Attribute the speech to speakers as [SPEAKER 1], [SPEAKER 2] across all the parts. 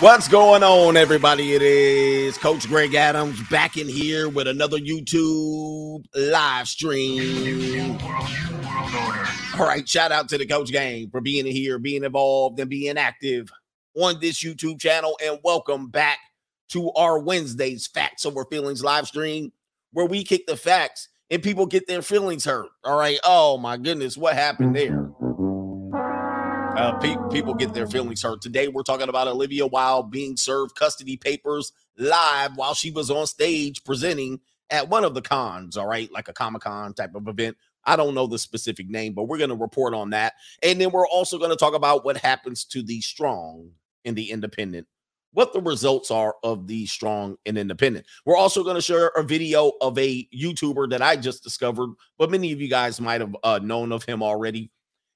[SPEAKER 1] What's going on, everybody? It is Coach Greg Adams back in here with another YouTube live stream. All right, shout out to the Coach Gang for being here, being involved, and being active on this YouTube channel. And welcome back to our Wednesday's Facts Over Feelings live stream, where we kick the facts and people get their feelings hurt. All right. Oh my goodness, what happened there? Mm-hmm. Uh, pe- people get their feelings hurt. Today, we're talking about Olivia Wilde being served custody papers live while she was on stage presenting at one of the cons, all right, like a Comic Con type of event. I don't know the specific name, but we're going to report on that. And then we're also going to talk about what happens to the strong and the independent, what the results are of the strong and independent. We're also going to share a video of a YouTuber that I just discovered, but many of you guys might have uh, known of him already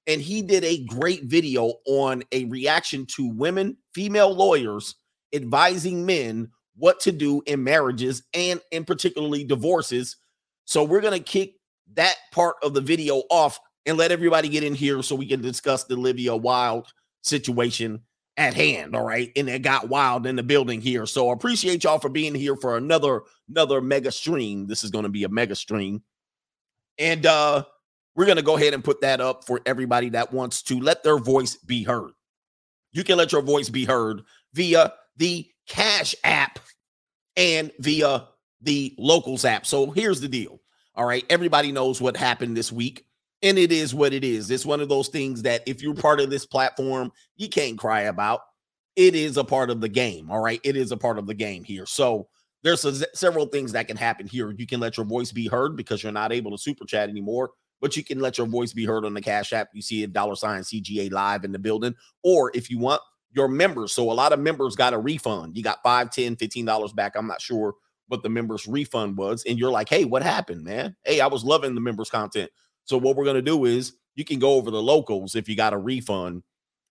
[SPEAKER 1] and he did a great video on a reaction to women, female lawyers advising men what to do in marriages and in particularly divorces. So we're going to kick that part of the video off and let everybody get in here so we can discuss the Olivia Wilde situation at hand. All right. And it got wild in the building here. So appreciate y'all for being here for another another mega stream. This is going to be a mega stream. And uh we're going to go ahead and put that up for everybody that wants to let their voice be heard. You can let your voice be heard via the Cash app and via the Locals app. So here's the deal. All right. Everybody knows what happened this week, and it is what it is. It's one of those things that if you're part of this platform, you can't cry about. It is a part of the game. All right. It is a part of the game here. So there's a, several things that can happen here. You can let your voice be heard because you're not able to super chat anymore but you can let your voice be heard on the Cash App. You see a dollar sign CGA live in the building. Or if you want your members, so a lot of members got a refund. You got five, ten, fifteen dollars back. I'm not sure what the members refund was. And you're like, hey, what happened, man? Hey, I was loving the members content. So what we're gonna do is you can go over the locals if you got a refund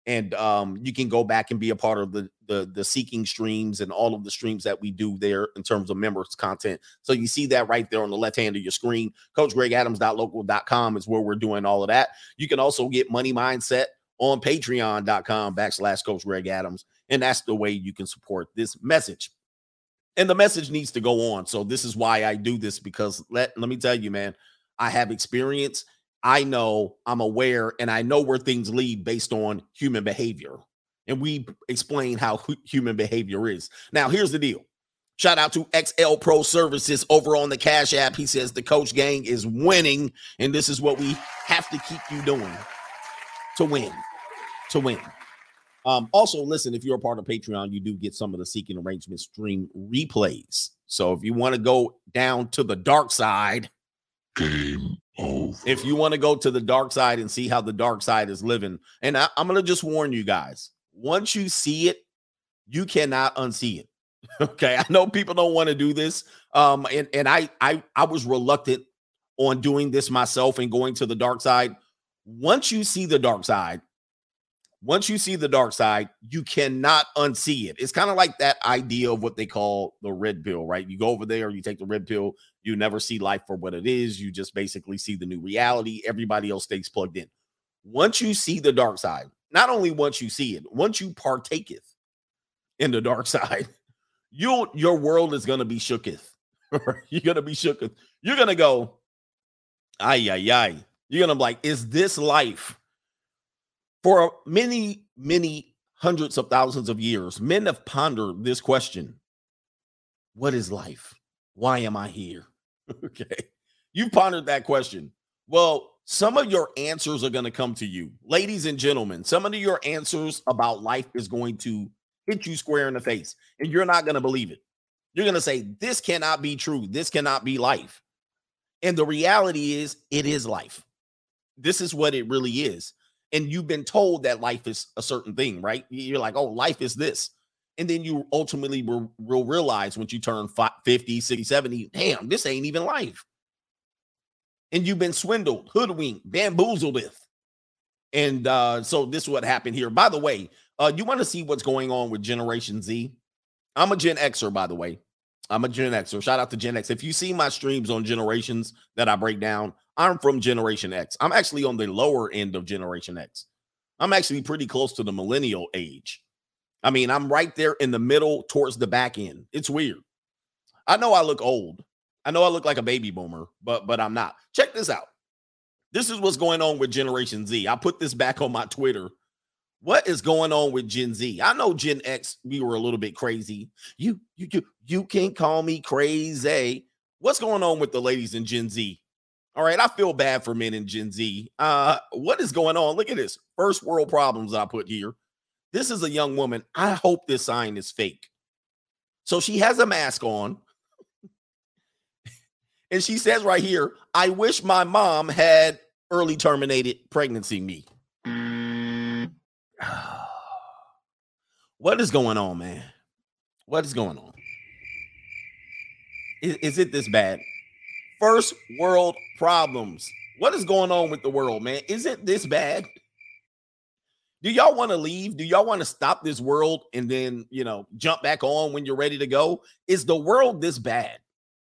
[SPEAKER 1] and um, you can go back and be a part of the, the the seeking streams and all of the streams that we do there in terms of members content. So you see that right there on the left hand of your screen. CoachGregAdams.local.com is where we're doing all of that. You can also get Money Mindset on Patreon.com backslash Coach Greg Adams, and that's the way you can support this message. And the message needs to go on. So this is why I do this because let let me tell you, man, I have experience I know, I'm aware, and I know where things lead based on human behavior. And we explain how human behavior is. Now, here's the deal. Shout out to XL Pro Services over on the Cash App. He says the coach gang is winning, and this is what we have to keep you doing to win. To win. Um, also, listen, if you're a part of Patreon, you do get some of the Seeking Arrangement stream replays. So if you want to go down to the dark side, game over. If you want to go to the dark side and see how the dark side is living, and I, I'm going to just warn you guys once you see it, you cannot unsee it. Okay. I know people don't want to do this. Um, and, and I I I was reluctant on doing this myself and going to the dark side. Once you see the dark side, once you see the dark side, you cannot unsee it. It's kind of like that idea of what they call the red pill, right? You go over there, you take the red pill, you never see life for what it is. You just basically see the new reality. Everybody else stays plugged in. Once you see the dark side, not only once you see it, once you partaketh in the dark side, you your world is gonna be shooketh. You're gonna be shooketh. You're gonna go, ay, ay, ay. You're gonna be like, is this life? For many, many hundreds of thousands of years, men have pondered this question What is life? Why am I here? okay. You've pondered that question. Well, some of your answers are going to come to you. Ladies and gentlemen, some of your answers about life is going to hit you square in the face, and you're not going to believe it. You're going to say, This cannot be true. This cannot be life. And the reality is, it is life. This is what it really is and you've been told that life is a certain thing, right? You're like, oh, life is this. And then you ultimately will, will realize once you turn 50, 60, 70, damn, this ain't even life. And you've been swindled, hoodwinked, bamboozled with. And uh, so this is what happened here. By the way, uh, you want to see what's going on with Generation Z? I'm a Gen Xer, by the way. I'm a Gen Xer. Shout out to Gen X. If you see my streams on generations that I break down, I'm from Generation X. I'm actually on the lower end of Generation X. I'm actually pretty close to the millennial age. I mean, I'm right there in the middle towards the back end. It's weird. I know I look old. I know I look like a baby boomer, but but I'm not. Check this out. This is what's going on with Generation Z. I put this back on my Twitter. What is going on with Gen Z? I know Gen X, we were a little bit crazy. You you you you can't call me crazy. What's going on with the ladies in Gen Z? All right, I feel bad for men in Gen Z. Uh, what is going on? Look at this. First world problems I put here. This is a young woman. I hope this sign is fake. So she has a mask on. and she says right here, I wish my mom had early terminated pregnancy me. what is going on, man? What is going on? Is, is it this bad? First world problems. What is going on with the world, man? Is it this bad? Do y'all want to leave? Do y'all want to stop this world and then, you know, jump back on when you're ready to go? Is the world this bad?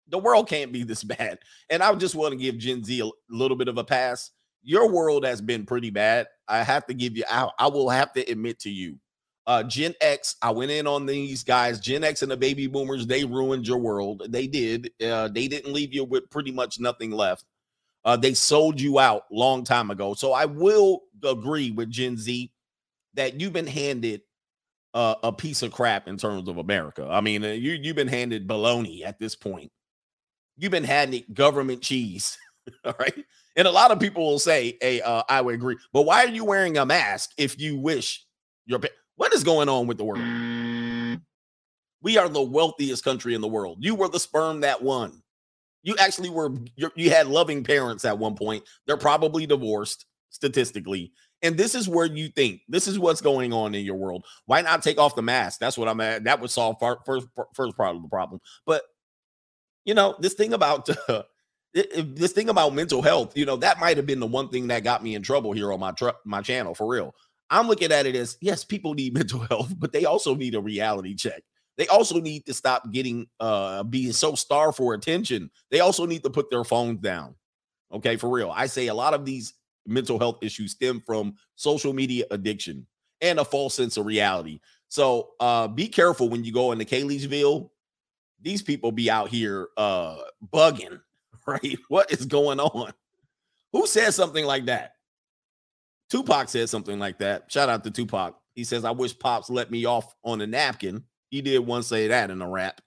[SPEAKER 1] The world can't be this bad. And I just want to give Gen Z a little bit of a pass. Your world has been pretty bad. I have to give you, I, I will have to admit to you, uh, Gen X, I went in on these guys, Gen X and the baby boomers, they ruined your world. They did. Uh, they didn't leave you with pretty much nothing left. Uh, they sold you out long time ago. So I will agree with Gen Z that you've been handed uh, a piece of crap in terms of America. I mean, uh, you you've been handed baloney at this point. You've been handed government cheese. All right. And a lot of people will say, Hey, uh, I would agree. But why are you wearing a mask if you wish your what is going on with the world? We are the wealthiest country in the world. You were the sperm that won. You actually were you had loving parents at one point. They're probably divorced statistically. And this is where you think this is what's going on in your world. Why not take off the mask? That's what I'm at. That would solve first first part of the problem. But you know, this thing about uh, this thing about mental health, you know, that might have been the one thing that got me in trouble here on my tr- my channel for real. I'm looking at it as yes, people need mental health, but they also need a reality check. They also need to stop getting uh being so starved for attention. They also need to put their phones down. Okay, for real. I say a lot of these mental health issues stem from social media addiction and a false sense of reality. So uh be careful when you go into Kayleesville. These people be out here uh bugging, right? What is going on? Who says something like that? Tupac said something like that. Shout out to Tupac. He says, I wish Pops let me off on a napkin. He did once say that in a rap.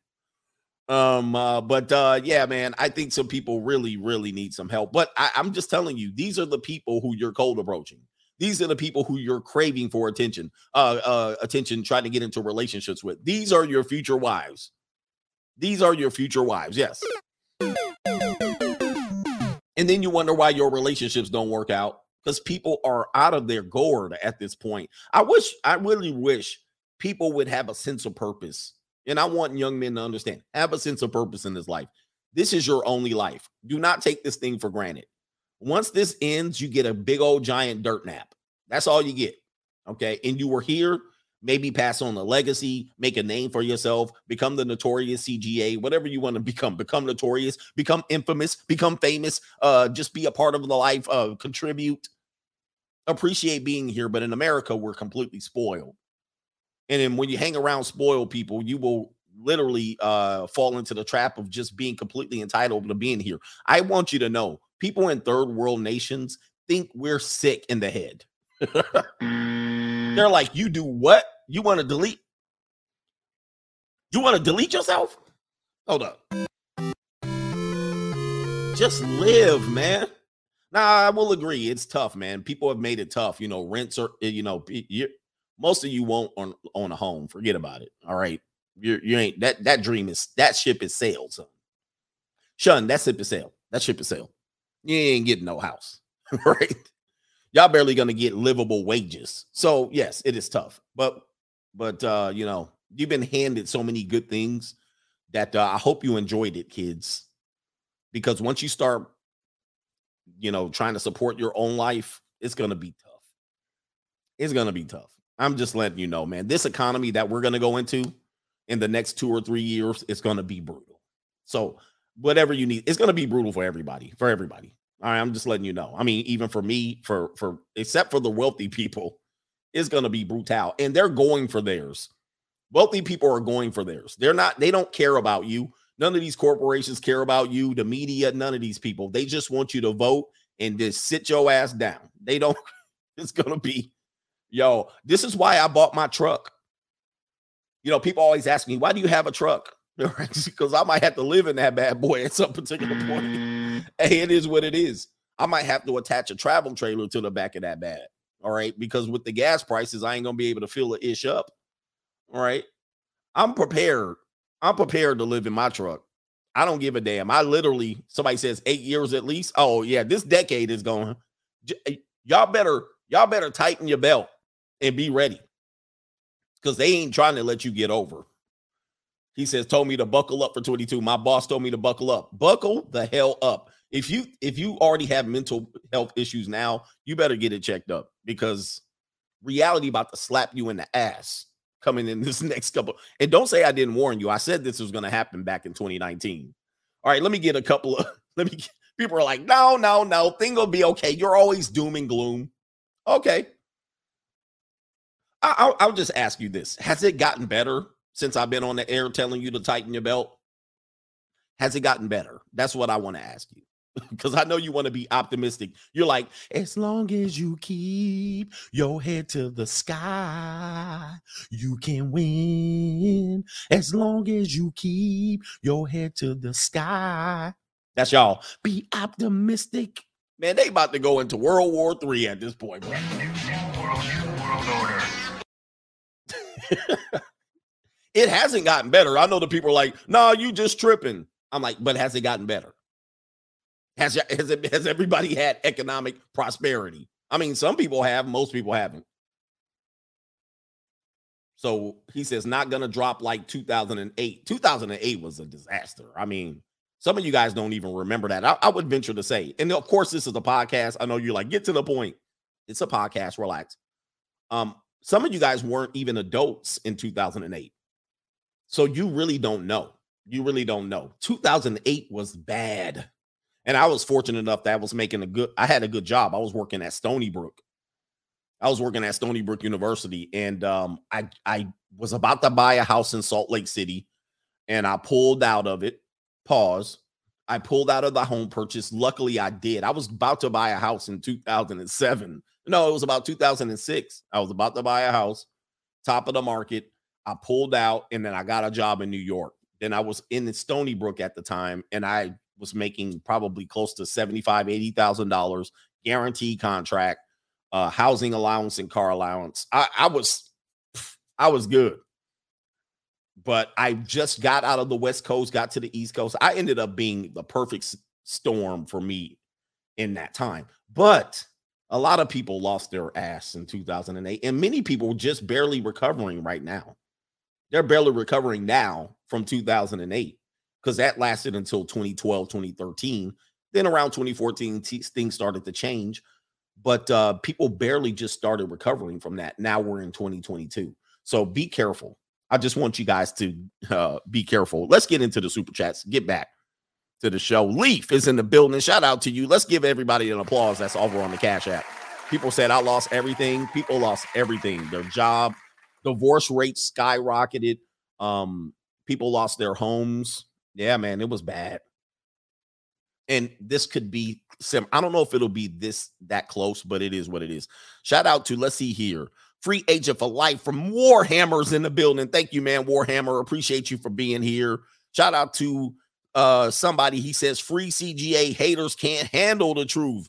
[SPEAKER 1] Um, uh, but uh, yeah, man, I think some people really, really need some help. But I, I'm just telling you, these are the people who you're cold approaching. These are the people who you're craving for attention, uh, uh, attention, trying to get into relationships with. These are your future wives. These are your future wives. Yes. And then you wonder why your relationships don't work out because people are out of their gourd at this point. I wish, I really wish people would have a sense of purpose. And I want young men to understand have a sense of purpose in this life. This is your only life. Do not take this thing for granted. Once this ends, you get a big old giant dirt nap. That's all you get. Okay. And you were here, maybe pass on the legacy, make a name for yourself, become the notorious CGA, whatever you want to become, become notorious, become infamous, become famous, uh, just be a part of the life, uh, contribute, appreciate being here. But in America, we're completely spoiled. And then when you hang around spoiled people, you will literally uh, fall into the trap of just being completely entitled to being here. I want you to know people in third world nations think we're sick in the head. Mm-hmm. They're like, you do what? You want to delete? You want to delete yourself? Hold up. Just live, man. Now, I will agree. It's tough, man. People have made it tough. You know, rents are, eh, you know, most of you won't own, own a home. Forget about it. All right. You're, you ain't that that dream is that ship is sailed, son. Shun, that ship is sailed. That ship is sailed. You ain't getting no house, right? Y'all barely gonna get livable wages. So yes, it is tough. But but uh, you know, you've been handed so many good things that uh, I hope you enjoyed it, kids. Because once you start, you know, trying to support your own life, it's gonna be tough. It's gonna be tough. I'm just letting you know, man. This economy that we're going to go into in the next two or three years is going to be brutal. So, whatever you need, it's going to be brutal for everybody. For everybody. All right, I'm just letting you know. I mean, even for me, for for except for the wealthy people, it's going to be brutal, and they're going for theirs. Wealthy people are going for theirs. They're not, they don't care about you. None of these corporations care about you, the media, none of these people. They just want you to vote and just sit your ass down. They don't, it's to be, yo, this is why I bought my truck. You know, people always ask me, why do you have a truck? Because I might have to live in that bad boy at some particular point. Hey, it is what it is. I might have to attach a travel trailer to the back of that bad. All right. Because with the gas prices, I ain't gonna be able to fill the ish up. All right. I'm prepared. I'm prepared to live in my truck. I don't give a damn. I literally, somebody says eight years at least. Oh, yeah, this decade is going. Eh, y'all better, y'all better tighten your belt and be ready. Because they ain't trying to let you get over. He says, told me to buckle up for 22. My boss told me to buckle up. Buckle the hell up. If you if you already have mental health issues now, you better get it checked up because reality about to slap you in the ass coming in this next couple. And don't say I didn't warn you. I said this was going to happen back in 2019. All right, let me get a couple of let me get, people are like, no, no, no, thing will be okay. You're always doom and gloom. Okay. I, will I'll just ask you this: Has it gotten better since I've been on the air telling you to tighten your belt? Has it gotten better? That's what I want to ask you because I know you want to be optimistic. You're like, as long as you keep your head to the sky, you can win. As long as you keep your head to the sky. That's y'all. Be optimistic. Man, they about to go into World War Three at this point, bro. it hasn't gotten better. I know the people are like, no, nah, you just tripping. I'm like, but has it gotten better? Has has, it, has everybody had economic prosperity? I mean, some people have, most people haven't. So he says not going to drop like 2008. 2008 was a disaster. I mean, some of you guys don't even remember that. I, I, would venture to say, and of course, this is a podcast. I know you're like, get to the point. It's a podcast. Relax. Um, some of you guys weren't even adults in 2008. So you really don't know. You really don't know. 2008 was bad. And I was fortunate enough that I was making a good, I had a good job. I was working at Stony Brook. I was working at Stony Brook University, and um, I I was about to buy a house in Salt Lake City, and I pulled out of it. Pause. I pulled out of the home purchase. Luckily, I did. I was about to buy a house in 2007. No, it was about 2006. I was about to buy a house, top of the market. I pulled out, and then I got a job in New York. Then I was in Stony Brook at the time, and I was making probably close to seventy-five, eighty thousand dollars guaranteed contract, uh, housing allowance and car allowance. I, I was, I was good, but I just got out of the West Coast, got to the East Coast. I ended up being the perfect storm for me in that time. But a lot of people lost their ass in 2008, and many people just barely recovering right now. They're barely recovering now from 2008 because that lasted until 2012, 2013. Then around 2014, t- things started to change, but uh, people barely just started recovering from that. Now we're in 2022. So be careful. I just want you guys to uh, be careful. Let's get into the super chats. Get back to the show. Leaf is in the building. Shout out to you. Let's give everybody an applause that's over on the Cash App. People said I lost everything. People lost everything. Their job, divorce rates skyrocketed. Um, people lost their homes. Yeah, man, it was bad. And this could be sim. I don't know if it'll be this that close, but it is what it is. Shout out to let's see here. Free agent for life from Warhammer's in the building. Thank you, man. Warhammer. Appreciate you for being here. Shout out to uh somebody. He says free CGA haters can't handle the truth.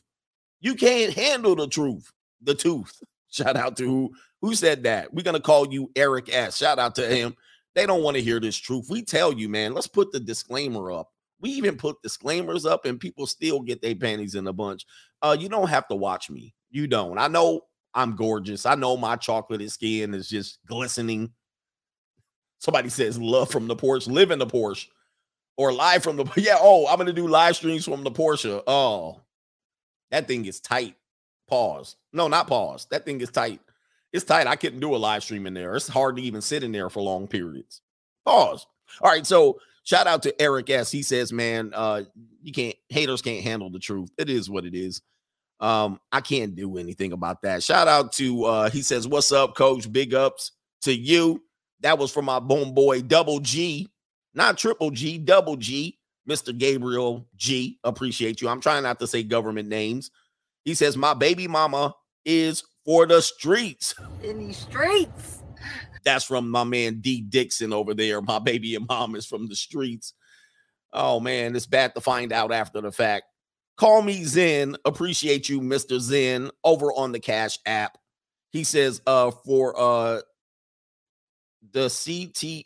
[SPEAKER 1] You can't handle the truth. The tooth. Shout out to who said that. We're gonna call you Eric S. Shout out to him. They don't want to hear this truth. We tell you, man, let's put the disclaimer up. We even put disclaimers up and people still get their panties in a bunch. Uh, you don't have to watch me. You don't. I know I'm gorgeous. I know my chocolate skin is just glistening. Somebody says love from the Porsche, live in the Porsche, or live from the yeah. Oh, I'm gonna do live streams from the Porsche. Oh, that thing is tight. Pause. No, not pause. That thing is tight it's tight. I couldn't do a live stream in there. It's hard to even sit in there for long periods. Pause. All right. So shout out to Eric S. He says, man, uh, you can't haters can't handle the truth. It is what it is. Um, I can't do anything about that. Shout out to uh he says, What's up, coach? Big ups to you. That was from my boom boy Double G, not Triple G, Double G, Mr. Gabriel G. Appreciate you. I'm trying not to say government names. He says, My baby mama is for the streets.
[SPEAKER 2] In these streets.
[SPEAKER 1] That's from my man D Dixon over there. My baby and mom is from the streets. Oh man, it's bad to find out after the fact. Call me Zen. Appreciate you, Mr. Zen, over on the Cash app. He says, uh, for uh the CTHULU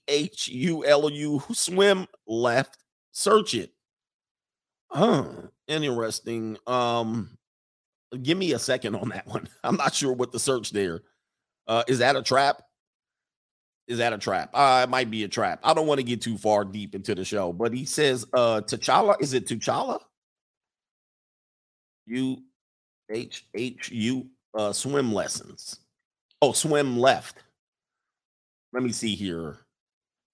[SPEAKER 1] swim left, search it. Huh. Interesting. Um, give me a second on that one. I'm not sure what the search there. Uh, is that a trap? Is that a trap? Uh, it might be a trap. I don't want to get too far deep into the show, but he says, uh, T'Challa, is it T'Challa? U H H U uh swim lessons. Oh, swim left. Let me see here.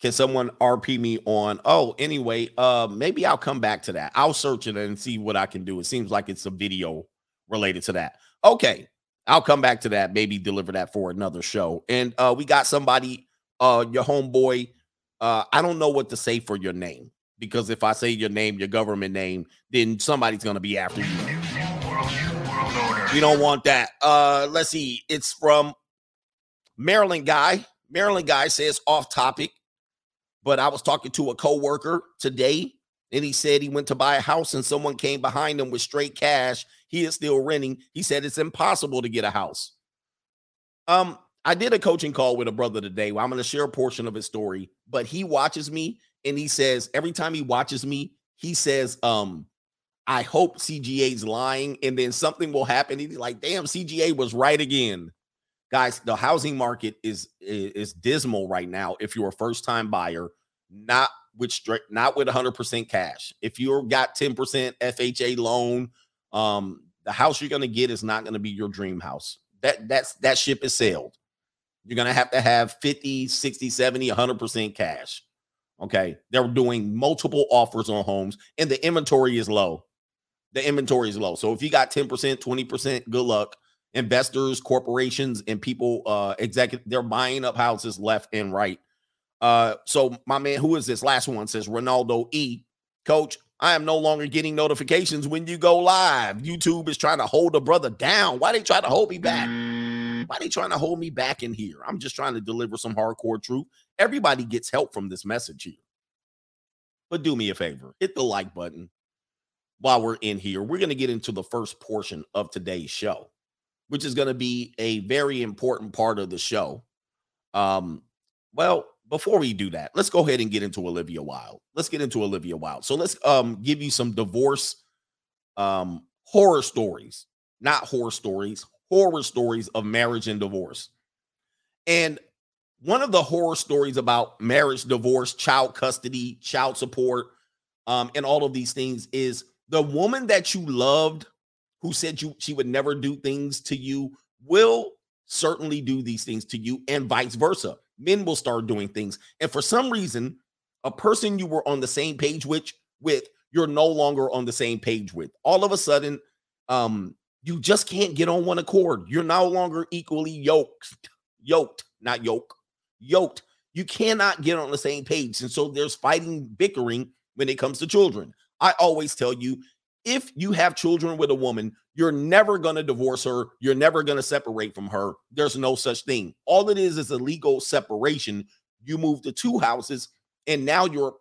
[SPEAKER 1] Can someone RP me on? Oh, anyway, uh maybe I'll come back to that. I'll search it and see what I can do. It seems like it's a video related to that. Okay. I'll come back to that, maybe deliver that for another show. And uh we got somebody uh your homeboy uh I don't know what to say for your name because if I say your name, your government name, then somebody's to be after you. You don't want that. Uh let's see. It's from Maryland guy. Maryland guy says off topic, but I was talking to a coworker today and he said he went to buy a house and someone came behind him with straight cash. He is still renting. He said it's impossible to get a house. Um, I did a coaching call with a brother today. Where I'm going to share a portion of his story, but he watches me and he says every time he watches me, he says, um, I hope CGA's lying, and then something will happen. He's like, damn, CGA was right again guys the housing market is, is is dismal right now if you're a first time buyer not with straight not with 100% cash. If you've got 10% fha loan um the house you're going to get is not going to be your dream house. That that's that ship is sailed. You're going to have to have 50 60 70 100% cash okay? They're doing multiple offers on homes and the inventory is low. The inventory is low. So if you got 10% 20% good luck. Investors, corporations, and people, uh, executive, they're buying up houses left and right. Uh, so my man, who is this last one? Says Ronaldo E. Coach, I am no longer getting notifications when you go live. YouTube is trying to hold a brother down. Why they try to hold me back? Why they trying to hold me back in here? I'm just trying to deliver some hardcore truth. Everybody gets help from this message here. But do me a favor, hit the like button while we're in here. We're going to get into the first portion of today's show which is going to be a very important part of the show. Um, well, before we do that, let's go ahead and get into Olivia Wilde. Let's get into Olivia Wilde. So let's um give you some divorce um horror stories, not horror stories, horror stories of marriage and divorce. And one of the horror stories about marriage, divorce, child custody, child support, um, and all of these things is the woman that you loved who said you she would never do things to you will certainly do these things to you and vice versa. Men will start doing things. And for some reason, a person you were on the same page with with you're no longer on the same page with. All of a sudden, um you just can't get on one accord. You're no longer equally yoked, yoked, not yoke, yoked. You cannot get on the same page. And so there's fighting, bickering when it comes to children. I always tell you if you have children with a woman, you're never going to divorce her. You're never going to separate from her. There's no such thing. All it is is a legal separation. You move to two houses, and now your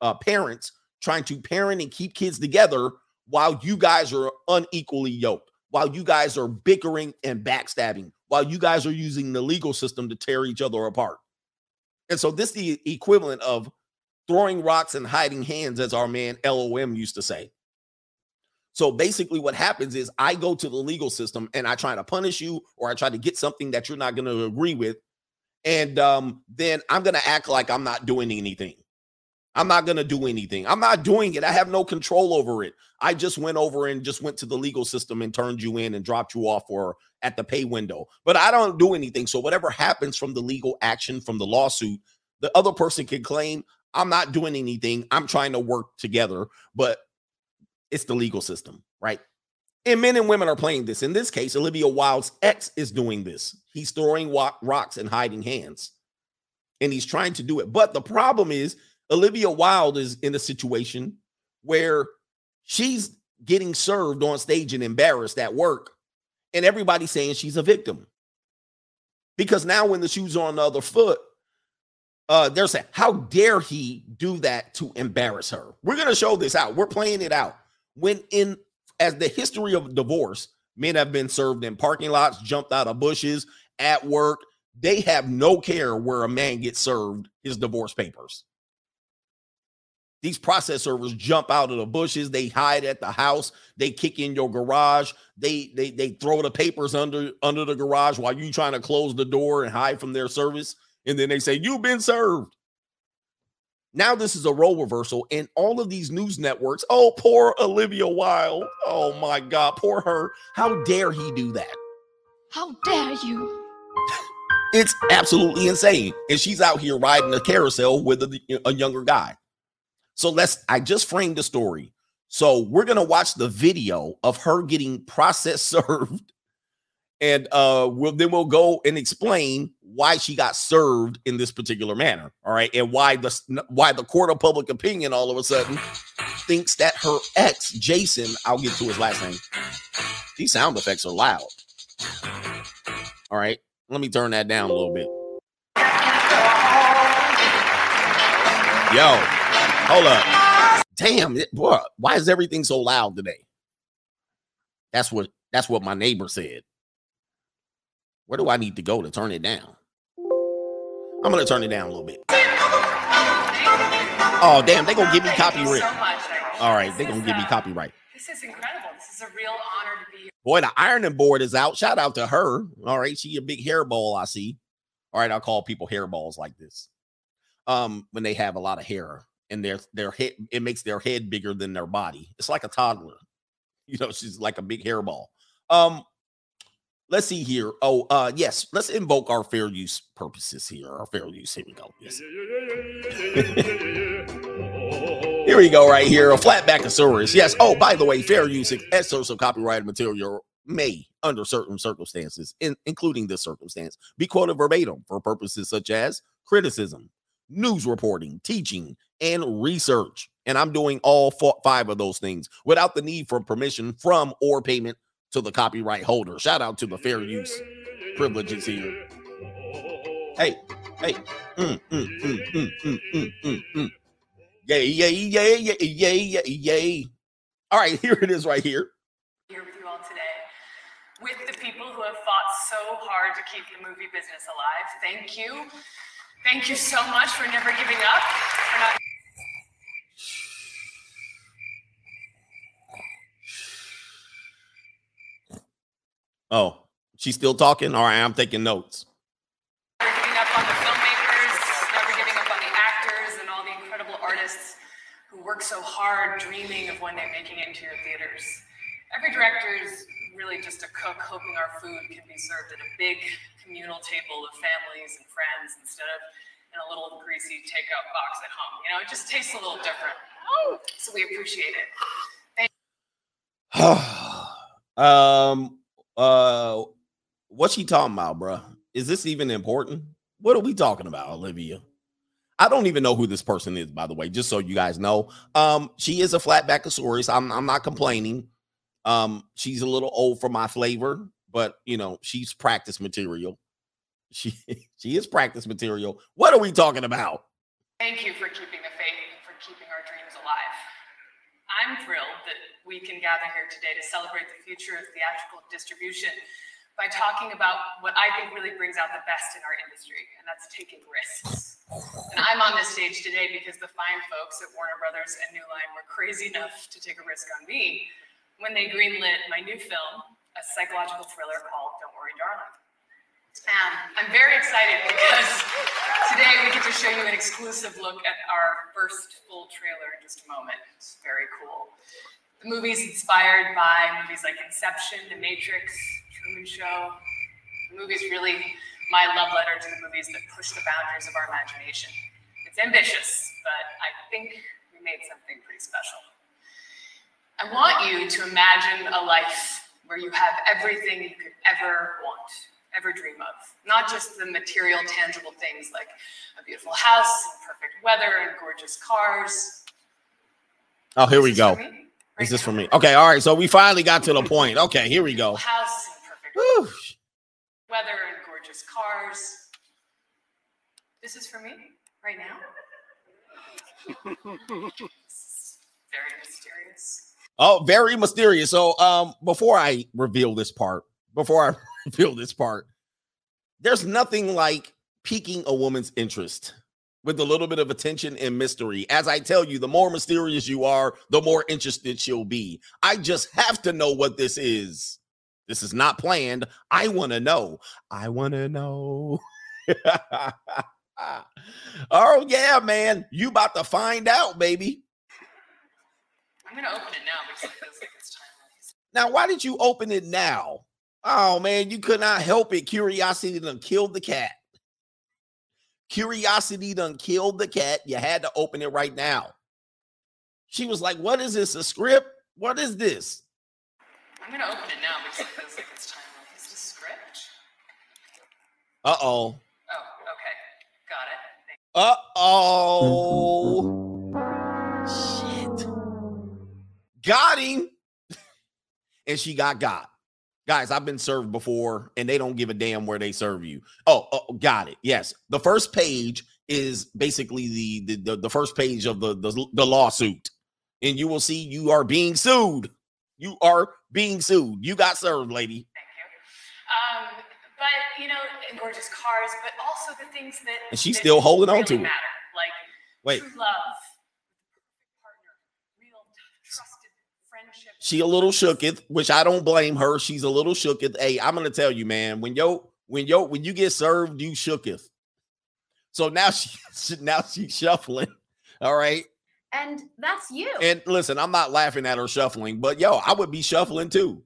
[SPEAKER 1] uh, parents trying to parent and keep kids together while you guys are unequally yoked, while you guys are bickering and backstabbing, while you guys are using the legal system to tear each other apart. And so this is the equivalent of throwing rocks and hiding hands, as our man LOM used to say. So basically, what happens is I go to the legal system and I try to punish you or I try to get something that you're not going to agree with. And um, then I'm going to act like I'm not doing anything. I'm not going to do anything. I'm not doing it. I have no control over it. I just went over and just went to the legal system and turned you in and dropped you off or at the pay window. But I don't do anything. So whatever happens from the legal action from the lawsuit, the other person can claim I'm not doing anything. I'm trying to work together. But it's the legal system, right? And men and women are playing this. In this case, Olivia Wilde's ex is doing this. He's throwing rocks and hiding hands. and he's trying to do it. But the problem is, Olivia Wilde is in a situation where she's getting served on stage and embarrassed at work, and everybody's saying she's a victim. Because now, when the shoes are on the other foot, uh, they're saying, How dare he do that to embarrass her? We're going to show this out. We're playing it out. When in as the history of divorce, men have been served in parking lots, jumped out of bushes, at work. They have no care where a man gets served his divorce papers. These process servers jump out of the bushes, they hide at the house, they kick in your garage, they they they throw the papers under under the garage while you trying to close the door and hide from their service and then they say you've been served. Now this is a role reversal, and all of these news networks. Oh, poor Olivia Wilde. Oh my God, poor her. How dare he do that?
[SPEAKER 2] How dare you?
[SPEAKER 1] It's absolutely insane. And she's out here riding a carousel with a, a younger guy. So let's, I just framed the story. So we're going to watch the video of her getting process served. And uh, we'll, then we'll go and explain why she got served in this particular manner. All right. And why the why the court of public opinion all of a sudden thinks that her ex, Jason, I'll get to his last name. These sound effects are loud. All right. Let me turn that down a little bit. Yo, hold up. Damn, it, boy, why is everything so loud today? That's what that's what my neighbor said. Where do I need to go to turn it down? I'm gonna turn it down a little bit. Oh damn, they gonna give me copyright. All right, they gonna give me copyright.
[SPEAKER 3] This is incredible. This is a real honor to be here.
[SPEAKER 1] Boy, the ironing board is out. Shout out to her. All right, she a big hairball. I see. All right, I'll call people hairballs like this. Um, when they have a lot of hair and their their head, it makes their head bigger than their body. It's like a toddler. You know, she's like a big hairball. Um, let's see here. Oh, uh, yes, let's invoke our fair use purposes here. Our fair use. Here we go. Yes. here we go, right here. A flatbackosaurus. Yes. Oh, by the way, fair use excerpts of copyrighted material may, under certain circumstances, in, including this circumstance, be quoted verbatim for purposes such as criticism, news reporting, teaching, and research. And I'm doing all four, five of those things without the need for permission from or payment to the copyright holder. Shout out to the fair use privileges here. Hey, hey. Mm, mm, mm, mm, mm, mm, mm, mm. Yay, yay, yay, yay, yay, yay, yay. All right, here it is right here.
[SPEAKER 3] Here with you all today, with the people who have fought so hard to keep the movie business alive. Thank you. Thank you so much for never giving up, for not
[SPEAKER 1] Oh, she's still talking? All right, I'm taking notes.
[SPEAKER 3] never giving up on the filmmakers, never giving up on the actors and all the incredible artists who work so hard dreaming of one day making it into your theaters. Every director is really just a cook hoping our food can be served at a big communal table of families and friends instead of in a little greasy takeout box at home. You know, it just tastes a little different. So we appreciate it.
[SPEAKER 1] um uh what's she talking about, bro? Is this even important? What are we talking about, Olivia? I don't even know who this person is, by the way, just so you guys know. Um, she is a flatbackosaurus. I'm I'm not complaining. Um, she's a little old for my flavor, but you know, she's practice material. She she is practice material. What are we talking about?
[SPEAKER 3] Thank you for keeping the faith and for keeping our dreams alive. I'm thrilled that we can gather here today to celebrate the future of theatrical distribution by talking about what I think really brings out the best in our industry, and that's taking risks. And I'm on this stage today because the fine folks at Warner Brothers and New Line were crazy enough to take a risk on me when they greenlit my new film, a psychological thriller called Don't Worry, Darling. And I'm very excited because today we get to show you an exclusive look at our first full trailer in just a moment. It's very cool. The movie's inspired by movies like Inception, The Matrix, Truman Show. The movie's really my love letter to the movies that push the boundaries of our imagination. It's ambitious, but I think we made something pretty special. I want you to imagine a life where you have everything you could ever want ever dream of. Not just the material, tangible things like a beautiful house, and perfect weather, and gorgeous cars.
[SPEAKER 1] Oh, here we go. Is this for me? Okay, all right. So we finally got to the point. Okay, here we go.
[SPEAKER 3] House and perfect weather and gorgeous cars. This is for me right now. very mysterious.
[SPEAKER 1] Oh, very mysterious. So, um, before I reveal this part, before I reveal this part, there's nothing like piquing a woman's interest with a little bit of attention and mystery. As I tell you, the more mysterious you are, the more interested she'll be. I just have to know what this is. This is not planned. I want to know. I want to know. oh yeah, man. You about to find out, baby.
[SPEAKER 3] I'm gonna open it now because it feels like it's time.
[SPEAKER 1] Now, why did you open it now? Oh man, you could not help it. Curiosity done killed the cat. Curiosity done killed the cat. You had to open it right now. She was like, What is this? A script? What is this?
[SPEAKER 3] I'm gonna open it now because it feels like it's time. Is this script?
[SPEAKER 1] Uh
[SPEAKER 3] oh. Oh, okay. Got it.
[SPEAKER 1] Uh oh. Shit. Got him. and she got got. Guys, I've been served before and they don't give a damn where they serve you. Oh, oh got it. Yes. The first page is basically the the, the, the first page of the, the the lawsuit. And you will see you are being sued. You are being sued. You got served, lady.
[SPEAKER 3] Thank you. Um, but you know, gorgeous cars, but also the things that
[SPEAKER 1] and she's that still holding
[SPEAKER 3] really
[SPEAKER 1] on to
[SPEAKER 3] matter,
[SPEAKER 1] it.
[SPEAKER 3] like
[SPEAKER 1] Wait.
[SPEAKER 3] true love,
[SPEAKER 1] She a little shooketh, which I don't blame her. She's a little shooketh. Hey, I'm gonna tell you, man, when yo when yo when you get served, you shooketh. So now she now she's shuffling. All right.
[SPEAKER 4] And that's you.
[SPEAKER 1] And listen, I'm not laughing at her shuffling, but yo, I would be shuffling too.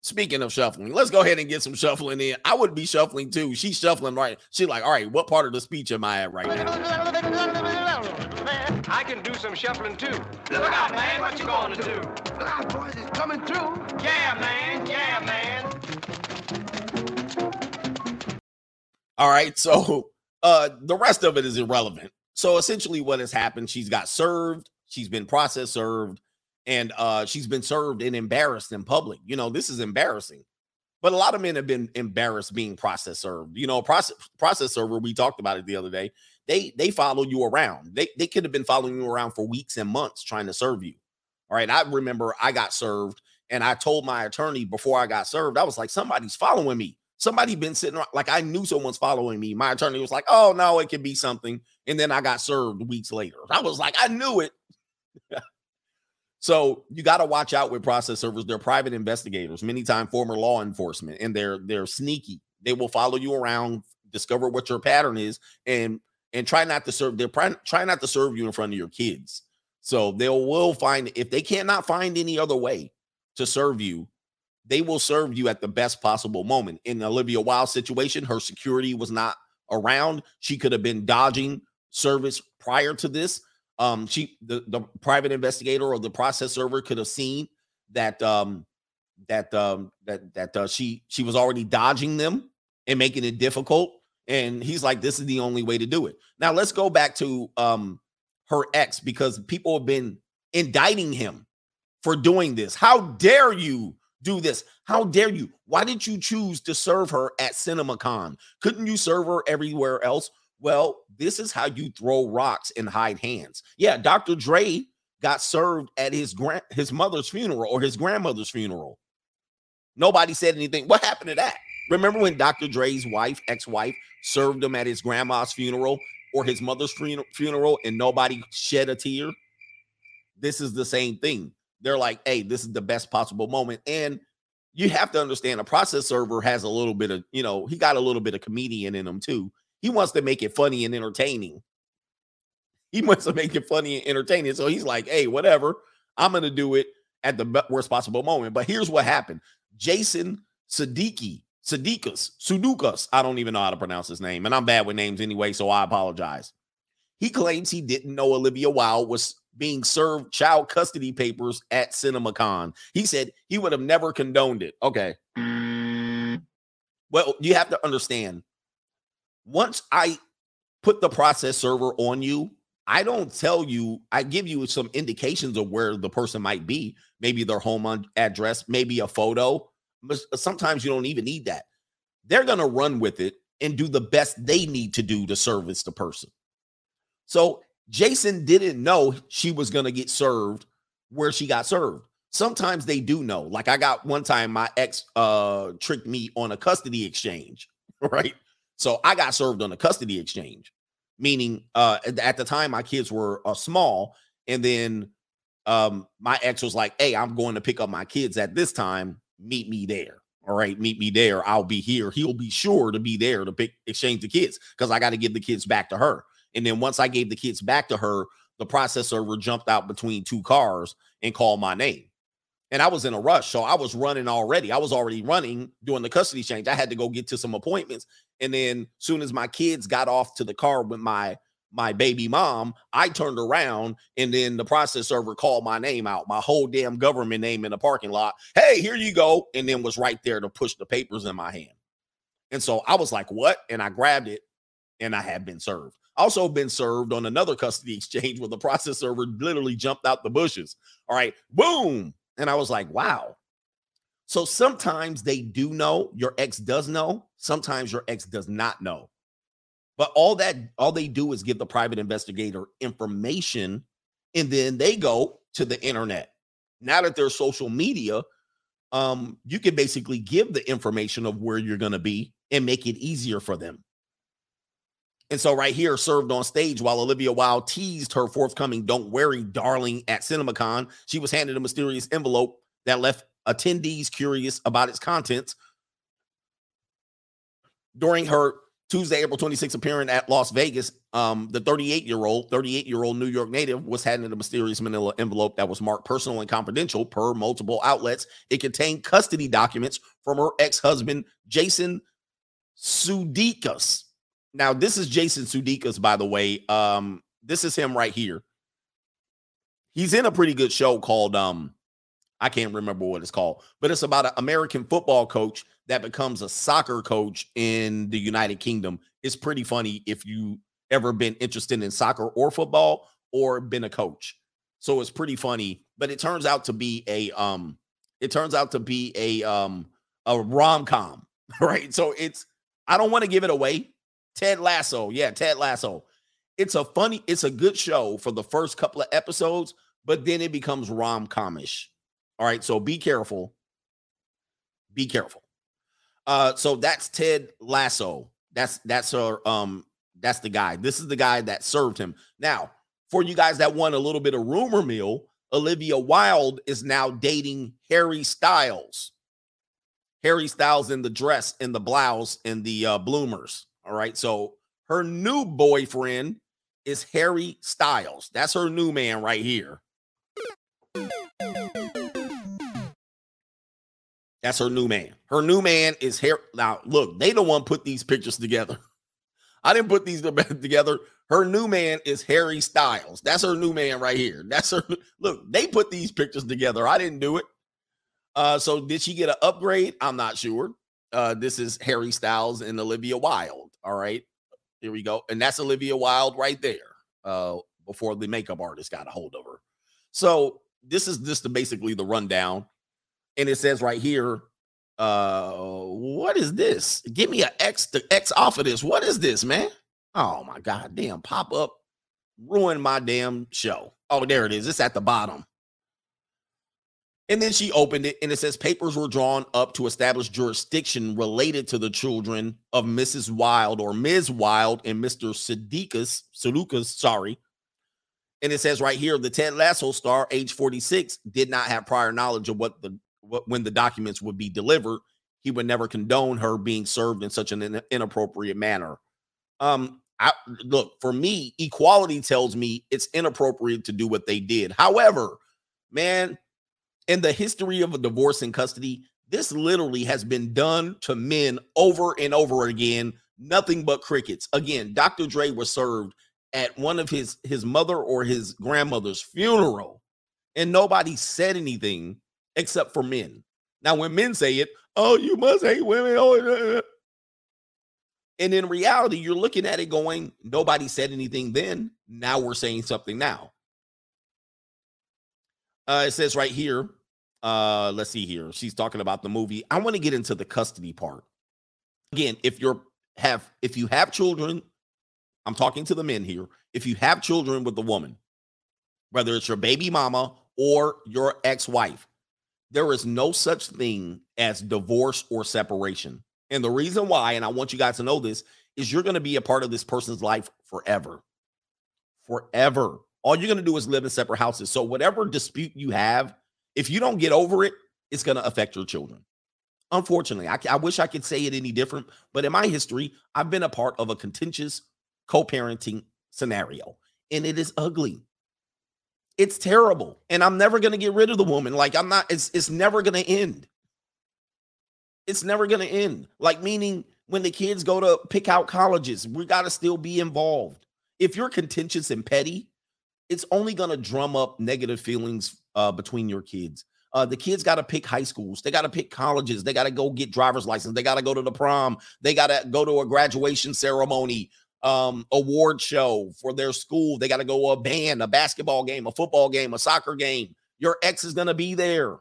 [SPEAKER 1] Speaking of shuffling, let's go ahead and get some shuffling in. I would be shuffling too. She's shuffling right. She's like, all right, what part of the speech am I at right now?
[SPEAKER 5] I can do some shuffling too. Look out, man, what you gonna do? Look out, boys, it's coming through. Yeah, man, yeah,
[SPEAKER 1] man. All right, so uh the rest of it is irrelevant. So essentially what has happened, she's got served, she's been process served, and uh she's been served and embarrassed in public. You know, this is embarrassing. But a lot of men have been embarrassed being process served. You know, process process server, we talked about it the other day they they follow you around. They they could have been following you around for weeks and months trying to serve you. All right. I remember I got served and I told my attorney before I got served, I was like, somebody's following me. Somebody been sitting around, like I knew someone's following me. My attorney was like, oh no, it could be something. And then I got served weeks later. I was like, I knew it. so you got to watch out with process servers. They're private investigators, many times former law enforcement, and they're they're sneaky. They will follow you around, discover what your pattern is, and and try not to serve. They're try not to serve you in front of your kids. So they will find if they cannot find any other way to serve you, they will serve you at the best possible moment. In Olivia Wilde's situation, her security was not around. She could have been dodging service prior to this. Um, she the, the private investigator or the process server could have seen that um that um that that uh, she she was already dodging them and making it difficult and he's like, this is the only way to do it. Now let's go back to um her ex because people have been indicting him for doing this. How dare you do this? How dare you? Why did you choose to serve her at CinemaCon? Couldn't you serve her everywhere else? Well, this is how you throw rocks and hide hands. Yeah, Dr. Dre got served at his grand his mother's funeral or his grandmother's funeral. Nobody said anything. What happened to that? Remember when Dr. Dre's wife, ex-wife, served him at his grandma's funeral or his mother's funeral and nobody shed a tear? This is the same thing. They're like, hey, this is the best possible moment. And you have to understand a process server has a little bit of, you know, he got a little bit of comedian in him too. He wants to make it funny and entertaining. He wants to make it funny and entertaining. So he's like, hey, whatever. I'm going to do it at the worst possible moment. But here's what happened Jason Siddiqui Sadikas, Sudukas. I don't even know how to pronounce his name, and I'm bad with names anyway, so I apologize. He claims he didn't know Olivia Wilde was being served child custody papers at CinemaCon. He said he would have never condoned it. Okay. Well, you have to understand once I put the process server on you, I don't tell you, I give you some indications of where the person might be, maybe their home address, maybe a photo. Sometimes you don't even need that. They're going to run with it and do the best they need to do to service the person. So Jason didn't know she was going to get served where she got served. Sometimes they do know. Like I got one time my ex uh tricked me on a custody exchange, right? So I got served on a custody exchange, meaning uh at the time my kids were uh, small and then um my ex was like, "Hey, I'm going to pick up my kids at this time. Meet me there." All right, meet me there. I'll be here. He'll be sure to be there to pick exchange the kids because I got to give the kids back to her. And then once I gave the kids back to her, the process server jumped out between two cars and called my name. And I was in a rush. So I was running already. I was already running doing the custody change. I had to go get to some appointments. And then soon as my kids got off to the car with my my baby mom, I turned around and then the process server called my name out, my whole damn government name in the parking lot. Hey, here you go. And then was right there to push the papers in my hand. And so I was like, what? And I grabbed it and I had been served. Also been served on another custody exchange where the process server literally jumped out the bushes. All right, boom. And I was like, wow. So sometimes they do know, your ex does know, sometimes your ex does not know. But all that, all they do is give the private investigator information, and then they go to the internet. Now that there's social media, um, you can basically give the information of where you're going to be and make it easier for them. And so, right here, served on stage while Olivia Wilde teased her forthcoming Don't Worry Darling at CinemaCon, she was handed a mysterious envelope that left attendees curious about its contents. During her Tuesday, April 26th appearing at Las Vegas, um, the 38 year old, 38 year old New York native was handed a mysterious manila envelope that was marked personal and confidential per multiple outlets. It contained custody documents from her ex husband, Jason Sudeikis. Now, this is Jason Sudeikis, by the way. Um, this is him right here. He's in a pretty good show called um, I can't remember what it's called, but it's about an American football coach that becomes a soccer coach in the United Kingdom. It's pretty funny if you ever been interested in soccer or football or been a coach. So it's pretty funny, but it turns out to be a um it turns out to be a um a rom-com, right? So it's I don't want to give it away. Ted Lasso. Yeah, Ted Lasso. It's a funny, it's a good show for the first couple of episodes, but then it becomes rom-comish. All right, so be careful. Be careful. Uh, so that's Ted Lasso. That's that's her um that's the guy. This is the guy that served him. Now, for you guys that want a little bit of rumor mill, Olivia Wilde is now dating Harry Styles. Harry Styles in the dress, in the blouse, in the uh, bloomers. All right. So her new boyfriend is Harry Styles. That's her new man right here. That's her new man. Her new man is here. Now, look, they don't want to put these pictures together. I didn't put these together. Her new man is Harry Styles. That's her new man right here. That's her. Look, they put these pictures together. I didn't do it. Uh, so did she get an upgrade? I'm not sure. Uh, this is Harry Styles and Olivia Wilde. All right, here we go, and that's Olivia Wilde right there. Uh, before the makeup artist got a hold of her. So this is just the, basically the rundown and it says right here, uh, what is this? Give me an X to X off of this. What is this, man? Oh my god, damn, pop up ruined my damn show. Oh, there it is. It's at the bottom. And then she opened it and it says papers were drawn up to establish jurisdiction related to the children of Mrs. Wilde or Ms. Wilde and Mr. Sudeikis, Sudeikis, sorry. And it says right here the Ted Lasso star, age 46, did not have prior knowledge of what the when the documents would be delivered, he would never condone her being served in such an inappropriate manner. Um, I, look for me, equality tells me it's inappropriate to do what they did. However, man, in the history of a divorce in custody, this literally has been done to men over and over again. Nothing but crickets. Again, Dr. Dre was served at one of his his mother or his grandmother's funeral, and nobody said anything except for men. Now, when men say it, oh, you must hate women. Oh, And in reality, you're looking at it going, nobody said anything then. Now we're saying something now. Uh, it says right here, uh, let's see here. She's talking about the movie. I want to get into the custody part. Again, if you're have if you have children, I'm talking to the men here. If you have children with the woman, whether it's your baby mama or your ex-wife, there is no such thing as divorce or separation. And the reason why, and I want you guys to know this, is you're going to be a part of this person's life forever. Forever. All you're going to do is live in separate houses. So, whatever dispute you have, if you don't get over it, it's going to affect your children. Unfortunately, I, I wish I could say it any different, but in my history, I've been a part of a contentious co parenting scenario, and it is ugly. It's terrible. And I'm never going to get rid of the woman. Like, I'm not, it's, it's never going to end. It's never going to end. Like, meaning when the kids go to pick out colleges, we got to still be involved. If you're contentious and petty, it's only going to drum up negative feelings uh, between your kids. Uh, the kids got to pick high schools. They got to pick colleges. They got to go get driver's license. They got to go to the prom. They got to go to a graduation ceremony, um, award show for their school. They got to go a band, a basketball game, a football game, a soccer game. Your ex is going to be there.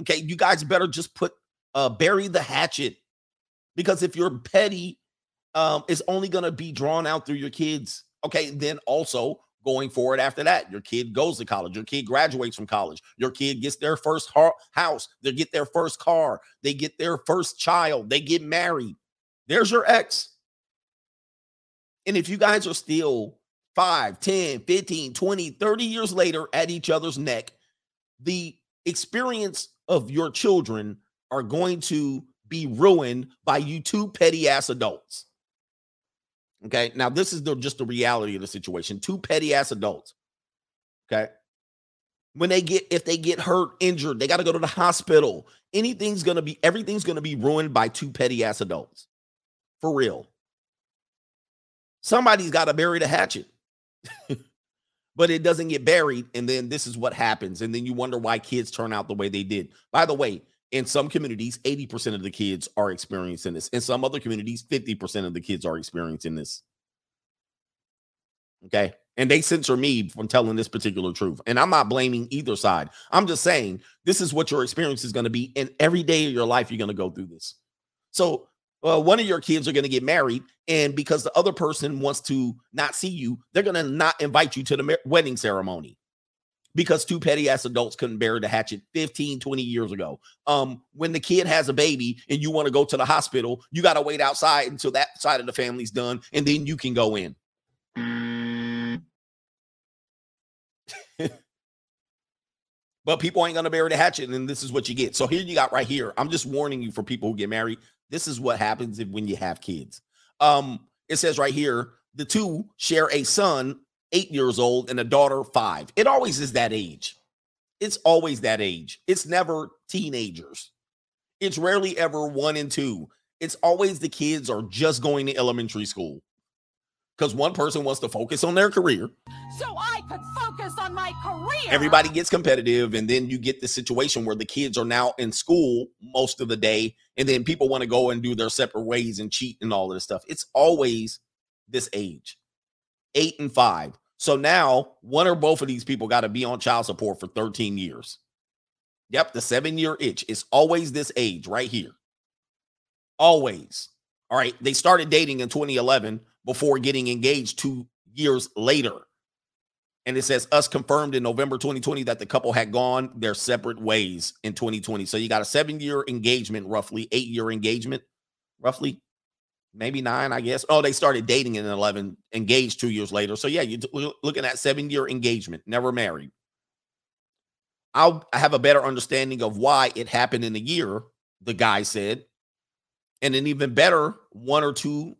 [SPEAKER 1] Okay, you guys better just put uh, bury the hatchet because if you're petty, um, it's only going to be drawn out through your kids. Okay, then also going forward after that. Your kid goes to college, your kid graduates from college, your kid gets their first house, they get their first car, they get their first child, they get married. There's your ex. And if you guys are still 5, 10, 15, 20, 30 years later at each other's neck, the experience of your children are going to be ruined by you two petty ass adults. Okay. Now, this is the, just the reality of the situation. Two petty ass adults. Okay. When they get, if they get hurt, injured, they got to go to the hospital. Anything's going to be, everything's going to be ruined by two petty ass adults. For real. Somebody's got to bury the hatchet. but it doesn't get buried. And then this is what happens. And then you wonder why kids turn out the way they did. By the way, in some communities, 80% of the kids are experiencing this. In some other communities, 50% of the kids are experiencing this. Okay. And they censor me from telling this particular truth. And I'm not blaming either side. I'm just saying this is what your experience is going to be. And every day of your life, you're going to go through this. So, uh, one of your kids are going to get married. And because the other person wants to not see you, they're going to not invite you to the wedding ceremony. Because two petty ass adults couldn't bear the hatchet 15 20 years ago. Um when the kid has a baby and you want to go to the hospital you got to wait outside until that side of the family's done and then you can go in. But people ain't gonna bury the hatchet and this is what you get. So here you got right here. I'm just warning you for people who get married this is what happens if, when you have kids um it says right here the two share a son eight years old and a daughter five. It always is that age. It's always that age. It's never teenagers. It's rarely ever one and two. It's always the kids are just going to elementary school because one person wants to focus on their career.
[SPEAKER 2] So I could focus on my career.
[SPEAKER 1] Everybody gets competitive, and then you get the situation where the kids are now in school most of the day, and then people want to go and do their separate ways and cheat and all of this stuff. It's always this age, eight and five. So now one or both of these people got to be on child support for 13 years. Yep, the seven year itch is always this age right here. Always. All right. They started dating in 2011 before getting engaged two years later. And it says us confirmed in November 2020 that the couple had gone their separate ways in 2020. So you got a seven year engagement, roughly eight year engagement, roughly maybe nine, I guess. Oh, they started dating in 11, engaged two years later. So, yeah, you're looking at seven year engagement, never married. I'll have a better understanding of why it happened in a year, the guy said. And an even better one or two,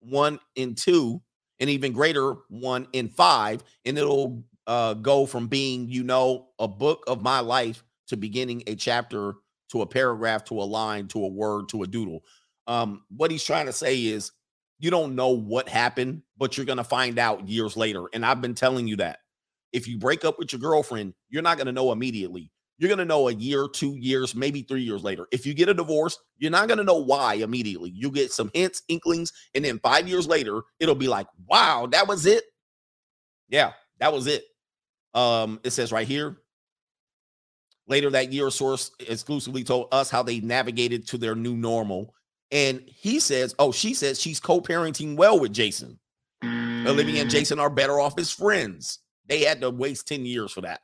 [SPEAKER 1] one in two, and even greater one in five. And it'll uh, go from being, you know, a book of my life to beginning a chapter to a paragraph to a line to a word to a doodle. Um, what he's trying to say is you don't know what happened, but you're going to find out years later. And I've been telling you that. If you break up with your girlfriend, you're not going to know immediately. You're going to know a year, two years, maybe three years later. If you get a divorce, you're not going to know why immediately. You get some hints, inklings, and then five years later, it'll be like, wow, that was it. Yeah, that was it. Um, it says right here. Later that year, source exclusively told us how they navigated to their new normal. And he says, oh, she says she's co-parenting well with Jason. Olivia and Jason are better off as friends. They had to waste 10 years for that.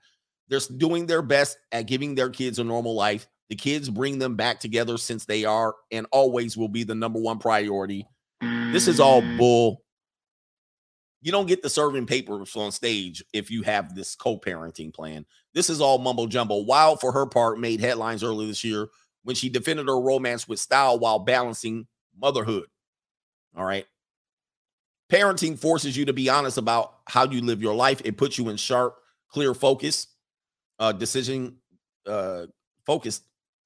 [SPEAKER 1] They're doing their best at giving their kids a normal life. The kids bring them back together since they are and always will be the number one priority. This is all mm. bull. You don't get the serving papers on stage if you have this co-parenting plan. This is all mumbo jumbo. Wilde, for her part, made headlines earlier this year when she defended her romance with style while balancing motherhood. All right. Parenting forces you to be honest about how you live your life. It puts you in sharp, clear focus uh decision uh focused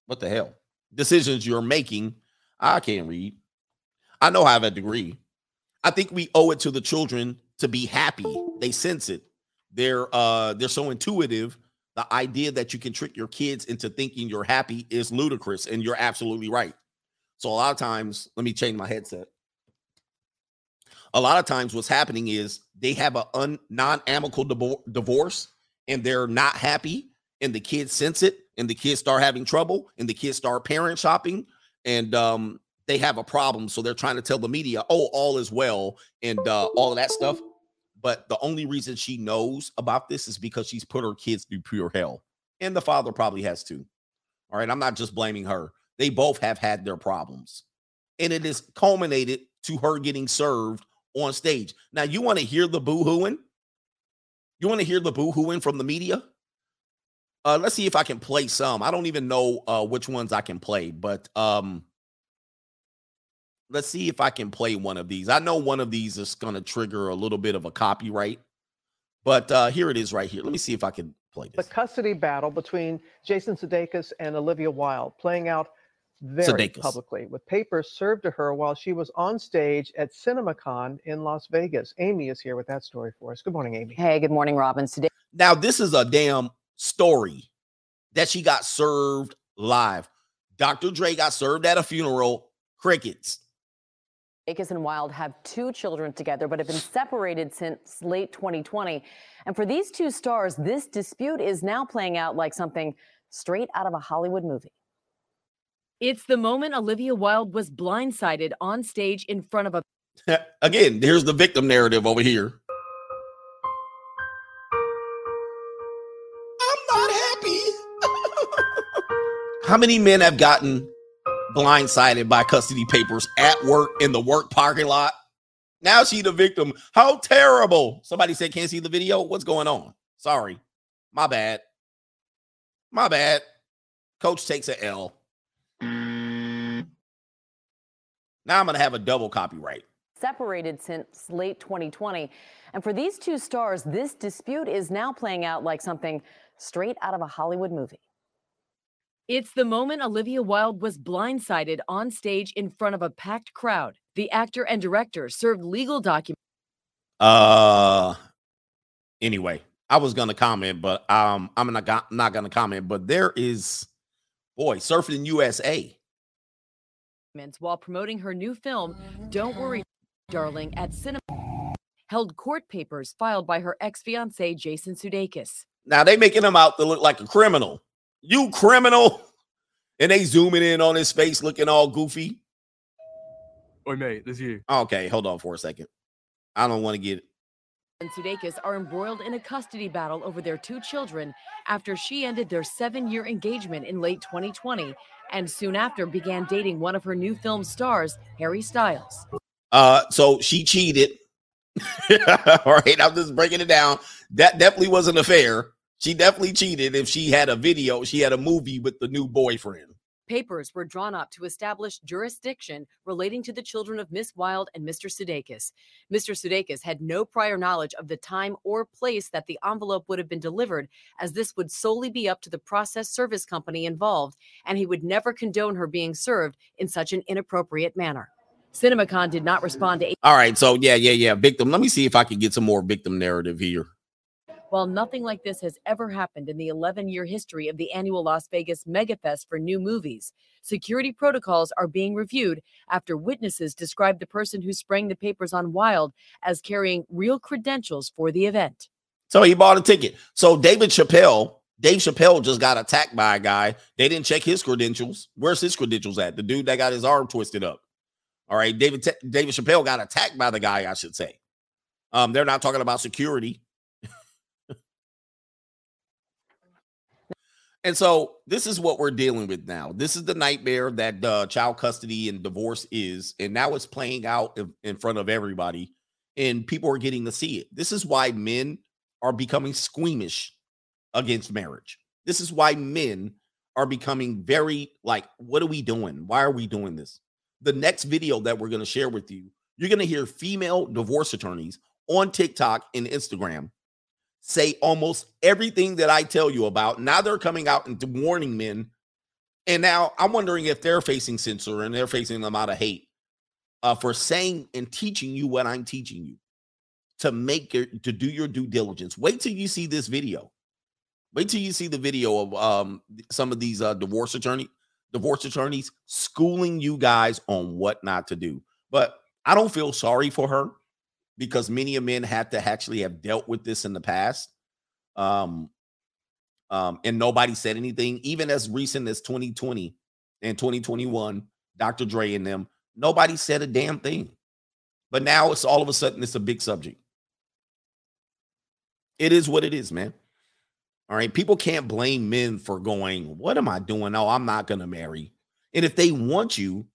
[SPEAKER 1] what the hell decisions you're making i can't read. I know i have a degree. I think we owe it to the children to be happy. They sense it. They're uh they're so intuitive. The idea that you can trick your kids into thinking you're happy is ludicrous and you're absolutely right. So a lot of times let me change my headset. A lot of times what's happening is they have a un, non-amicable divorce and they're not happy and the kids sense it and the kids start having trouble and the kids start parent shopping and um they have a problem so they're trying to tell the media oh all is well and uh all of that stuff. But the only reason she knows about this is because she's put her kids through pure hell and the father probably has too. All right i'm not just blaming her. They both have had their problems and it is culminated to her getting served on stage. Now you want to hear the boo-hooing you want to hear the boo-hooing from the media? Uh, let's see if I can play some. I don't even know uh, which ones I can play, but um, let's see if I can play one of these. I know one of these is going to trigger a little bit of a copyright, but uh, here it is right here. Let me see if I can play
[SPEAKER 4] this. The custody battle between Jason Sudeikis and Olivia Wilde playing out very Sudeikis. publicly with papers served to her while she was on stage at CinemaCon in Las Vegas. Amy is here with that story for us. Good morning, Amy.
[SPEAKER 6] Hey, good morning, Robin. Today-
[SPEAKER 1] now, this is a damn story that she got served live. Dr. Dre got served at a funeral, crickets.
[SPEAKER 6] Akis and Wilde have two children together, but have been separated since late 2020. And for these two stars, this dispute is now playing out like something straight out of a Hollywood movie.
[SPEAKER 7] It's the moment Olivia Wilde was blindsided on stage in front of a.
[SPEAKER 1] Again, here's the victim narrative over here. I'm not happy. How many men have gotten blindsided by custody papers at work in the work parking lot? Now she the victim. How terrible. Somebody said can't see the video. What's going on? Sorry. My bad. My bad. Coach takes a L. Now I'm going to have a double copyright.
[SPEAKER 6] Separated since late 2020. And for these two stars, this dispute is now playing out like something straight out of a Hollywood movie.
[SPEAKER 7] It's the moment Olivia Wilde was blindsided on stage in front of a packed crowd. The actor and director served legal documents.
[SPEAKER 1] Uh, anyway, I was gonna comment, but um, I'm not not gonna comment. But there is, boy, surfing USA
[SPEAKER 7] while promoting her new film, Don't Worry, Darling, at Cinema, held court papers filed by her ex fiance, Jason Sudeikis.
[SPEAKER 1] Now they making him out to look like a criminal. You criminal. And they zooming in on his face looking all goofy.
[SPEAKER 8] Oi, mate, there's you.
[SPEAKER 1] Okay, hold on for a second. I don't want to get
[SPEAKER 7] and Sudeikis are embroiled in a custody battle over their two children after she ended their seven year engagement in late 2020 and soon after began dating one of her new film stars, Harry Styles.
[SPEAKER 1] Uh, so she cheated. All right, I'm just breaking it down. That definitely was an affair. She definitely cheated if she had a video, she had a movie with the new boyfriend.
[SPEAKER 7] Papers were drawn up to establish jurisdiction relating to the children of Miss Wilde and Mr. Sudeikis. Mr. Sudeikis had no prior knowledge of the time or place that the envelope would have been delivered, as this would solely be up to the process service company involved, and he would never condone her being served in such an inappropriate manner. CinemaCon did not respond to.
[SPEAKER 1] All right, so yeah, yeah, yeah, victim. Let me see if I can get some more victim narrative here.
[SPEAKER 7] While nothing like this has ever happened in the 11 year history of the annual Las Vegas Megafest for new movies, security protocols are being reviewed after witnesses described the person who sprang the papers on Wilde as carrying real credentials for the event.
[SPEAKER 1] So he bought a ticket. So David Chappelle, Dave Chappelle just got attacked by a guy. They didn't check his credentials. Where's his credentials at? The dude that got his arm twisted up. All right, David David Chappelle got attacked by the guy, I should say. Um, they're not talking about security. And so this is what we're dealing with now. This is the nightmare that uh, child custody and divorce is, and now it's playing out in front of everybody, and people are getting to see it. This is why men are becoming squeamish against marriage. This is why men are becoming very like, what are we doing? Why are we doing this? The next video that we're going to share with you, you're going to hear female divorce attorneys on TikTok and Instagram say almost everything that I tell you about. Now they're coming out and warning men. And now I'm wondering if they're facing censor and they're facing a lot of hate uh, for saying and teaching you what I'm teaching you to make your to do your due diligence. Wait till you see this video. Wait till you see the video of um, some of these uh, divorce attorney divorce attorneys schooling you guys on what not to do. But I don't feel sorry for her because many of men had to actually have dealt with this in the past. Um, um, and nobody said anything, even as recent as 2020 and 2021, Dr. Dre and them, nobody said a damn thing. But now it's all of a sudden it's a big subject. It is what it is, man. All right. People can't blame men for going, What am I doing? Oh, I'm not going to marry. And if they want you,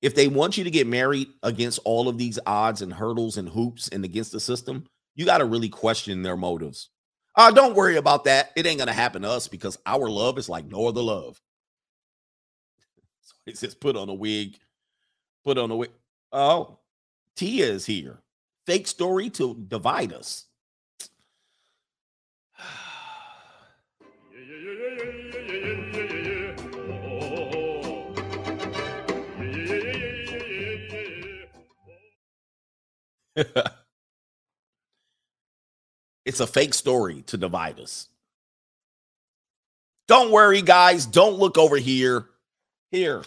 [SPEAKER 1] if they want you to get married against all of these odds and hurdles and hoops and against the system, you got to really question their motives. Uh, don't worry about that. It ain't going to happen to us because our love is like no other love. So he says, put on a wig. Put on a wig. Oh, Tia is here. Fake story to divide us. It's a fake story to divide us. Don't worry, guys. Don't look over here. Here.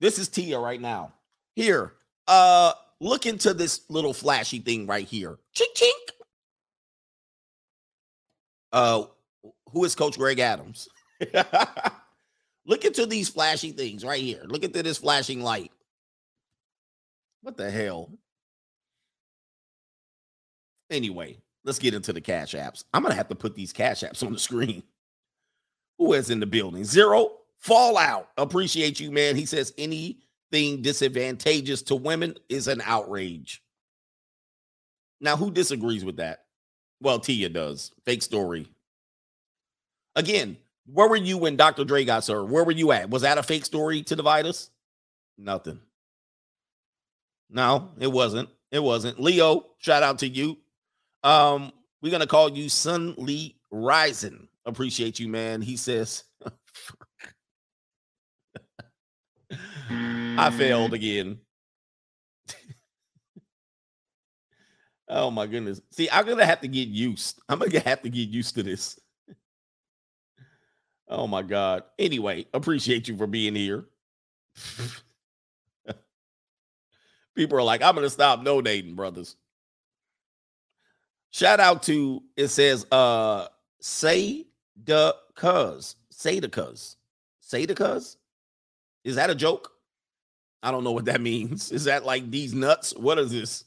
[SPEAKER 1] This is Tia right now. Here. Uh look into this little flashy thing right here. Chink chink. Uh who is Coach Greg Adams? look into these flashy things right here. Look into this flashing light. What the hell? Anyway, let's get into the cash apps. I'm gonna have to put these cash apps on the screen. Who is in the building? Zero Fallout. Appreciate you, man. He says anything disadvantageous to women is an outrage. Now, who disagrees with that? Well, Tia does. Fake story. Again, where were you when Dr. Dre got served? Where were you at? Was that a fake story to divide us? Nothing. No, it wasn't. It wasn't. Leo, shout out to you. Um, we're gonna call you Sun Lee Rising. Appreciate you, man. He says, I failed again. oh my goodness. See, I'm gonna have to get used. I'm gonna have to get used to this. oh my god. Anyway, appreciate you for being here. People are like, I'm gonna stop no dating, brothers. Shout out to it says uh say the cuz. Say the cuz. Say the cuz. Is that a joke? I don't know what that means. Is that like these nuts? What is this?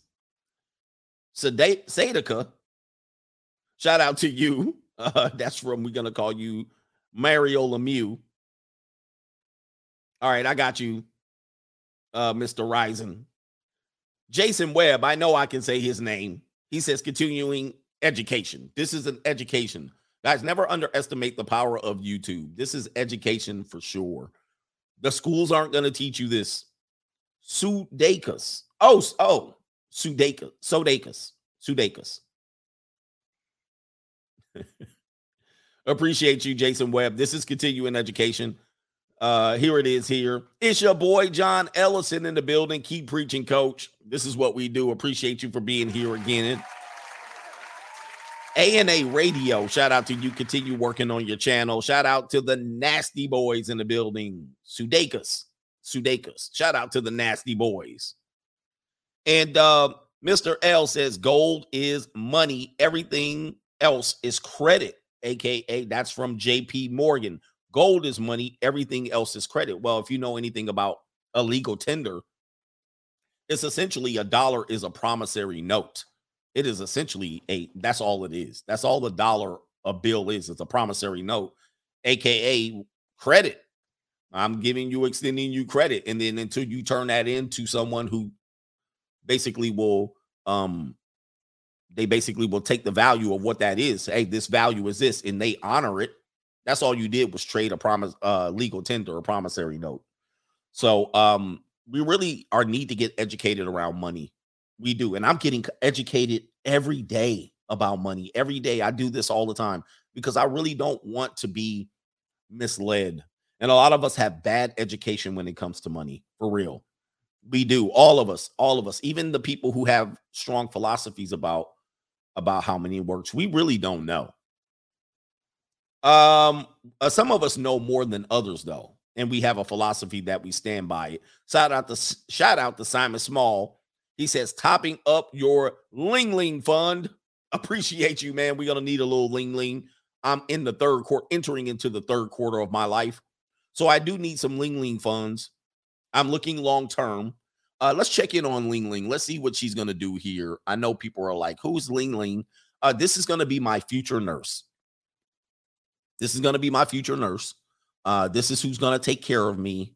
[SPEAKER 1] Sadeka. Shout out to you. Uh, that's from we're gonna call you Mario Lemieux. All right, I got you, uh, Mr. Rising. Jason Webb, I know I can say his name. He says continuing education. This is an education. Guys, never underestimate the power of YouTube. This is education for sure. The schools aren't going to teach you this. Sudeikis. Oh, oh, Sudeikis. Sudeikis. Sudeikis. Appreciate you, Jason Webb. This is continuing education. Uh, here it is here. It's your boy John Ellison in the building. Keep preaching, coach. This is what we do. Appreciate you for being here again. ANA Radio. Shout out to you. Continue working on your channel. Shout out to the nasty boys in the building. Sudeikis. Sudeikis. Shout out to the nasty boys. And uh, Mr. L says gold is money. Everything else is credit, aka that's from JP Morgan. Gold is money, everything else is credit. Well, if you know anything about a legal tender, it's essentially a dollar is a promissory note. It is essentially a that's all it is. That's all the dollar a bill is. It's a promissory note, aka credit. I'm giving you extending you credit and then until you turn that into someone who basically will um they basically will take the value of what that is. Hey, this value is this, and they honor it. That's all you did was trade a promise, uh, legal tender, a promissory note. So um, we really are need to get educated around money. We do, and I'm getting educated every day about money. Every day I do this all the time because I really don't want to be misled. And a lot of us have bad education when it comes to money, for real. We do, all of us, all of us, even the people who have strong philosophies about about how money works. We really don't know. Um, uh, some of us know more than others, though, and we have a philosophy that we stand by. It. Shout out to shout out to Simon Small. He says, topping up your Ling Ling fund. Appreciate you, man. We're gonna need a little Ling Ling. I'm in the third quarter, entering into the third quarter of my life, so I do need some Ling Ling funds. I'm looking long term. Uh, let's check in on Ling Ling. Let's see what she's going to do here. I know people are like, who's Ling Ling? Uh, this is going to be my future nurse. This is going to be my future nurse. Uh, this is who's going to take care of me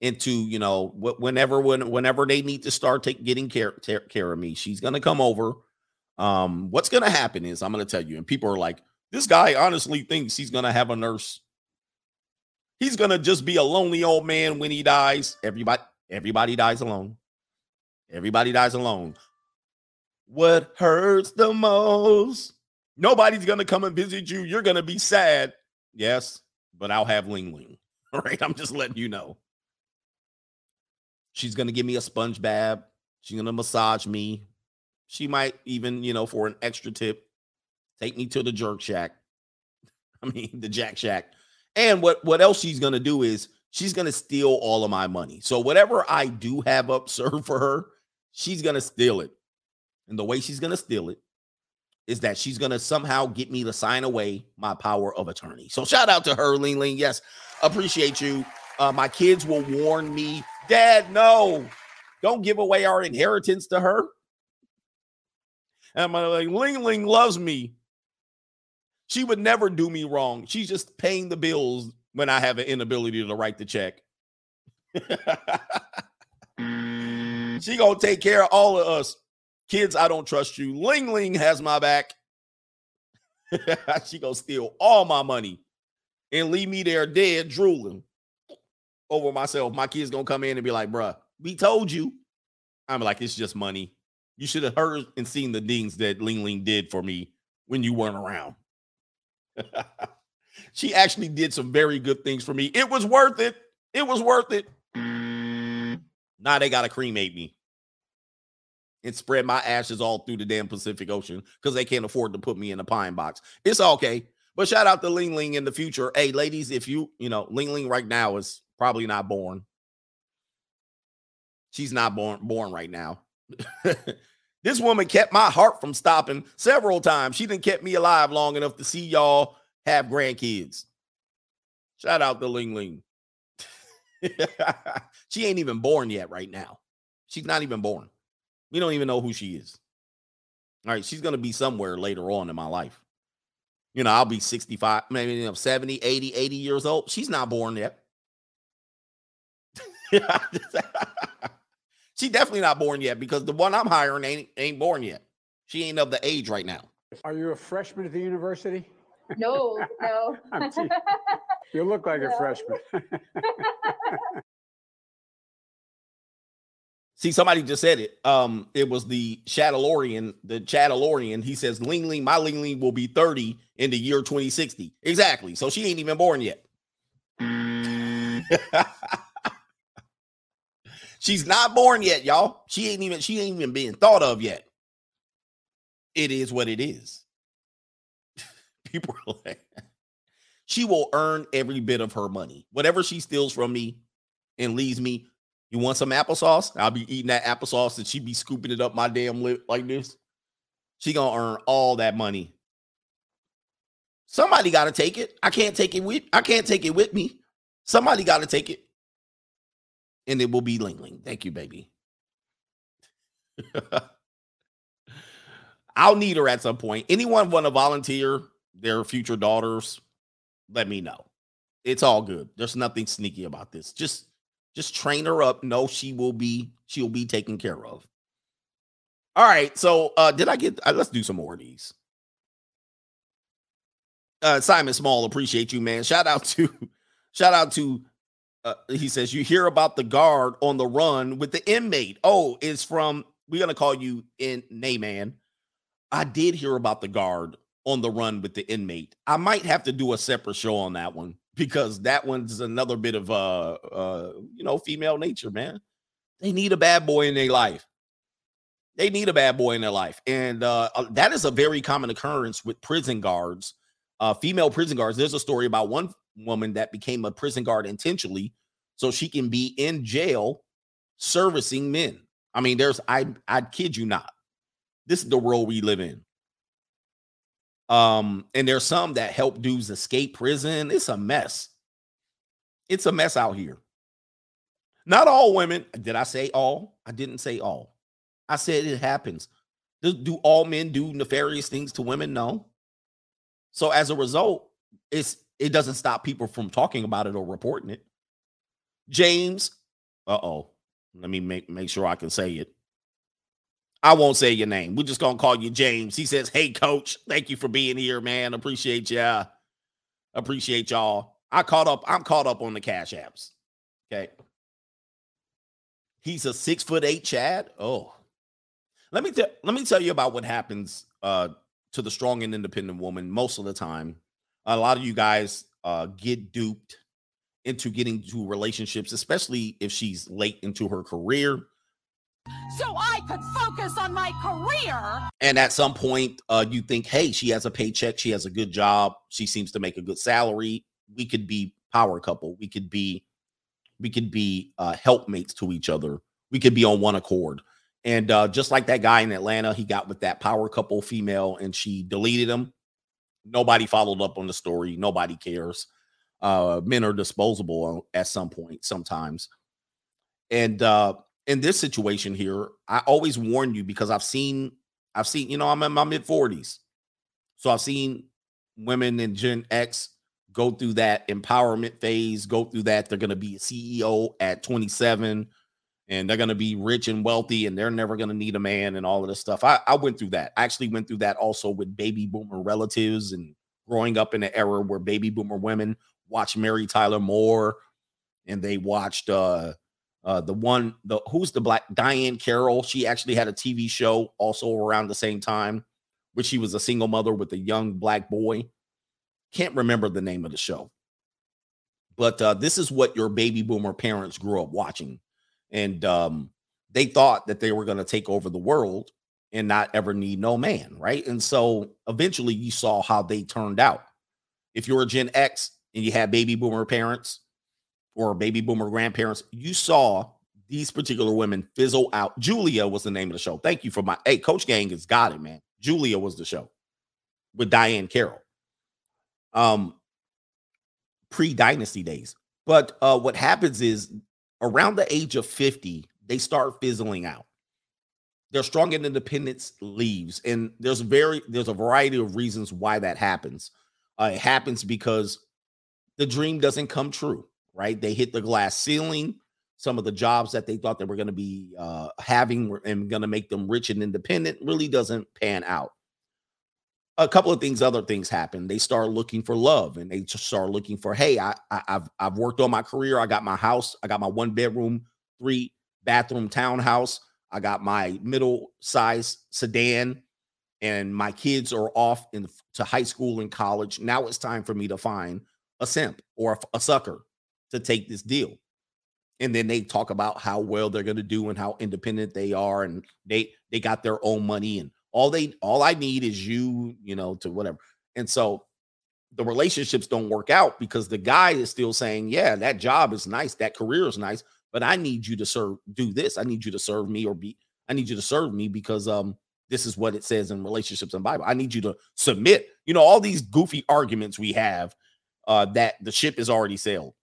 [SPEAKER 1] into, you know, whenever, when, whenever they need to start take, getting care, care of me. She's going to come over. Um, what's going to happen is I'm going to tell you, and people are like, this guy honestly thinks he's going to have a nurse. He's going to just be a lonely old man when he dies. Everybody, Everybody dies alone. Everybody dies alone. What hurts the most? Nobody's going to come and visit you. You're going to be sad. Yes, but I'll have Ling Ling. All right. I'm just letting you know. She's going to give me a sponge bath. She's going to massage me. She might even, you know, for an extra tip, take me to the jerk shack. I mean, the Jack Shack. And what what else she's going to do is she's going to steal all of my money. So whatever I do have up served for her, she's going to steal it. And the way she's going to steal it is that she's going to somehow get me to sign away my power of attorney. So shout out to her, Ling Ling. Yes, appreciate you. Uh, my kids will warn me, Dad, no, don't give away our inheritance to her. And my like, Ling Ling loves me. She would never do me wrong. She's just paying the bills when I have an inability to write the check. she gonna take care of all of us. Kids, I don't trust you. Ling Ling has my back. she gonna steal all my money and leave me there dead, drooling over myself. My kids gonna come in and be like, bruh, we told you. I'm like, it's just money. You should have heard and seen the things that Ling Ling did for me when you weren't around. She actually did some very good things for me. It was worth it. It was worth it. Now they got to cremate me and spread my ashes all through the damn Pacific Ocean because they can't afford to put me in a pine box. It's okay. But shout out to Ling Ling in the future. Hey, ladies, if you, you know, Ling Ling right now is probably not born. She's not born born right now. this woman kept my heart from stopping several times. She didn't kept me alive long enough to see y'all have grandkids. Shout out to Ling Ling. she ain't even born yet right now. She's not even born. We don't even know who she is. All right, she's going to be somewhere later on in my life. You know, I'll be 65, maybe you know, 70, 80, 80 years old. She's not born yet. She's definitely not born yet because the one I'm hiring ain't ain't born yet. She ain't of the age right now.
[SPEAKER 9] Are you a freshman at the university?
[SPEAKER 10] No, no.
[SPEAKER 9] you look like no. a freshman.
[SPEAKER 1] See, somebody just said it. Um, it was the Shadalorian, the Shadalorian. He says, Ling Ling, my Ling Ling will be 30 in the year 2060. Exactly. So she ain't even born yet. She's not born yet, y'all. She ain't even, she ain't even being thought of yet. It is what it is. People are like, she will earn every bit of her money. Whatever she steals from me and leaves me, you want some applesauce? I'll be eating that applesauce and she be scooping it up my damn lip like this. She gonna earn all that money. Somebody gotta take it. I can't take it with I can't take it with me. Somebody gotta take it. And it will be Ling Ling. Thank you, baby. I'll need her at some point. Anyone want to volunteer their future daughters? Let me know. It's all good. There's nothing sneaky about this. Just just train her up. No, she will be she'll be taken care of. All right. So uh did I get uh, let's do some more of these. Uh Simon Small, appreciate you, man. Shout out to shout out to uh, he says you hear about the guard on the run with the inmate. Oh, it's from we're gonna call you in Nayman. I did hear about the guard on the run with the inmate. I might have to do a separate show on that one because that one's another bit of uh uh you know female nature, man. They need a bad boy in their life. They need a bad boy in their life, and uh, uh that is a very common occurrence with prison guards, uh, female prison guards. There's a story about one woman that became a prison guard intentionally so she can be in jail servicing men. I mean, there's I I kid you not. This is the world we live in. Um, and there's some that help dudes escape prison. It's a mess. It's a mess out here. Not all women. Did I say all? I didn't say all. I said it happens. Do, do all men do nefarious things to women? No. So as a result, it's it doesn't stop people from talking about it or reporting it. James, uh-oh. Let me make make sure I can say it. I won't say your name. We're just gonna call you James. He says, "Hey, coach, thank you for being here, man. Appreciate ya. Appreciate y'all. I caught up. I'm caught up on the cash apps. Okay. He's a six foot eight Chad. Oh, let me tell. Let me tell you about what happens uh, to the strong and independent woman most of the time. A lot of you guys uh, get duped into getting to relationships, especially if she's late into her career
[SPEAKER 2] so I could focus on my career.
[SPEAKER 1] And at some point, uh, you think, hey, she has a paycheck, she has a good job, she seems to make a good salary. We could be power couple. We could be, we could be uh, helpmates to each other. We could be on one accord. And uh, just like that guy in Atlanta, he got with that power couple female, and she deleted him. Nobody followed up on the story. Nobody cares. Uh, men are disposable at some point, sometimes. And uh, in this situation here, I always warn you because I've seen, I've seen, you know, I'm in my mid 40s. So I've seen women in Gen X go through that empowerment phase, go through that. They're going to be a CEO at 27 and they're going to be rich and wealthy and they're never going to need a man and all of this stuff. I, I went through that. I actually went through that also with baby boomer relatives and growing up in an era where baby boomer women watched Mary Tyler Moore and they watched, uh, uh, the one, the who's the black Diahann Carroll? She actually had a TV show also around the same time, which she was a single mother with a young black boy. Can't remember the name of the show, but uh, this is what your baby boomer parents grew up watching, and um, they thought that they were going to take over the world and not ever need no man, right? And so eventually, you saw how they turned out. If you're a Gen X and you had baby boomer parents, or baby boomer grandparents, you saw these particular women fizzle out. Julia was the name of the show. Thank you for my hey, Coach Gang has got it, man. Julia was the show with Diahann Carroll. Um pre-dynasty days. But uh what happens is around the age of 50, they start fizzling out. Their strong and independence leaves. And there's very there's a variety of reasons why that happens. Uh, it happens because the dream doesn't come true right? They hit the glass ceiling. Some of the jobs that they thought they were going to be uh, having and going to make them rich and independent really doesn't pan out. A couple of things, other things happen. They start looking for love, and they just start looking for, hey, I, I I've I've worked on my career. I got my house. I got my one bedroom, three bathroom townhouse. I got my middle size sedan, and my kids are off in to high school and college. Now it's time for me to find a simp or a, a sucker to take this deal. And then they talk about how well they're going to do and how independent they are and they they got their own money and all they all I need is you, you know, to whatever. And so the relationships don't work out because the guy is still saying, Yeah, that job is nice, that career is nice, but I need you to serve, do this. I need you to serve me or be, I need you to serve me because um this is what it says in relationships and Bible. I need you to submit. You know, all these goofy arguments we have uh that the ship is already sailed.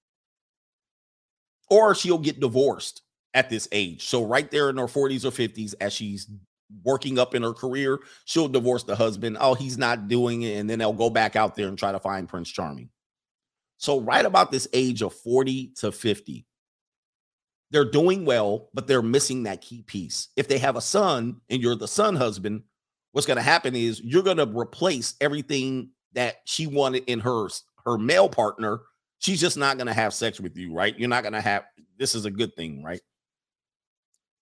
[SPEAKER 1] Or she'll get divorced at this age. So right there in her 40s or 50s, as she's working up in her career, she'll divorce the husband. Oh, he's not doing it. And then they'll go back out there and try to find Prince Charming. So, right about this age of 40 to 50, they're doing well, but they're missing that key piece. If they have a son and you're the son husband, what's going to happen is you're going to replace everything that she wanted in her her male partner. She's just not going to have sex with you, right? You're not going to have this is a good thing, right?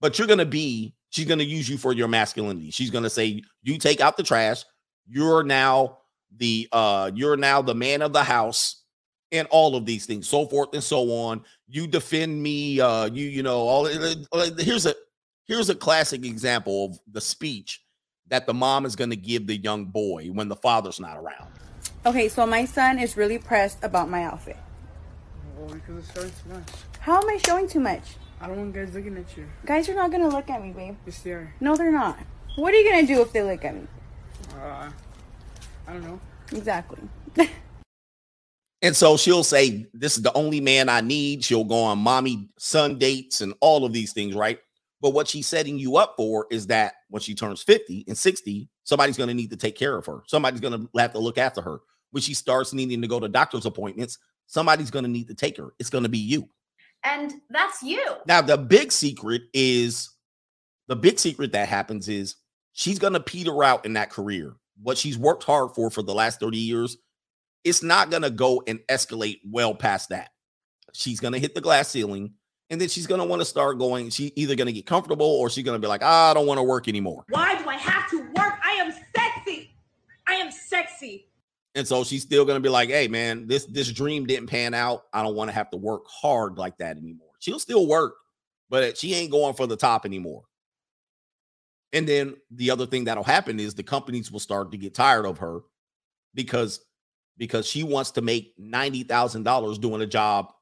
[SPEAKER 1] But you're going to be she's going to use you for your masculinity. She's going to say you take out the trash. You're now the uh you're now the man of the house and all of these things, so forth and so on. You defend me, uh you you know, all here's a here's a classic example of the speech that the mom is going to give the young boy when the father's not around.
[SPEAKER 11] Okay, so my son is really pressed about my outfit.
[SPEAKER 12] Well, because it's showing too much.
[SPEAKER 11] How am I showing too much?
[SPEAKER 12] I don't want guys looking at you.
[SPEAKER 11] Guys are not gonna look at me, babe.
[SPEAKER 12] Yes, they are.
[SPEAKER 11] No, they're not. What are you gonna do if they look at me?
[SPEAKER 12] Uh, I don't know.
[SPEAKER 11] Exactly.
[SPEAKER 1] and so she'll say, This is the only man I need. She'll go on mommy son dates and all of these things, right? But what she's setting you up for is that when she turns 50 and 60, somebody's going to need to take care of her. Somebody's going to have to look after her. When she starts needing to go to doctor's appointments, somebody's going to need to take her. It's going to be you.
[SPEAKER 13] And that's you.
[SPEAKER 1] Now, the big secret is the big secret that happens is she's going to peter out in that career. What she's worked hard for for the last 30 years, it's not going to go and escalate well past that. She's going to hit the glass ceiling and then she's going to want to start going. She's either going to get comfortable or she's going to be like, ah, I don't want to work anymore.
[SPEAKER 14] Why do I have to work? I am sexy. I am sexy.
[SPEAKER 1] And so she's still going to be like, hey, man, this this dream didn't pan out. I don't want to have to work hard like that anymore. She'll still work, but she ain't going for the top anymore. And then the other thing that'll happen is the companies will start to get tired of her because because she wants to make $90,000 doing a job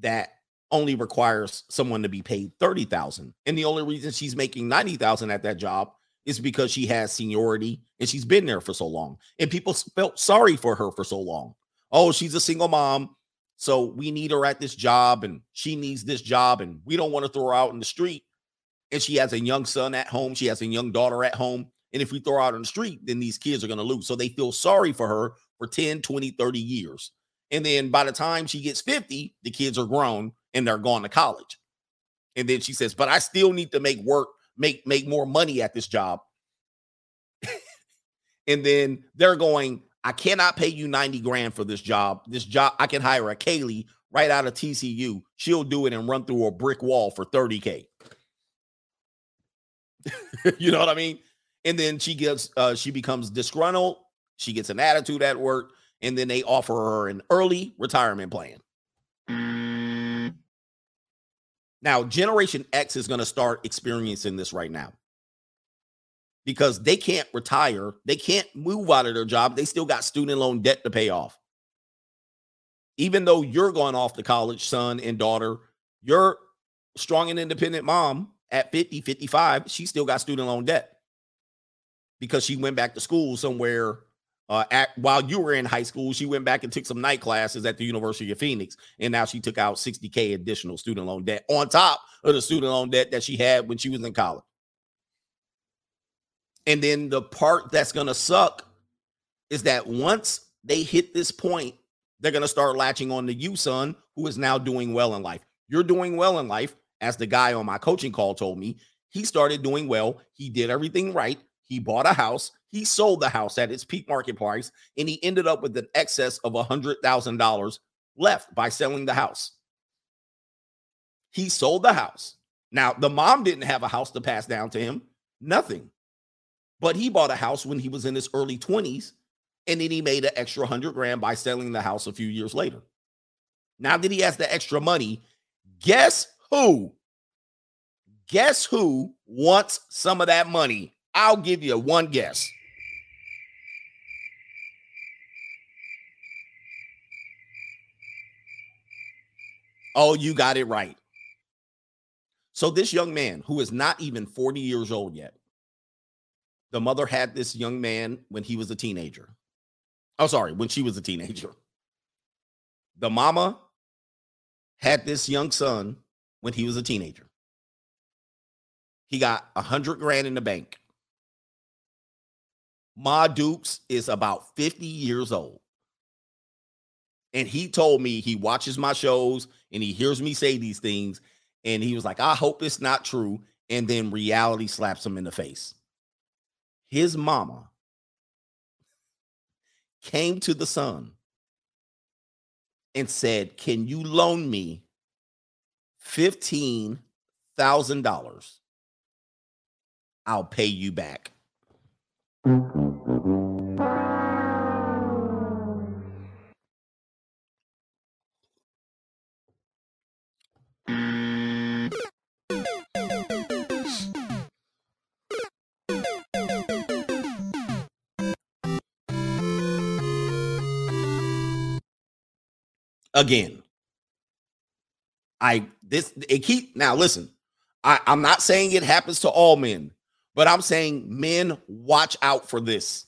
[SPEAKER 1] that only requires someone to be paid 30,000. And the only reason she's making 90,000 at that job is because she has seniority and she's been there for so long. And people felt sorry for her for so long. Oh, she's a single mom. So we need her at this job and she needs this job and we don't want to throw her out in the street. And she has a young son at home. She has a young daughter at home. And if we throw her out on the street, then these kids are going to lose. So they feel sorry for her for 10, 20, 30 years. And then by the time she gets 50, the kids are grown and they're going to college. And then she says, "But I still need to make work, make make more money at this job." and then they're going, "I cannot pay you 90 grand for this job. This job I can hire a Kaylee right out of TCU. She'll do it and run through a brick wall for 30k." you know what I mean? And then she gets uh she becomes disgruntled, she gets an attitude at work, and then they offer her an early retirement plan. Now, Generation X is going to start experiencing this right now because they can't retire. They can't move out of their job. They still got student loan debt to pay off. Even though you're going off to college, son and daughter, you're strong and independent mom at 50, 55, she still got student loan debt because she went back to school somewhere uh, at, while you were in high school, she went back and took some night classes at the University of Phoenix, and now she took out 60k additional student loan debt on top of the student loan debt that she had when she was in college. And then the part that's gonna suck is that once they hit this point, they're gonna start latching on to you, son, who is now doing well in life. You're doing well in life, as the guy on my coaching call told me. He started doing well. He did everything right. He bought a house. He sold the house at its peak market price, and he ended up with an excess of $100,000 left by selling the house. He sold the house. Now, the mom didn't have a house to pass down to him, nothing. But he bought a house when he was in his early 20s, and then he made an extra 100 grand by selling the house a few years later. Now that he has the extra money, guess who? Guess who wants some of that money I'll give you one guess. Oh, you got it right. So, this young man who is not even 40 years old yet, the mother had this young man when he was a teenager. Oh, sorry, when she was a teenager. The mama had this young son when he was a teenager. He got a hundred grand in the bank. Ma Dukes is about 50 years old. And he told me he watches my shows and he hears me say these things. And he was like, I hope it's not true. And then reality slaps him in the face. His mama came to the son and said, Can you loan me $15,000? I'll pay you back. Again, I this it keep now listen. I, I'm not saying it happens to all men, but I'm saying men watch out for this.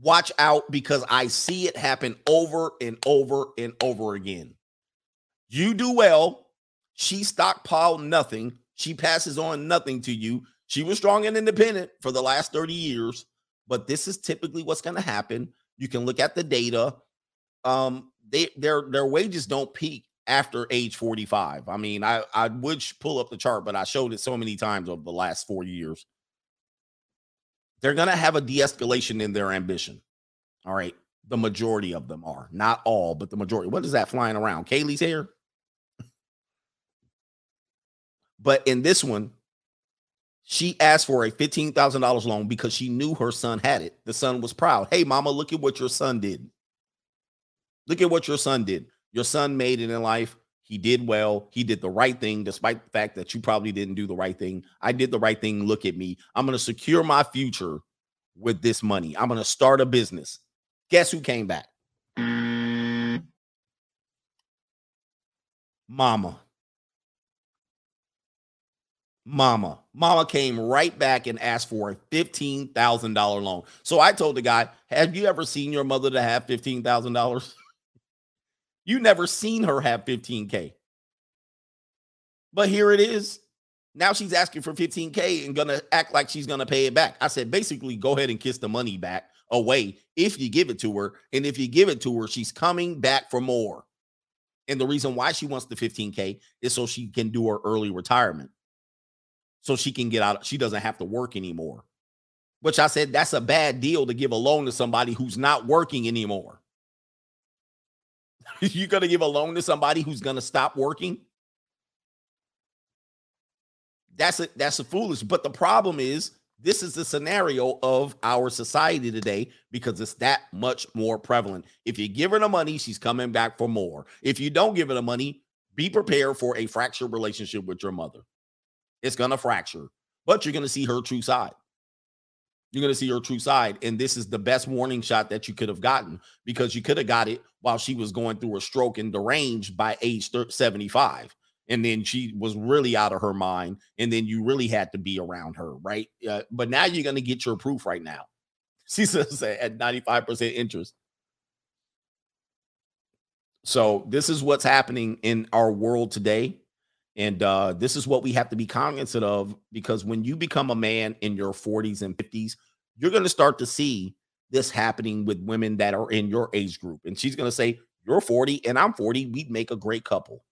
[SPEAKER 1] Watch out because I see it happen over and over and over again. You do well. She stockpiled nothing. She passes on nothing to you. She was strong and independent for the last 30 years, but this is typically what's going to happen. You can look at the data. Um, they their their wages don't peak after age 45. I mean, I I would pull up the chart, but I showed it so many times over the last four years they're going to have a de escalation in their ambition. All right. The majority of them are, not all, but the majority. What is that flying around? Kaylee's hair? but in this one, she asked for a $15,000 loan because she knew her son had it. The son was proud. Hey, mama, look at what your son did. Look at what your son did. Your son made it in life. He did well. He did the right thing, despite the fact that you probably didn't do the right thing. I did the right thing. Look at me. I'm going to secure my future with this money. I'm going to start a business. Guess who came back? Mama. Mama. Mama came right back and asked for a $15,000 loan. So I told the guy, Have you ever seen your mother to have $15,000? You never seen her have 15K. But here it is. Now she's asking for 15K and gonna act like she's gonna pay it back. I said, basically, go ahead and kiss the money back away if you give it to her. And if you give it to her, she's coming back for more. And the reason why she wants the 15K is so she can do her early retirement. So she can get out, she doesn't have to work anymore. Which I said, that's a bad deal to give a loan to somebody who's not working anymore. You're going to give a loan to somebody who's going to stop working? That's a that's a foolish. But the problem is this is the scenario of our society today because it's that much more prevalent. If you give her the money, she's coming back for more. If you don't give her the money, be prepared for a fractured relationship with your mother. It's going to fracture, but you're going to see her true side. You're going to see her true side. And this is the best warning shot that you could have gotten because you could have got it while she was going through a stroke and deranged by age 75. And then she was really out of her mind. And then you really had to be around her, right? Uh, but now you're going to get your proof right now. She says at 95% interest. So this is what's happening in our world today. And uh, this is what we have to be cognizant of because when you become a man in your 40s and 50s, you're going to start to see this happening with women that are in your age group. And she's going to say, You're 40 and I'm 40. We'd make a great couple.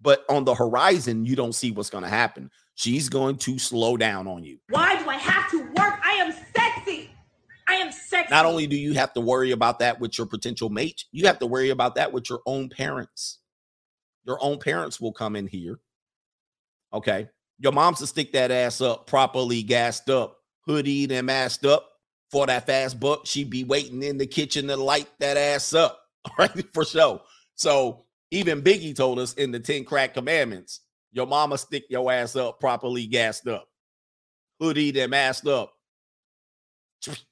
[SPEAKER 1] But on the horizon, you don't see what's going to happen. She's going to slow down on you.
[SPEAKER 14] Why do I have to work? I am sexy. I am sexy.
[SPEAKER 1] Not only do you have to worry about that with your potential mate, you have to worry about that with your own parents. Your own parents will come in here. Okay. Your mom's to stick that ass up properly gassed up, hoodied and masked up for that fast buck. She'd be waiting in the kitchen to light that ass up. right? For sure. So even Biggie told us in the 10 crack commandments, your mama stick your ass up properly gassed up, hoodied and masked up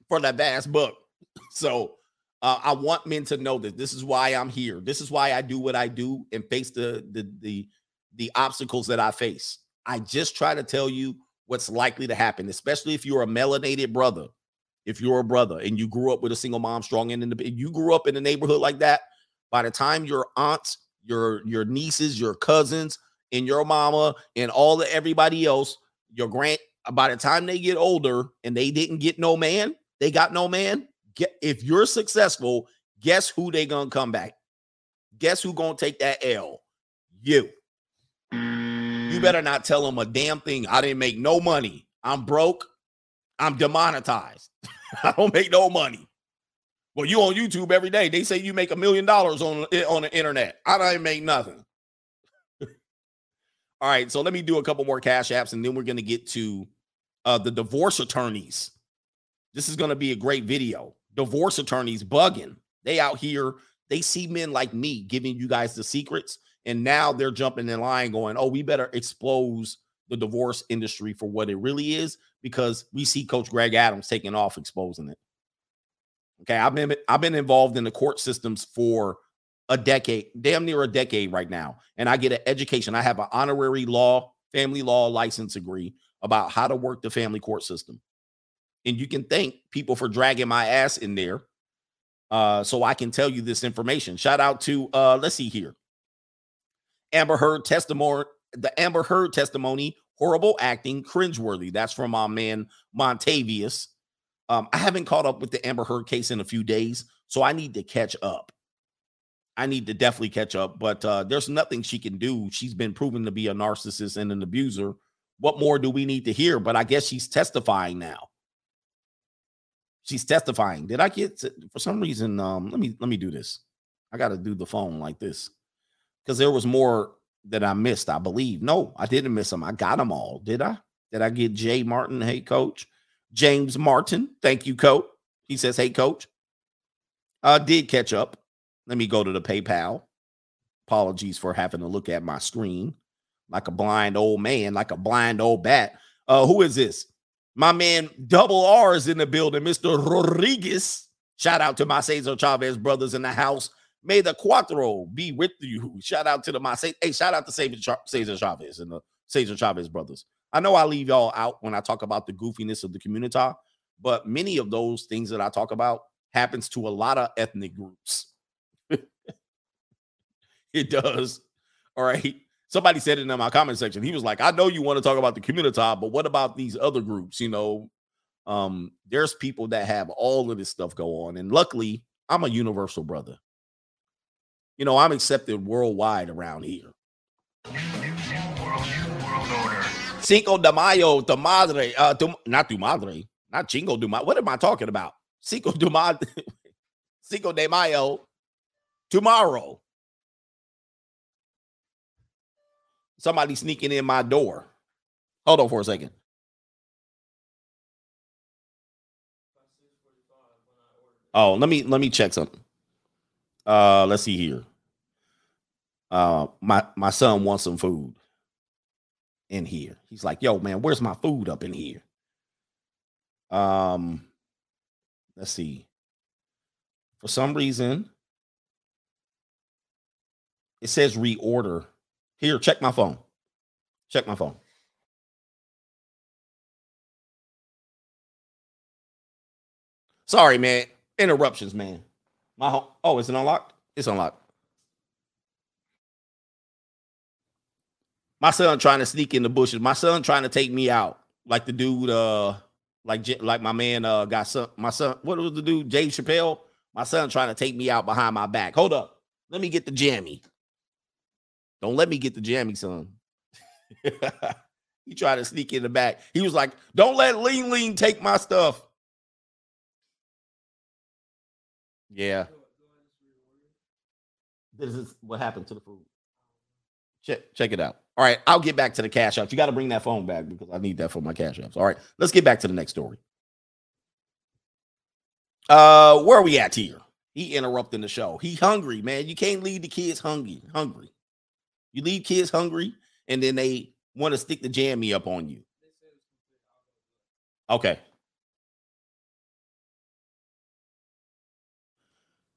[SPEAKER 1] for that fast buck. So Uh, I want men to know that this is why I'm here. This is why I do what I do and face the the the the obstacles that I face. I just try to tell you what's likely to happen, especially if you're a melanated brother. If you're a brother and you grew up with a single mom, strong and independent, you grew up in a neighborhood like that. By the time your aunts, your your nieces, your cousins, and your mama, and all the everybody else, your grand, by the time they get older and they didn't get no man, they got no man. Get if you're successful, guess who they gonna come back? Guess who gonna take that L? You. You better not tell them a damn thing. I didn't make no money. I'm broke. I'm demonetized. I don't make no money. Well, you on YouTube every day. They say you make a million dollars on eh, on the internet. I don't make nothing. All right, so let me do a couple more cash apps, and then we're gonna get to uh, the divorce attorneys. This is gonna be a great video. Divorce attorneys bugging. They out here. They see men like me giving you guys the secrets and now they're jumping in line going, oh, we better expose the divorce industry for what it really is because we see Coach Greg Adams taking off exposing it. Okay, I've been I've been involved in the court systems for a decade, damn near a decade right now, and I get an education. I have an honorary law, family law license degree about how to work the family court system. And you can thank people for dragging my ass in there, uh, so I can tell you this information. Shout out to uh, let's see here, Amber Heard testimony, the Amber Heard testimony, horrible acting, cringeworthy. That's from my man Montavious. Um, I haven't caught up with the Amber Heard case in a few days, so I need to catch up. I need to definitely catch up, but uh, there's nothing she can do. She's been proven to be a narcissist and an abuser. What more do we need to hear? But I guess she's testifying now. She's testifying. Did I get to, for some reason? Um, let me let me do this. I got to do the phone like this because there was more that I missed, I believe. No, I didn't miss them. I got them all. Did I? Did I get Jay Martin? Hey, coach. James Martin. Thank you, coach. He says, Hey, coach. I did catch up. Let me go to the PayPal. Apologies for having to look at my screen like a blind old man, like a blind old bat. Uh, who is this? My man Double R is in the building, Mr. Rodriguez. Shout out to my Cesar Chavez brothers in the house. May the Cuatro be with you. Shout out to the my hey, shout out to Cesar Chavez and the Cesar Chavez brothers. I know I leave y'all out when I talk about the goofiness of the community, but many of those things that I talk about happens to a lot of ethnic groups. it does. All right. Somebody said it in my comment section. He was like, I know you want to talk about the community, but what about these other groups? You know, um, there's people that have all of this stuff go on. And luckily, I'm a universal brother you know, I'm accepted worldwide around here. Cinco de Mayo, de Madre, uh, de, not de Madre, not Chingo de Madre. What am I talking about? Cinco de Cinco de Mayo, tomorrow. Somebody sneaking in my door. Hold on for a second. Oh, let me let me check something. Uh, let's see here uh my my son wants some food in here. He's like, "Yo, man, where's my food up in here?" Um let's see. For some reason it says reorder. Here, check my phone. Check my phone. Sorry, man. Interruptions, man. My home. Oh, is it unlocked? It's unlocked. My son trying to sneak in the bushes. My son trying to take me out, like the dude, uh, like like my man, uh, got son. My son, what was the dude, Jay Chappelle? My son trying to take me out behind my back. Hold up, let me get the jammy. Don't let me get the jammy, son. he tried to sneak in the back. He was like, "Don't let Lean Lean take my stuff." Yeah. This is what happened to the food. Check check it out. All right, I'll get back to the cash apps. You got to bring that phone back because I need that for my cash apps. All right, let's get back to the next story. Uh, where are we at here? He interrupting the show. He hungry, man. You can't leave the kids hungry. Hungry. You leave kids hungry, and then they want to stick the jammy up on you. Okay.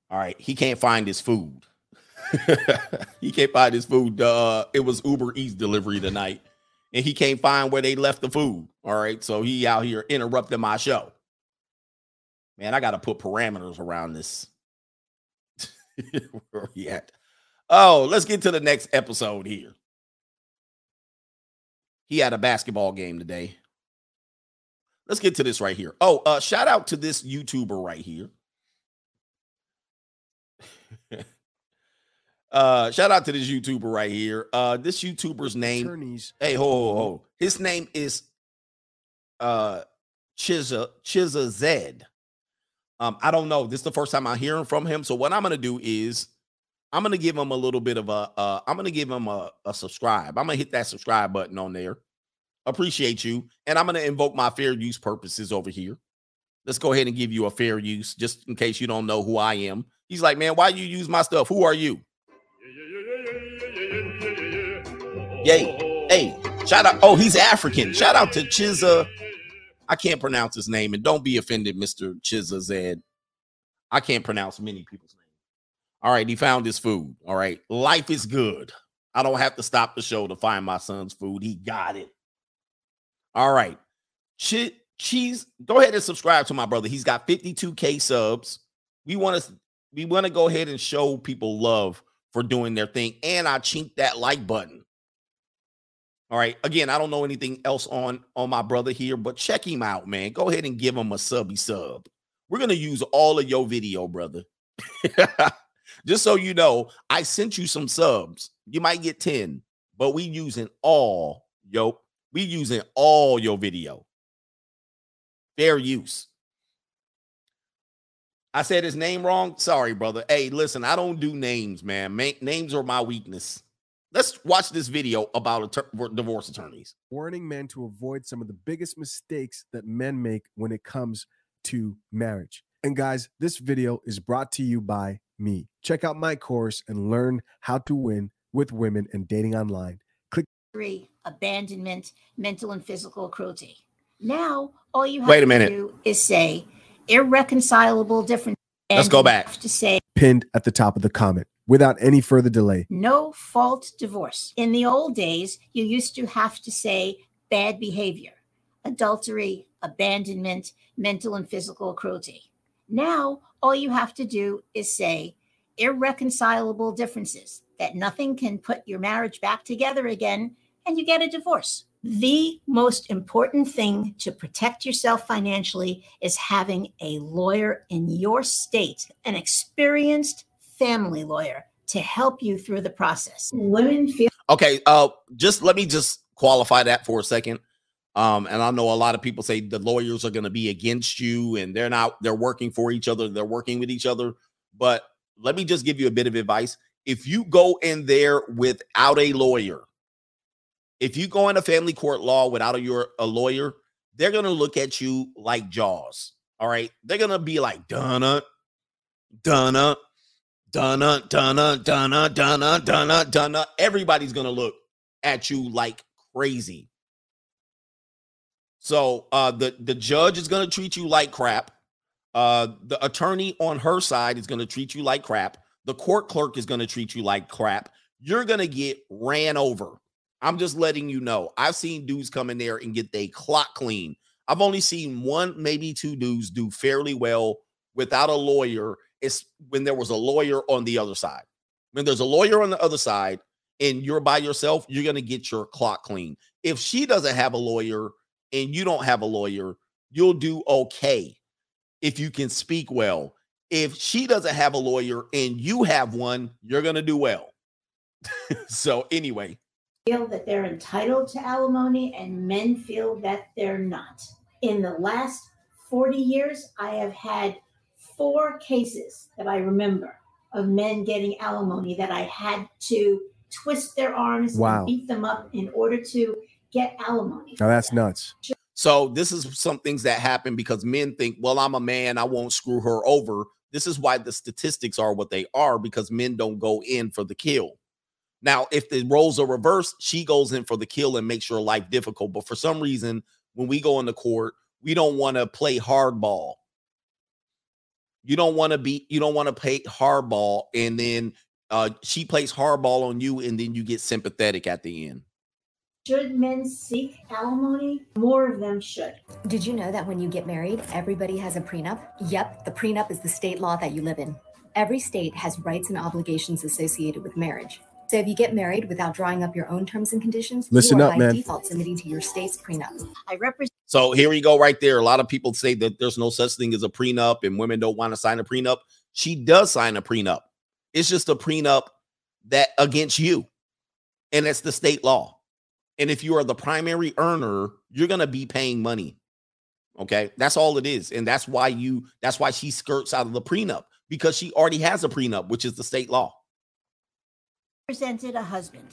[SPEAKER 1] All right, he can't find his food. he can't find his food. Uh, it was Uber Eats delivery tonight, and he can't find where they left the food. All right, so he out here interrupting my show. Man, I got to put parameters around this. where he at? Oh, let's get to the next episode here. He had a basketball game today. Let's get to this right here. Oh, uh, shout out to this YouTuber right here. uh, shout out to this YouTuber right here. Uh, this YouTuber's name. Attorneys. Hey, ho, ho, ho. His name is uh Chiza Chiza Zed. Um, I don't know. This is the first time I'm hearing from him. So what I'm gonna do is I'm gonna give him a little bit of a uh, I'm gonna give him a, a subscribe. I'm gonna hit that subscribe button on there. Appreciate you. And I'm gonna invoke my fair use purposes over here. Let's go ahead and give you a fair use, just in case you don't know who I am. He's like, man, why you use my stuff? Who are you? Yay. Hey, shout out. Oh, he's African. Shout out to Chiza. I can't pronounce his name, and don't be offended, Mr. Chiza Zed. I can't pronounce many people's. All right, he found his food. All right, life is good. I don't have to stop the show to find my son's food. He got it. All right. Ch- cheese, go ahead and subscribe to my brother. He's got 52k subs. We want to we want to go ahead and show people love for doing their thing. And I chink that like button. All right. Again, I don't know anything else on on my brother here, but check him out, man. Go ahead and give him a subby sub. We're gonna use all of your video, brother. Just so you know, I sent you some subs. You might get 10, but we using all, yo, we using all your video. Fair use. I said his name wrong. Sorry, brother. Hey, listen, I don't do names, man. Ma- names are my weakness. Let's watch this video about divorce attorneys.
[SPEAKER 15] Warning men to avoid some of the biggest mistakes that men make when it comes to marriage. And guys, this video is brought to you by me. Check out my course and learn how to win with women and dating online. Click
[SPEAKER 16] three abandonment, mental and physical cruelty. Now, all you have
[SPEAKER 1] Wait a
[SPEAKER 16] to
[SPEAKER 1] minute.
[SPEAKER 16] do is say irreconcilable difference.
[SPEAKER 1] Let's go back.
[SPEAKER 16] have to say
[SPEAKER 15] pinned at the top of the comment. Without any further delay,
[SPEAKER 16] no fault divorce. In the old days, you used to have to say bad behavior, adultery, abandonment, mental and physical cruelty. Now, all you have to do is say irreconcilable differences that nothing can put your marriage back together again, and you get a divorce. The most important thing to protect yourself financially is having a lawyer in your state, an experienced family lawyer to help you through the process. Women feel
[SPEAKER 1] Okay, uh, just let me just qualify that for a second. Um, and I know a lot of people say the lawyers are going to be against you, and they're not. They're working for each other. They're working with each other. But let me just give you a bit of advice. If you go in there without a lawyer, if you go into family court law without a, your a lawyer, they're going to look at you like Jaws. All right, they're going to be like Donna, Donna, Donna, Donna, Donna, Donna, Donna, Donna. Everybody's going to look at you like crazy. So uh, the the judge is going to treat you like crap. Uh, the attorney on her side is going to treat you like crap. The court clerk is going to treat you like crap. You're going to get ran over. I'm just letting you know. I've seen dudes come in there and get they clock clean. I've only seen one, maybe two dudes do fairly well without a lawyer. It's when there was a lawyer on the other side. When there's a lawyer on the other side and you're by yourself, you're going to get your clock clean. If she doesn't have a lawyer and you don't have a lawyer, you'll do okay if you can speak well. If she doesn't have a lawyer and you have one, you're going to do well. so, anyway,
[SPEAKER 16] feel that they're entitled to alimony and men feel that they're not. In the last 40 years, I have had four cases that I remember of men getting alimony that I had to twist their arms
[SPEAKER 15] Wow.
[SPEAKER 16] and beat them up in order to get alimony.
[SPEAKER 15] now that's nuts.
[SPEAKER 1] So this is some things that happen because men think, well, I'm a man, I won't screw her over. This is why the statistics are what they are because men don't go in for the kill. Now, if the roles are reversed, she goes in for the kill and makes your life difficult. But for some reason, when we go into court, we don't want to play hardball. You don't want to be. You don't want to play hardball, and then uh, she plays hardball on you, and then you get sympathetic at the end.
[SPEAKER 16] Should men seek alimony? More of them should.
[SPEAKER 17] Did you know that when you get married, everybody has a prenup? Yep, the prenup is the state law that you live in. Every state has rights and obligations associated with marriage. So if you get married without drawing up your own terms and conditions,
[SPEAKER 15] listen
[SPEAKER 17] you are
[SPEAKER 15] up,
[SPEAKER 17] by
[SPEAKER 15] man.
[SPEAKER 17] default submitting to your state's prenup.
[SPEAKER 16] I represent.
[SPEAKER 1] So here we go, right there. A lot of people say that there's no such thing as a prenup, and women don't want to sign a prenup. She does sign a prenup. It's just a prenup that against you, and it's the state law. And if you are the primary earner, you're going to be paying money. Okay. That's all it is. And that's why you, that's why she skirts out of the prenup because she already has a prenup, which is the state law.
[SPEAKER 16] Presented a husband.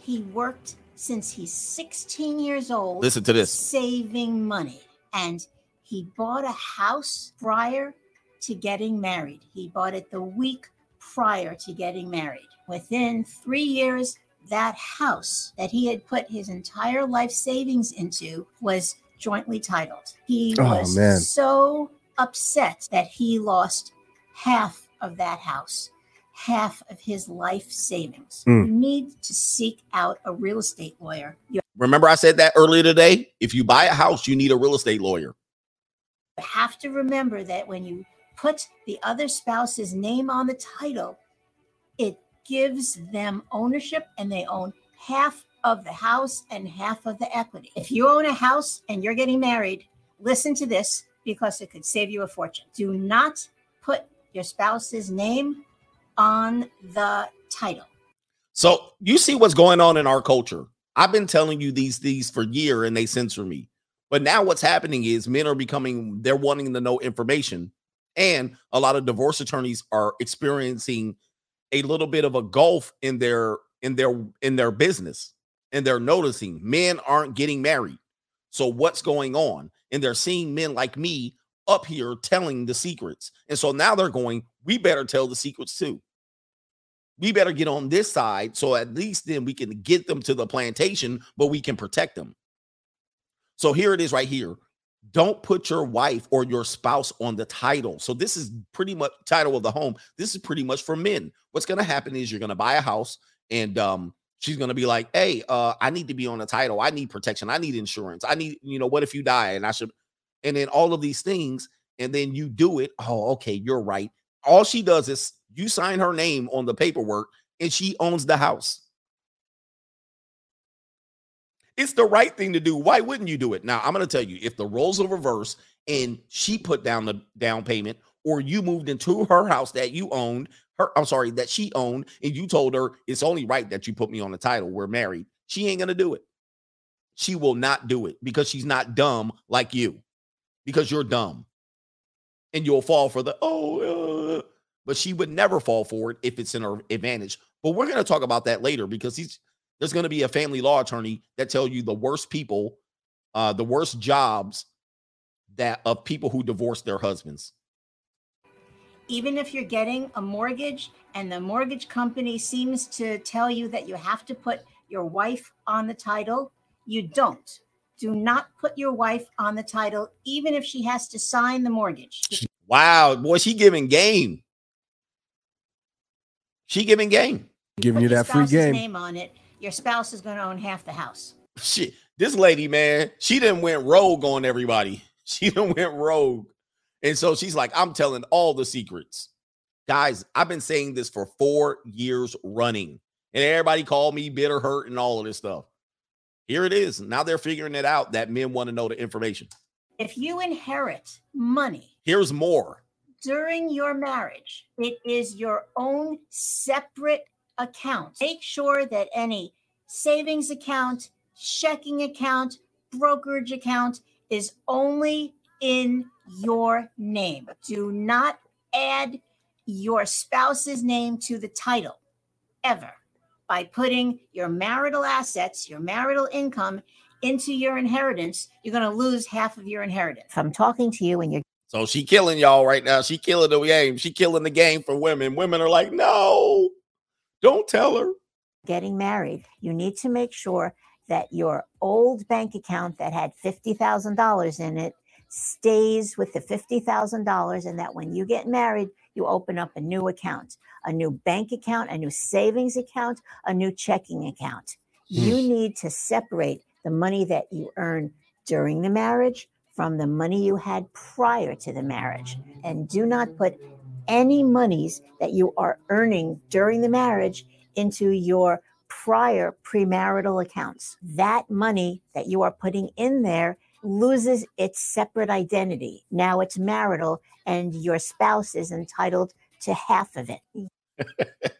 [SPEAKER 16] He worked since he's 16 years old.
[SPEAKER 1] Listen to this.
[SPEAKER 16] Saving money. And he bought a house prior to getting married. He bought it the week prior to getting married. Within three years, that house that he had put his entire life savings into was jointly titled. He
[SPEAKER 15] Oh,
[SPEAKER 16] was
[SPEAKER 15] man.
[SPEAKER 16] so upset that he lost half of that house, half of his life savings.
[SPEAKER 1] Mm.
[SPEAKER 16] You need to seek out a real estate lawyer. You
[SPEAKER 1] Remember, I said that earlier today. If you buy a house, you need a real estate lawyer.
[SPEAKER 16] You have to remember that when you put the other spouse's name on the title, it gives them ownership and they own half of the house and half of the equity. If you own a house and you're getting married, listen to this because it could save you a fortune. Do not put your spouse's name on the title.
[SPEAKER 1] So you see what's going on in our culture. I've been telling you these things for year and they censor me. But now what's happening is men are becoming they're wanting to know information. And a lot of divorce attorneys are experiencing a little bit of a gulf in their in their in their business. And they're noticing men aren't getting married. So what's going on? And they're seeing men like me up here telling the secrets. And so now they're going, we better tell the secrets too we better get on this side so at least then we can get them to the plantation, but we can protect them. So here it is right here. Don't put your wife or your spouse on the title. So this is pretty much title of the home. This is pretty much for men. What's going to happen is you're going to buy a house and um she's going to be like, "Hey, uh I need to be on the title. I need protection. I need insurance. I need, you know, what if you die and I should and then all of these things and then you do it. Oh, okay, you're right. All she does is you sign her name on the paperwork and she owns the house. It's the right thing to do. Why wouldn't you do it? Now, I'm going to tell you if the roles are reversed and she put down the down payment or you moved into her house that you owned, her I'm sorry, that she owned and you told her it's only right that you put me on the title. We're married. She ain't going to do it. She will not do it because she's not dumb like you. Because you're dumb. And you'll fall for the oh uh, but she would never fall for it if it's in her advantage. But we're going to talk about that later because he's there's going to be a family law attorney that tell you the worst people, uh, the worst jobs that of people who divorce their husbands.
[SPEAKER 16] Even if you're getting a mortgage and the mortgage company seems to tell you that you have to put your wife on the title, you don't. Do not put your wife on the title, even if she has to sign the mortgage.
[SPEAKER 1] Wow, boy, she giving game. She giving game.
[SPEAKER 15] Giving you that free game.
[SPEAKER 16] name on it. Your spouse is going to own half the house.
[SPEAKER 1] Shit, this lady, man, she didn't went rogue on everybody. She didn't went rogue. And so she's like, I'm telling all the secrets. Guys, I've been saying this for four years running. And everybody called me bitter, hurt, and all of this stuff. Here it is. Now they're figuring it out that men want to know the information.
[SPEAKER 16] If you inherit money
[SPEAKER 1] Here's more.
[SPEAKER 16] during your marriage, it is your own separate account. Make sure that any savings account, checking account, brokerage account is only in your name. Do not add your spouse's name to the title ever by putting your marital assets, your marital income into your inheritance. You're going to lose half of your inheritance. If I'm talking to you and you're
[SPEAKER 1] So she killing y'all right now. She killing the game. She killing the game for women. Women are like, no, don't tell her.
[SPEAKER 16] getting married, you need to make sure that your old bank account that had $50,000 in it stays with the $50,000 and that when you get married, you open up a new account, a new bank account, a new savings account, a new checking account. You hmm. need to separate the money that you earn during the marriage from the money you had prior to the marriage. And do not put any monies that you are earning during the marriage into your prior premarital accounts. That money that you are putting in there loses its separate identity. Now it's marital, and your spouse is entitled to half of it.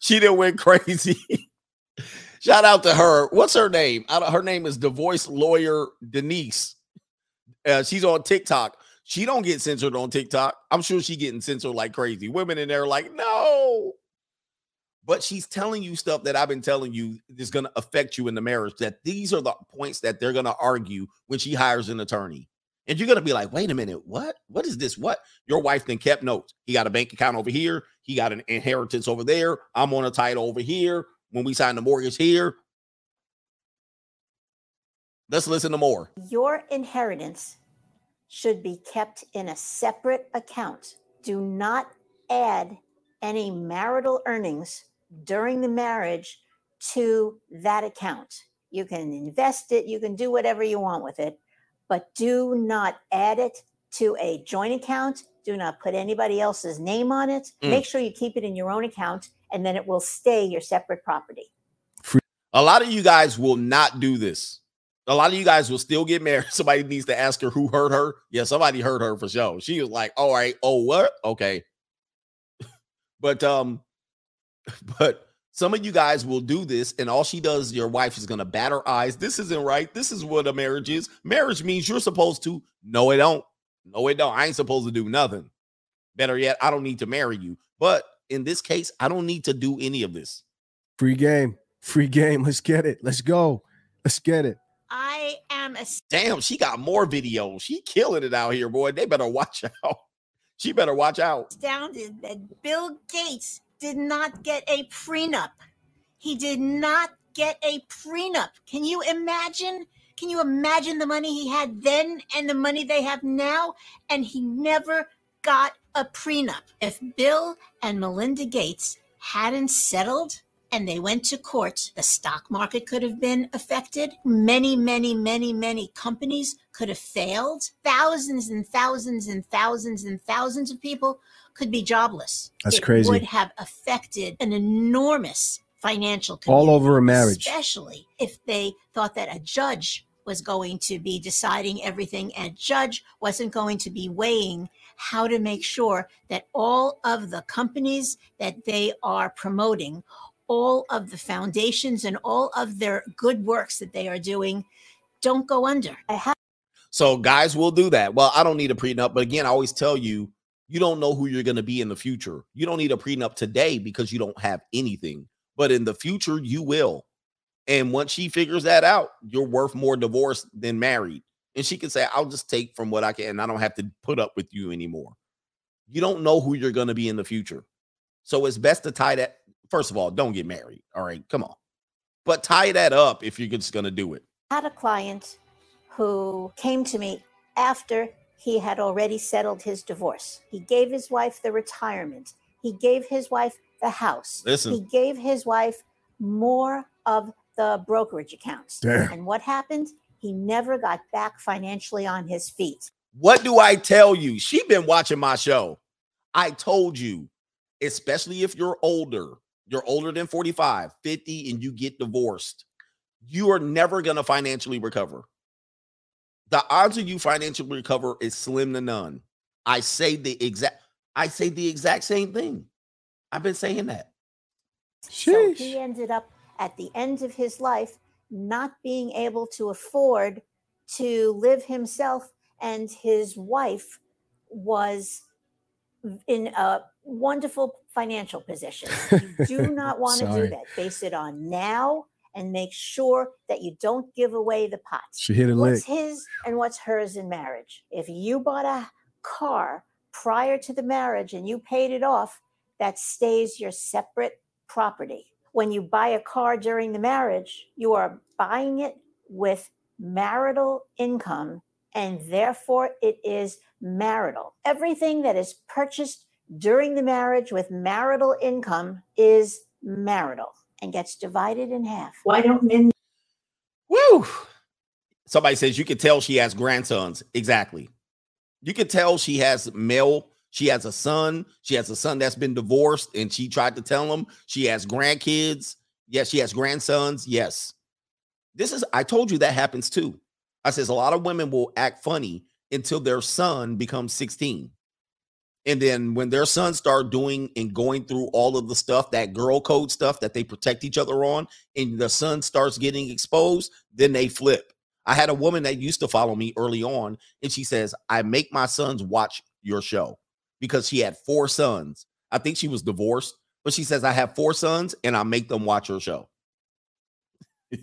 [SPEAKER 1] she didn't went crazy. Shout out to her. What's her name? Her name is divorce lawyer Denise. Uh, she's on TikTok. She don't get censored on TikTok. I'm sure she getting censored like crazy. Women in there like, no. But she's telling you stuff that I've been telling you is going to affect you in the marriage. That these are the points that they're going to argue when she hires an attorney. And you're going to be like, wait a minute, what? What is this? What? Your wife then kept notes. He got a bank account over here. He got an inheritance over there. I'm on a title over here. When we signed the mortgage here. Let's listen to more.
[SPEAKER 16] Your inheritance should be kept in a separate account. Do not add any marital earnings during the marriage to that account. You can invest it, you can do whatever you want with it, but do not add it to a joint account. Do not put anybody else's name on it. Mm. Make sure you keep it in your own account and then it will stay your separate property.
[SPEAKER 1] A lot of you guys will not do this. A lot of you guys will still get married. Somebody needs to ask her who hurt her. Yeah, somebody hurt her for sure. She was like, "All right, oh what? Okay." but um, but some of you guys will do this, and all she does, your wife is gonna bat her eyes. This isn't right. This is what a marriage is. Marriage means you're supposed to. No, it don't. No, it don't. I ain't supposed to do nothing. Better yet, I don't need to marry you. But in this case, I don't need to do any of this.
[SPEAKER 15] Free game. Free game. Let's get it. Let's go. Let's get it.
[SPEAKER 16] I am a
[SPEAKER 1] damn. She got more videos. She killing it out here, boy. They better watch out. She better watch out.
[SPEAKER 16] Astounded that Bill Gates did not get a prenup. He did not get a prenup. Can you imagine? Can you imagine the money he had then and the money they have now? And he never got a prenup. If Bill and Melinda Gates hadn't settled, and they went to court, the stock market could have been affected. Many, many, many, many companies could have failed. Thousands and thousands and thousands and thousands of people could be jobless.
[SPEAKER 15] That's it crazy.
[SPEAKER 16] Would have affected an enormous financial
[SPEAKER 15] all over a marriage,
[SPEAKER 16] especially if they thought that a judge was going to be deciding everything and a judge wasn't going to be weighing how to make sure that all of the companies that they are promoting all of the foundations and all of their good works that they are doing don't go under.
[SPEAKER 1] so guys will do that. Well, I don't need a prenup, but again, I always tell you, you don't know who you're going to be in the future. You don't need a prenup today because you don't have anything, but in the future you will. And once she figures that out, you're worth more divorced than married. And she can say, I'll just take from what I can. I don't have to put up with you anymore. You don't know who you're going to be in the future. So it's best to tie that first of all, don't get married. All right, come on. But tie that up if you're just going to do it.
[SPEAKER 16] I had a client who came to me after he had already settled his divorce. He gave his wife the retirement. He gave his wife the house.
[SPEAKER 1] Listen.
[SPEAKER 16] He gave his wife more of the brokerage accounts.
[SPEAKER 15] Damn.
[SPEAKER 16] And what happened? He never got back financially on his feet.
[SPEAKER 1] What do I tell you? She been watching my show. I told you, especially if you're older, you're older than 45, 50, and you get divorced, you are never going to financially recover. The odds of you financially recover is slim to none. I say the exact I say the exact same thing. I've been saying that.
[SPEAKER 16] So he ended up at the end of his life not being able to afford to live himself and his wife was in a wonderful financial position. You do not want to do that. Base it on now and make sure that you don't give away the pots.
[SPEAKER 15] She hit a
[SPEAKER 16] what's
[SPEAKER 15] lick.
[SPEAKER 16] his and what's hers in marriage. If you bought a car prior to the marriage and you paid it off, that stays your separate property. When you buy a car during the marriage, you are buying it with marital income and therefore it is marital. Everything that is purchased during the marriage with marital income is marital and gets divided in half. Why don't men?
[SPEAKER 1] Woo! Somebody says you can tell she has grandsons. Exactly. You can tell she has male. She has a son. She has a son that's been divorced, and she tried to tell him she has grandkids. Yes, she has grandsons. Yes. This is, I told you that happens too. I says a lot of women will act funny until their son becomes 16. And then when their sons start doing and going through all of the stuff, that girl code stuff that they protect each other on, and the son starts getting exposed, then they flip. I had a woman that used to follow me early on, and she says, I make my sons watch your show because she had four sons. I think she was divorced, but she says, I have four sons and I make them watch your show.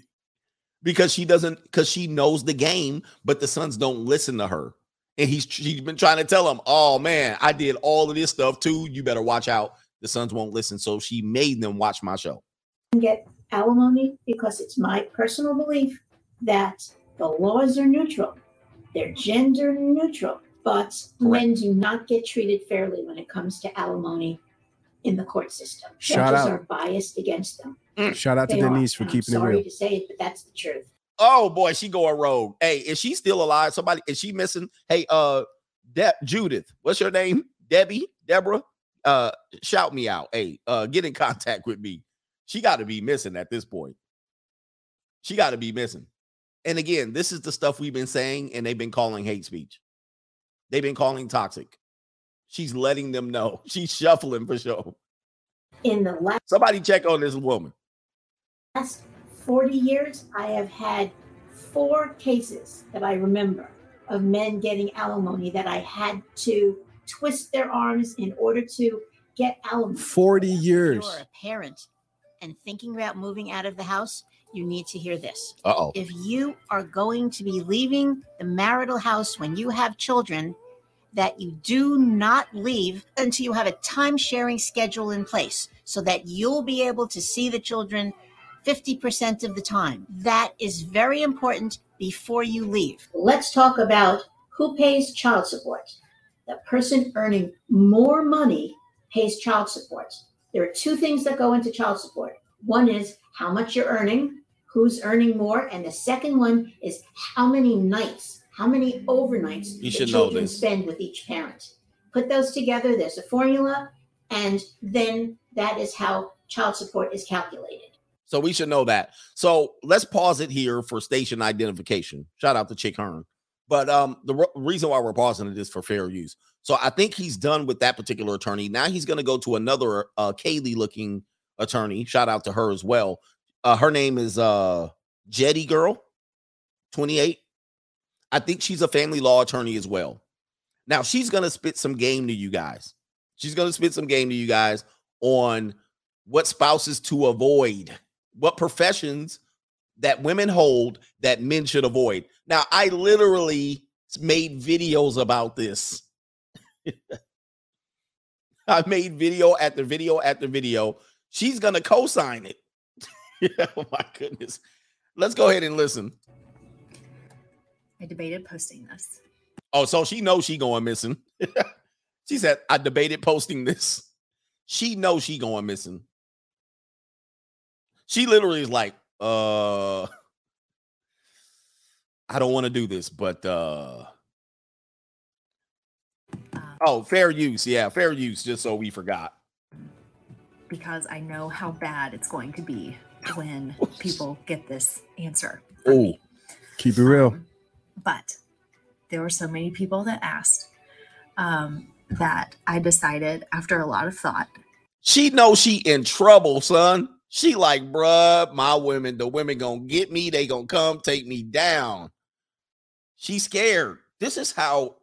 [SPEAKER 1] because she doesn't, because she knows the game, but the sons don't listen to her and he's she's been trying to tell him, "Oh man, I did all of this stuff too. You better watch out." The sons won't listen, so she made them watch my show.
[SPEAKER 16] Get alimony because it's my personal belief that the laws are neutral. They're gender neutral, but Correct. men do not get treated fairly when it comes to alimony in the court system.
[SPEAKER 15] Shout
[SPEAKER 16] Judges
[SPEAKER 15] out.
[SPEAKER 16] are biased against them.
[SPEAKER 1] Mm.
[SPEAKER 15] Shout out to Denise
[SPEAKER 16] are,
[SPEAKER 15] for keeping it
[SPEAKER 16] I'm sorry
[SPEAKER 15] real.
[SPEAKER 16] to say it, but that's the truth.
[SPEAKER 1] Oh boy, she going rogue. Hey, is she still alive? Somebody is she missing? Hey, uh, De- Judith, what's your name? Debbie, Deborah. Uh, shout me out. Hey, uh, get in contact with me. She got to be missing at this point. She got to be missing. And again, this is the stuff we've been saying, and they've been calling hate speech. They've been calling toxic. She's letting them know. She's shuffling for sure.
[SPEAKER 16] In the last
[SPEAKER 1] Somebody check on this woman.
[SPEAKER 16] last 40 years, I have had four cases that I remember of men getting alimony that I had to twist their arms in order to get alimony.
[SPEAKER 15] 40 years.
[SPEAKER 16] If you're a parent and thinking about moving out of the house, you need to hear this.
[SPEAKER 1] Uh-oh.
[SPEAKER 16] If you are going to be leaving the marital house when you have children, that you do not leave until you have a time sharing schedule in place so that you'll be able to see the children 50% of the time. That is very important before you leave. Let's talk about who pays child support. The person earning more money pays child support. There are two things that go into child support. One is how much you're earning, who's earning more, and the second one is how many nights, how many overnights
[SPEAKER 1] You
[SPEAKER 16] the children spend with each parent. Put those together, there's a formula, and then that is how child support is calculated.
[SPEAKER 1] So we should know that. So let's pause it here for station identification. Shout out to Chick Hearn. But um, the re- reason why we're pausing it is for fair use. So I think he's done with that particular attorney. Now he's going to go to another uh, Kaylee looking attorney. Shout out to her as well. Uh, her name is uh, Jetty Girl, 28. I think she's a family law attorney as well. Now she's going to spit some game to you guys. She's going to spit some game to you guys on what spouses to avoid, what professions that women hold that men should avoid. Now, I literally made videos about this. I made video after video after video. She's going to co sign it. oh my goodness. Let's go ahead and listen.
[SPEAKER 18] I debated posting this.
[SPEAKER 1] Oh, so she knows she going missing. she said, I debated posting this. She knows she going missing. She literally is like, uh, I don't want to do this, but uh oh, fair use. Yeah, fair use, just so we forgot.
[SPEAKER 18] because I know how bad it's going to be when people get this answer.
[SPEAKER 15] Oh, keep it real.
[SPEAKER 18] But there were so many people that asked um, that I decided after a lot of thought.
[SPEAKER 1] She knows she in trouble, son. She like, bruh, my women, the women gonna get me. They gonna come take me down. She's scared. This is how.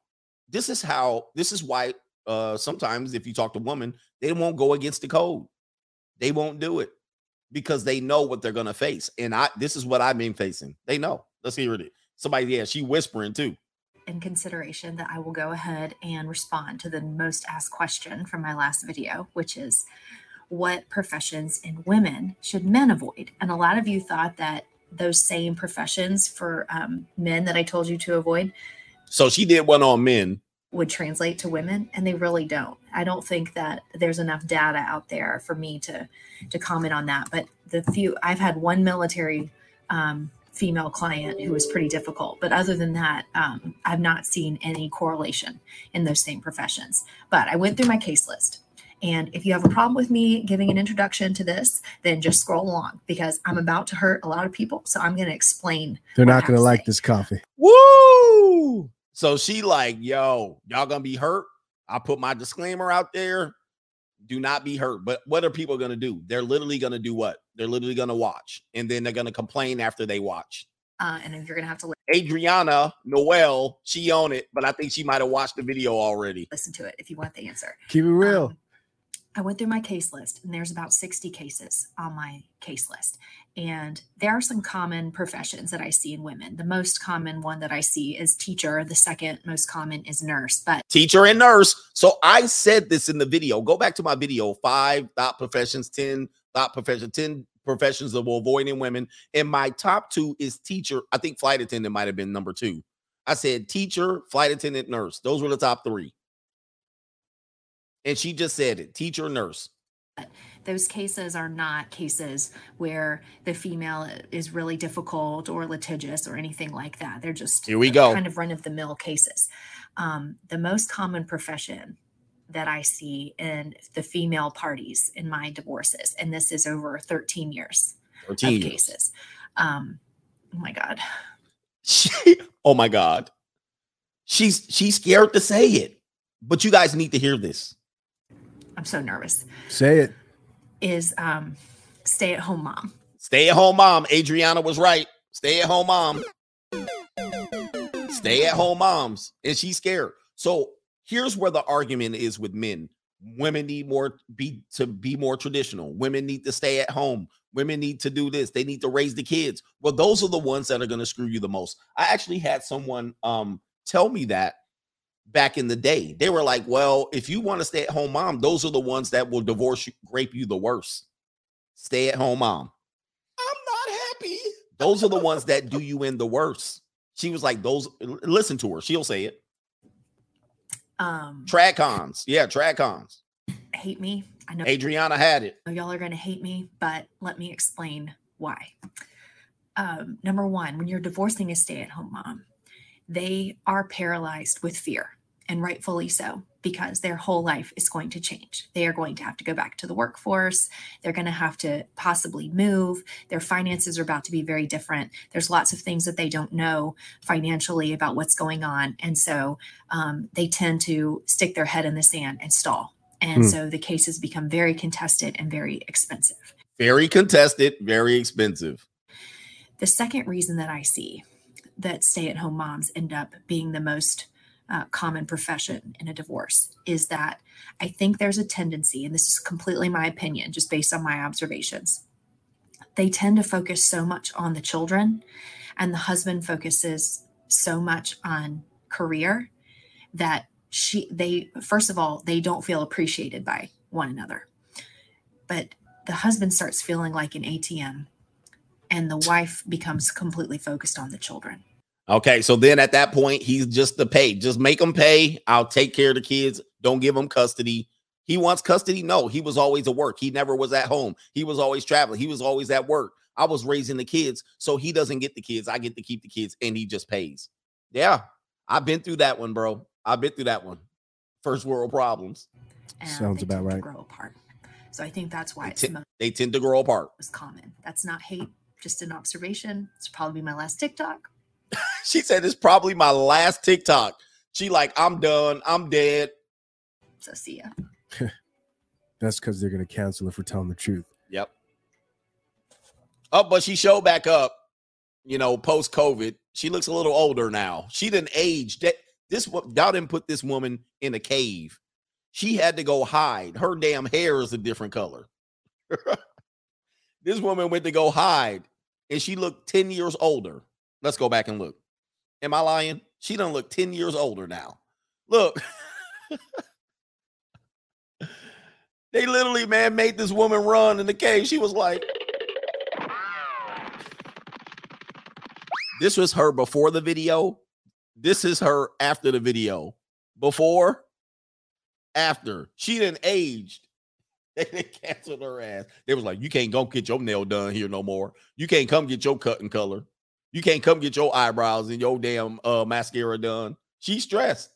[SPEAKER 1] This is how. This is why. Uh, sometimes if you talk to women, they won't go against the code. They won't do it because they know what they're gonna face. And I, this is what I've been facing. They know. Let's hear it. Somebody, yeah, she whispering too.
[SPEAKER 18] in consideration that I will go ahead and respond to the most asked question from my last video, which is what professions in women should men avoid? And a lot of you thought that those same professions for um, men that I told you to avoid
[SPEAKER 1] So she did one on men.
[SPEAKER 19] Would translate to women, and they really don't. I don't think that there's enough data out there for me to to comment on that. But the few I've had one military um, female client who was pretty difficult, but other than that, um, I've not seen any correlation in those same professions. But I went through my case list. And if you have a problem with me giving an introduction to this, then just scroll along because I'm about to hurt a lot of people. So I'm going to explain.
[SPEAKER 15] They're not going to like this coffee.
[SPEAKER 1] Woo! So she like, yo, y'all gonna be hurt. I put my disclaimer out there. Do not be hurt. But what are people gonna do? They're literally gonna do what? They're literally gonna watch, and then they're gonna complain after they watch.
[SPEAKER 19] Uh, and you're gonna have to
[SPEAKER 1] Adriana Noel, she own it, but I think she might have watched the video already.
[SPEAKER 19] Listen to it if you want the answer.
[SPEAKER 15] Keep it real. Um,
[SPEAKER 19] I went through my case list, and there's about 60 cases on my case list. And there are some common professions that I see in women. The most common one that I see is teacher. The second most common is nurse. But
[SPEAKER 1] teacher and nurse. So I said this in the video. Go back to my video five thought professions, 10 thought professions, 10 professions that will avoid in women. And my top two is teacher. I think flight attendant might have been number two. I said teacher, flight attendant, nurse. Those were the top three. And she just said it teacher, nurse
[SPEAKER 19] those cases are not cases where the female is really difficult or litigious or anything like that. They're just
[SPEAKER 1] here we go
[SPEAKER 19] kind of run of the mill cases. Um, the most common profession that I see in the female parties in my divorces, and this is over 13 years 13 of years. cases. Um, oh my God.
[SPEAKER 1] She, oh my God. She's she's scared to say it, but you guys need to hear this.
[SPEAKER 19] I'm so nervous.
[SPEAKER 15] Say it
[SPEAKER 19] is um, stay at home mom.
[SPEAKER 1] Stay at home mom. Adriana was right. Stay at home mom. Stay at home moms. And she's scared. So here's where the argument is with men. Women need more be to be more traditional. Women need to stay at home. Women need to do this. They need to raise the kids. Well, those are the ones that are going to screw you the most. I actually had someone um tell me that back in the day. They were like, well, if you want to stay at home mom, those are the ones that will divorce you, rape you the worst. Stay at home mom. I'm not happy. Those are the ones that do you in the worst. She was like, those, listen to her. She'll say it.
[SPEAKER 19] Um,
[SPEAKER 1] Tracons. Yeah, Tracons.
[SPEAKER 19] Hate me. I know
[SPEAKER 1] Adriana had it.
[SPEAKER 19] Y'all are going to hate me, but let me explain why. Um, number one, when you're divorcing a stay at home mom, they are paralyzed with fear and rightfully so because their whole life is going to change. They are going to have to go back to the workforce. They're going to have to possibly move. Their finances are about to be very different. There's lots of things that they don't know financially about what's going on. And so um, they tend to stick their head in the sand and stall. And hmm. so the cases become very contested and very expensive.
[SPEAKER 1] Very contested, very expensive.
[SPEAKER 19] The second reason that I see that stay at home moms end up being the most uh, common profession in a divorce is that I think there's a tendency, and this is completely my opinion, just based on my observations. They tend to focus so much on the children, and the husband focuses so much on career that she they first of all they don't feel appreciated by one another but the husband starts feeling like an atm and the wife becomes completely focused on the children
[SPEAKER 1] Okay, so then at that point, he's just the pay. Just make him pay. I'll take care of the kids. Don't give him custody. He wants custody. No, he was always at work. He never was at home. He was always traveling. He was always at work. I was raising the kids, so he doesn't get the kids. I get to keep the kids, and he just pays. Yeah, I've been through that one, bro. I've been through that one. First world problems.
[SPEAKER 15] And Sounds about right.
[SPEAKER 19] grow apart. So I think that's why
[SPEAKER 1] they,
[SPEAKER 19] it's
[SPEAKER 1] t- they tend to grow apart.
[SPEAKER 19] It's common. That's not hate, just an observation. It's probably my last TikTok
[SPEAKER 1] she said it's probably my last TikTok. She like, I'm done. I'm dead.
[SPEAKER 19] So see ya.
[SPEAKER 15] That's because they're gonna cancel her for telling the truth.
[SPEAKER 1] Yep. Oh, but she showed back up, you know, post COVID. She looks a little older now. She didn't age. That this y'all didn't put this woman in a cave. She had to go hide. Her damn hair is a different color. this woman went to go hide, and she looked 10 years older. Let's go back and look. Am I lying? She don't look 10 years older now. Look. they literally, man, made this woman run in the cave. She was like, this was her before the video. This is her after the video. Before, after. She didn't aged. They, they canceled her ass. They was like, you can't go get your nail done here no more. You can't come get your cut and color. You can't come get your eyebrows and your damn uh, mascara done. She's stressed.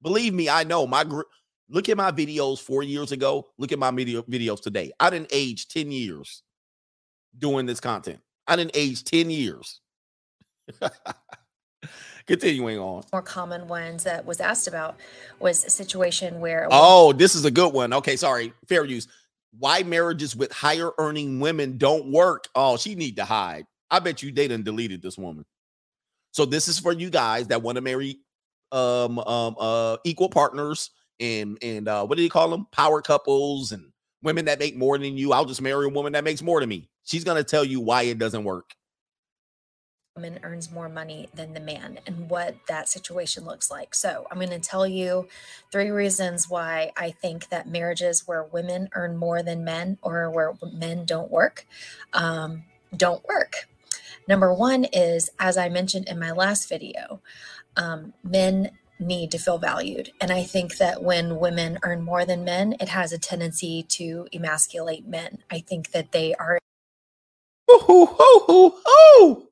[SPEAKER 1] Believe me, I know. My gr- look at my videos four years ago. Look at my video videos today. I didn't age 10 years doing this content. I didn't age 10 years. Continuing on.
[SPEAKER 19] More common ones that was asked about was a situation where.
[SPEAKER 1] Oh, this is a good one. Okay, sorry. Fair use. Why marriages with higher earning women don't work? Oh, she need to hide. I bet you they done deleted this woman. So this is for you guys that want to marry um um uh equal partners and and uh what do you call them? Power couples and women that make more than you. I'll just marry a woman that makes more than me. She's gonna tell you why it doesn't work
[SPEAKER 19] woman earns more money than the man and what that situation looks like. So, I'm to tell you three reasons why I think that marriages where women earn more than men or where men don't work um, don't work. Number one is, as I mentioned in my last video, um, men need to feel valued. And I think that when women earn more than men, it has a tendency to emasculate men. I think that they are.
[SPEAKER 1] Ooh, ooh, ooh, ooh.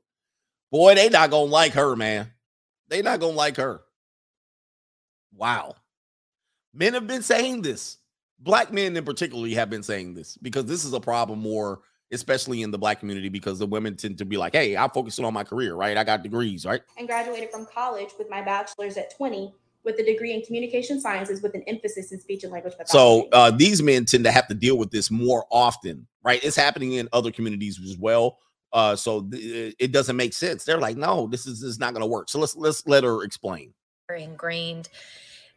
[SPEAKER 1] Boy, they not gonna like her, man. They not gonna like her. Wow. Men have been saying this. Black men in particularly have been saying this because this is a problem more, especially in the black community, because the women tend to be like, hey, I'm focusing on my career, right? I got degrees, right?
[SPEAKER 10] And graduated from college with my bachelor's at 20 with a degree in communication sciences with an emphasis in speech and language
[SPEAKER 1] pathology. So uh, these men tend to have to deal with this more often, right? It's happening in other communities as well. Uh, so th- it doesn't make sense. They're like, no, this is, this is not going to work. So let's let's let her explain.
[SPEAKER 19] Ingrained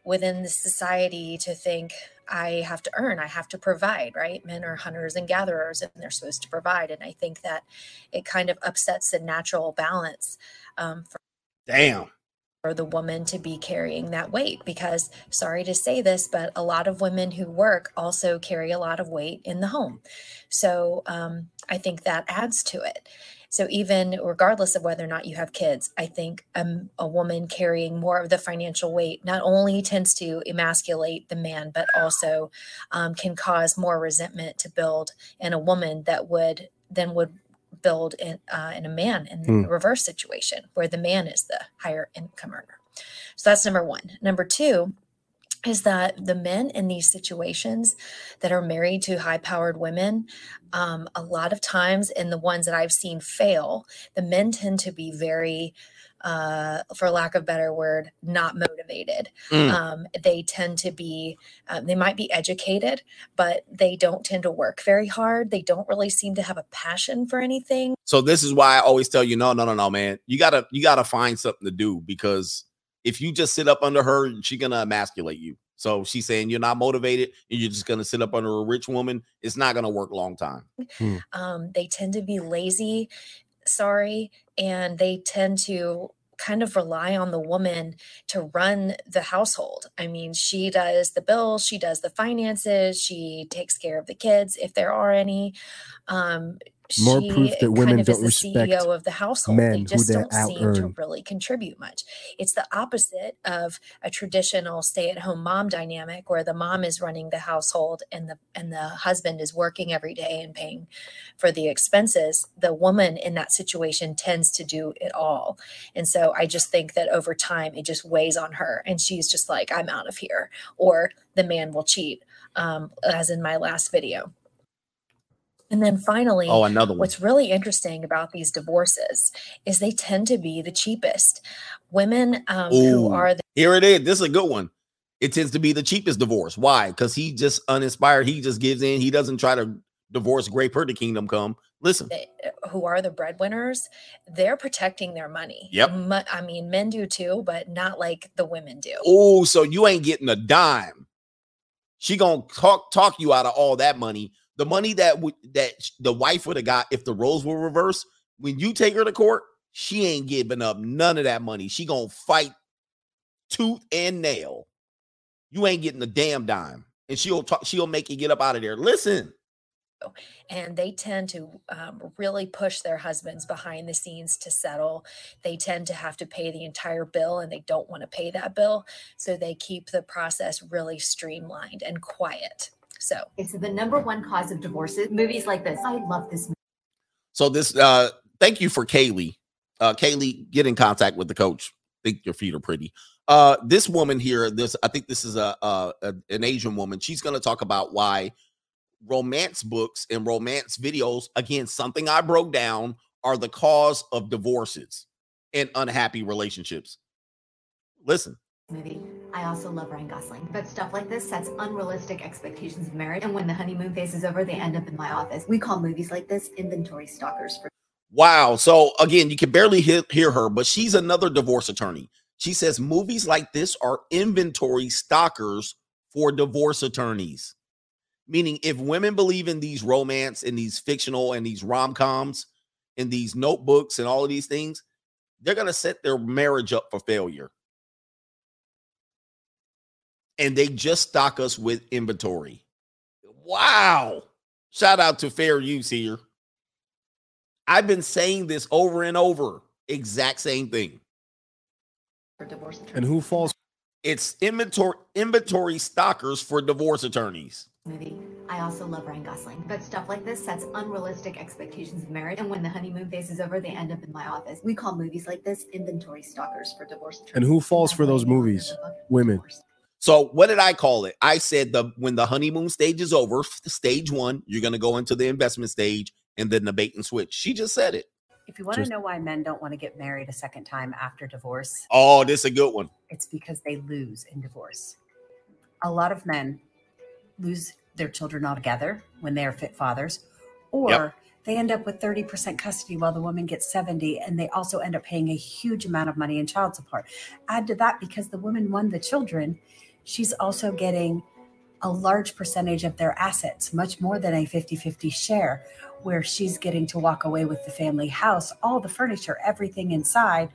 [SPEAKER 19] within the society to think I have to earn, I have to provide, right? Men are hunters and gatherers and they're supposed to provide. And I think that it kind of upsets the natural balance. Um,
[SPEAKER 1] for- Damn
[SPEAKER 19] for the woman to be carrying that weight because sorry to say this but a lot of women who work also carry a lot of weight in the home so um, i think that adds to it so even regardless of whether or not you have kids i think um, a woman carrying more of the financial weight not only tends to emasculate the man but also um, can cause more resentment to build in a woman that would then would build in, uh, in a man in mm. reverse situation where the man is the higher income earner. So that's number one. Number two is that the men in these situations that are married to high powered women, um, a lot of times, in the ones that I've seen fail, the men tend to be very uh, for lack of better word, not motivated. Mm. Um, they tend to be, um, they might be educated, but they don't tend to work very hard. They don't really seem to have a passion for anything.
[SPEAKER 1] So this is why I always tell you, no, no, no, no, man. You gotta, you gotta find something to do because if you just sit up under her, she's gonna emasculate you. So she's saying you're not motivated and you're just gonna sit up under a rich woman. It's not gonna work long time.
[SPEAKER 19] Hmm. Um, they tend to be lazy sorry and they tend to kind of rely on the woman to run the household. I mean, she does the bills, she does the finances, she takes care of the kids if there are any. Um,
[SPEAKER 15] more proof that women don't respect CEO
[SPEAKER 19] of the household. Men they just don't seem to really contribute much. It's the opposite of a traditional stay-at-home mom dynamic where the mom is running the household and the and the husband is working every day and paying for the expenses. The woman in that situation tends to do it all. And so I just think that over time it just weighs on her and she's just like I'm out of here or the man will cheat um, as in my last video. And then finally,
[SPEAKER 1] oh, another one.
[SPEAKER 19] what's really interesting about these divorces is they tend to be the cheapest. Women um, who are the-
[SPEAKER 1] here it is. This is a good one. It tends to be the cheapest divorce. Why? Because he just uninspired. He just gives in. He doesn't try to divorce Great per the kingdom come. Listen,
[SPEAKER 19] uh, who are the breadwinners? They're protecting their money.
[SPEAKER 1] Yep.
[SPEAKER 19] I mean, men do too, but not like the women do.
[SPEAKER 1] Oh, so you ain't getting a dime. She gonna talk talk you out of all that money the money that w- that the wife would have got if the roles were reversed, when you take her to court, she ain't giving up none of that money. She gonna fight tooth and nail. You ain't getting a damn dime, and she'll talk. She'll make you get up out of there. Listen,
[SPEAKER 19] and they tend to um, really push their husbands behind the scenes to settle. They tend to have to pay the entire bill and they don't want to pay that bill. So they keep the process really streamlined and quiet. So
[SPEAKER 17] it's the number one cause of divorces. Movies like this. I love this movie.
[SPEAKER 1] So this uh thank you for Kaylee. Uh Kaylee, get in contact with the coach. think your feet are pretty. Uh this woman here, this I think this is a, a, a an Asian woman. She's gonna talk about why romance books and romance videos, again, something I broke down, are the cause of divorces and unhappy relationships. Listen.
[SPEAKER 17] Movie. I also love Ryan Gosling, but stuff like this sets unrealistic expectations of marriage. And when the honeymoon phase is over, they end up in my office. We call movies like this inventory stalkers. For
[SPEAKER 1] wow. So again, you can barely hear, hear her, but she's another divorce attorney. She says movies like this are inventory stalkers for divorce attorneys. Meaning, if women believe in these romance and these fictional and these rom coms and these notebooks and all of these things, they're going to set their marriage up for failure. And they just stock us with inventory. Wow. Shout out to Fair Use here. I've been saying this over and over. Exact same thing.
[SPEAKER 17] For divorce.
[SPEAKER 15] And who falls?
[SPEAKER 1] It's inventory inventory stalkers for divorce attorneys
[SPEAKER 17] movie. I also love Ryan Gosling, but stuff like this sets unrealistic expectations of marriage. And when the honeymoon phase is over, they end up in my office. We call movies like this inventory stalkers for divorce. Attorneys.
[SPEAKER 15] And who falls for those movies? Women.
[SPEAKER 1] So what did I call it? I said the when the honeymoon stage is over, stage one, you're gonna go into the investment stage and then the bait and switch. She just said it.
[SPEAKER 20] If you want just, to know why men don't want to get married a second time after divorce,
[SPEAKER 1] oh, this is a good one.
[SPEAKER 20] It's because they lose in divorce. A lot of men lose their children altogether when they are fit fathers, or yep. they end up with 30% custody while the woman gets 70 and they also end up paying a huge amount of money in child support. Add to that because the woman won the children, she's also getting a large percentage of their assets, much more than a 50-50 share, where she's getting to walk away with the family house, all the furniture, everything inside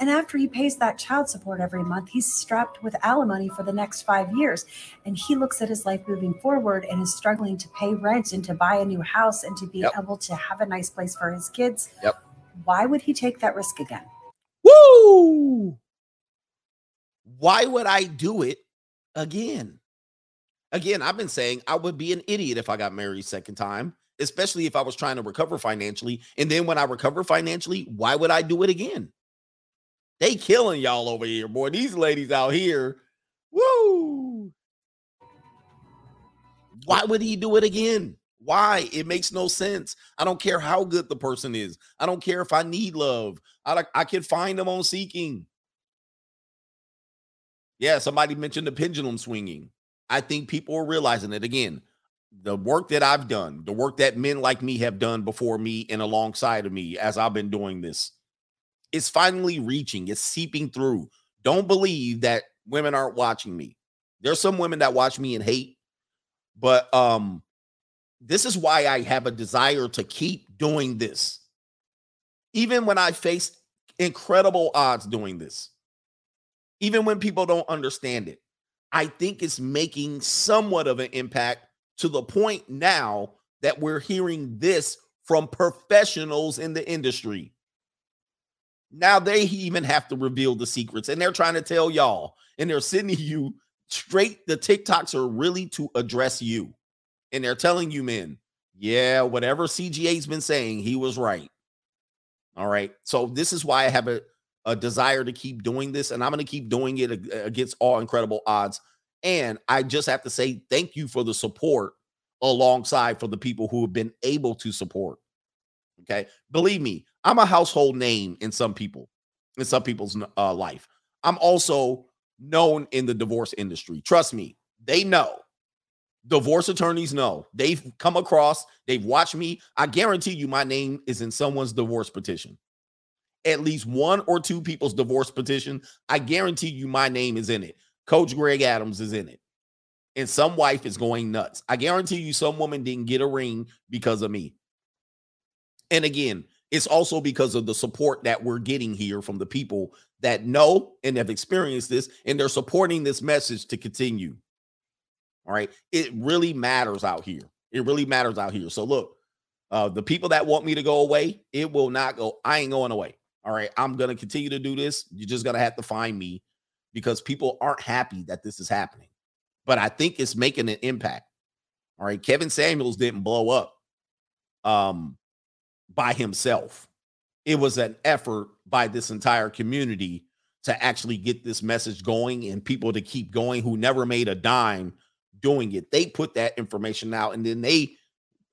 [SPEAKER 20] and after he pays that child support every month, he's strapped with alimony for the next five years. And he looks at his life moving forward and is struggling to pay rent and to buy a new house and to be yep. able to have a nice place for his kids.
[SPEAKER 1] Yep.
[SPEAKER 20] Why would he take that risk again?
[SPEAKER 1] Woo! Why would I do it again? Again, I've been saying I would be an idiot if I got married second time, especially if I was trying to recover financially. And then when I recover financially, why would I do it again? They killing y'all over here, boy. These ladies out here, woo. Why would he do it again? Why? It makes no sense. I don't care how good the person is. I don't care if I need love. I, I can find them on seeking. Yeah, somebody mentioned the pendulum swinging. I think people are realizing it again. The work that I've done, the work that men like me have done before me and alongside of me as I've been doing this it's finally reaching, it's seeping through. Don't believe that women aren't watching me. There's some women that watch me and hate, but um this is why I have a desire to keep doing this. Even when I face incredible odds doing this. Even when people don't understand it. I think it's making somewhat of an impact to the point now that we're hearing this from professionals in the industry. Now they even have to reveal the secrets and they're trying to tell y'all and they're sending you straight. The TikToks are really to address you. And they're telling you, men, yeah, whatever CGA's been saying, he was right. All right. So this is why I have a, a desire to keep doing this and I'm going to keep doing it against all incredible odds. And I just have to say thank you for the support alongside for the people who have been able to support. Okay. Believe me, I'm a household name in some people, in some people's uh, life. I'm also known in the divorce industry. Trust me, they know. Divorce attorneys know. They've come across, they've watched me. I guarantee you my name is in someone's divorce petition. At least one or two people's divorce petition. I guarantee you my name is in it. Coach Greg Adams is in it. And some wife is going nuts. I guarantee you some woman didn't get a ring because of me. And again, it's also because of the support that we're getting here from the people that know and have experienced this, and they're supporting this message to continue. All right. It really matters out here. It really matters out here. So look, uh, the people that want me to go away, it will not go. I ain't going away. All right. I'm gonna continue to do this. You're just gonna have to find me because people aren't happy that this is happening. But I think it's making an impact. All right. Kevin Samuels didn't blow up um by himself. It was an effort by this entire community to actually get this message going and people to keep going who never made a dime doing it. They put that information out and then they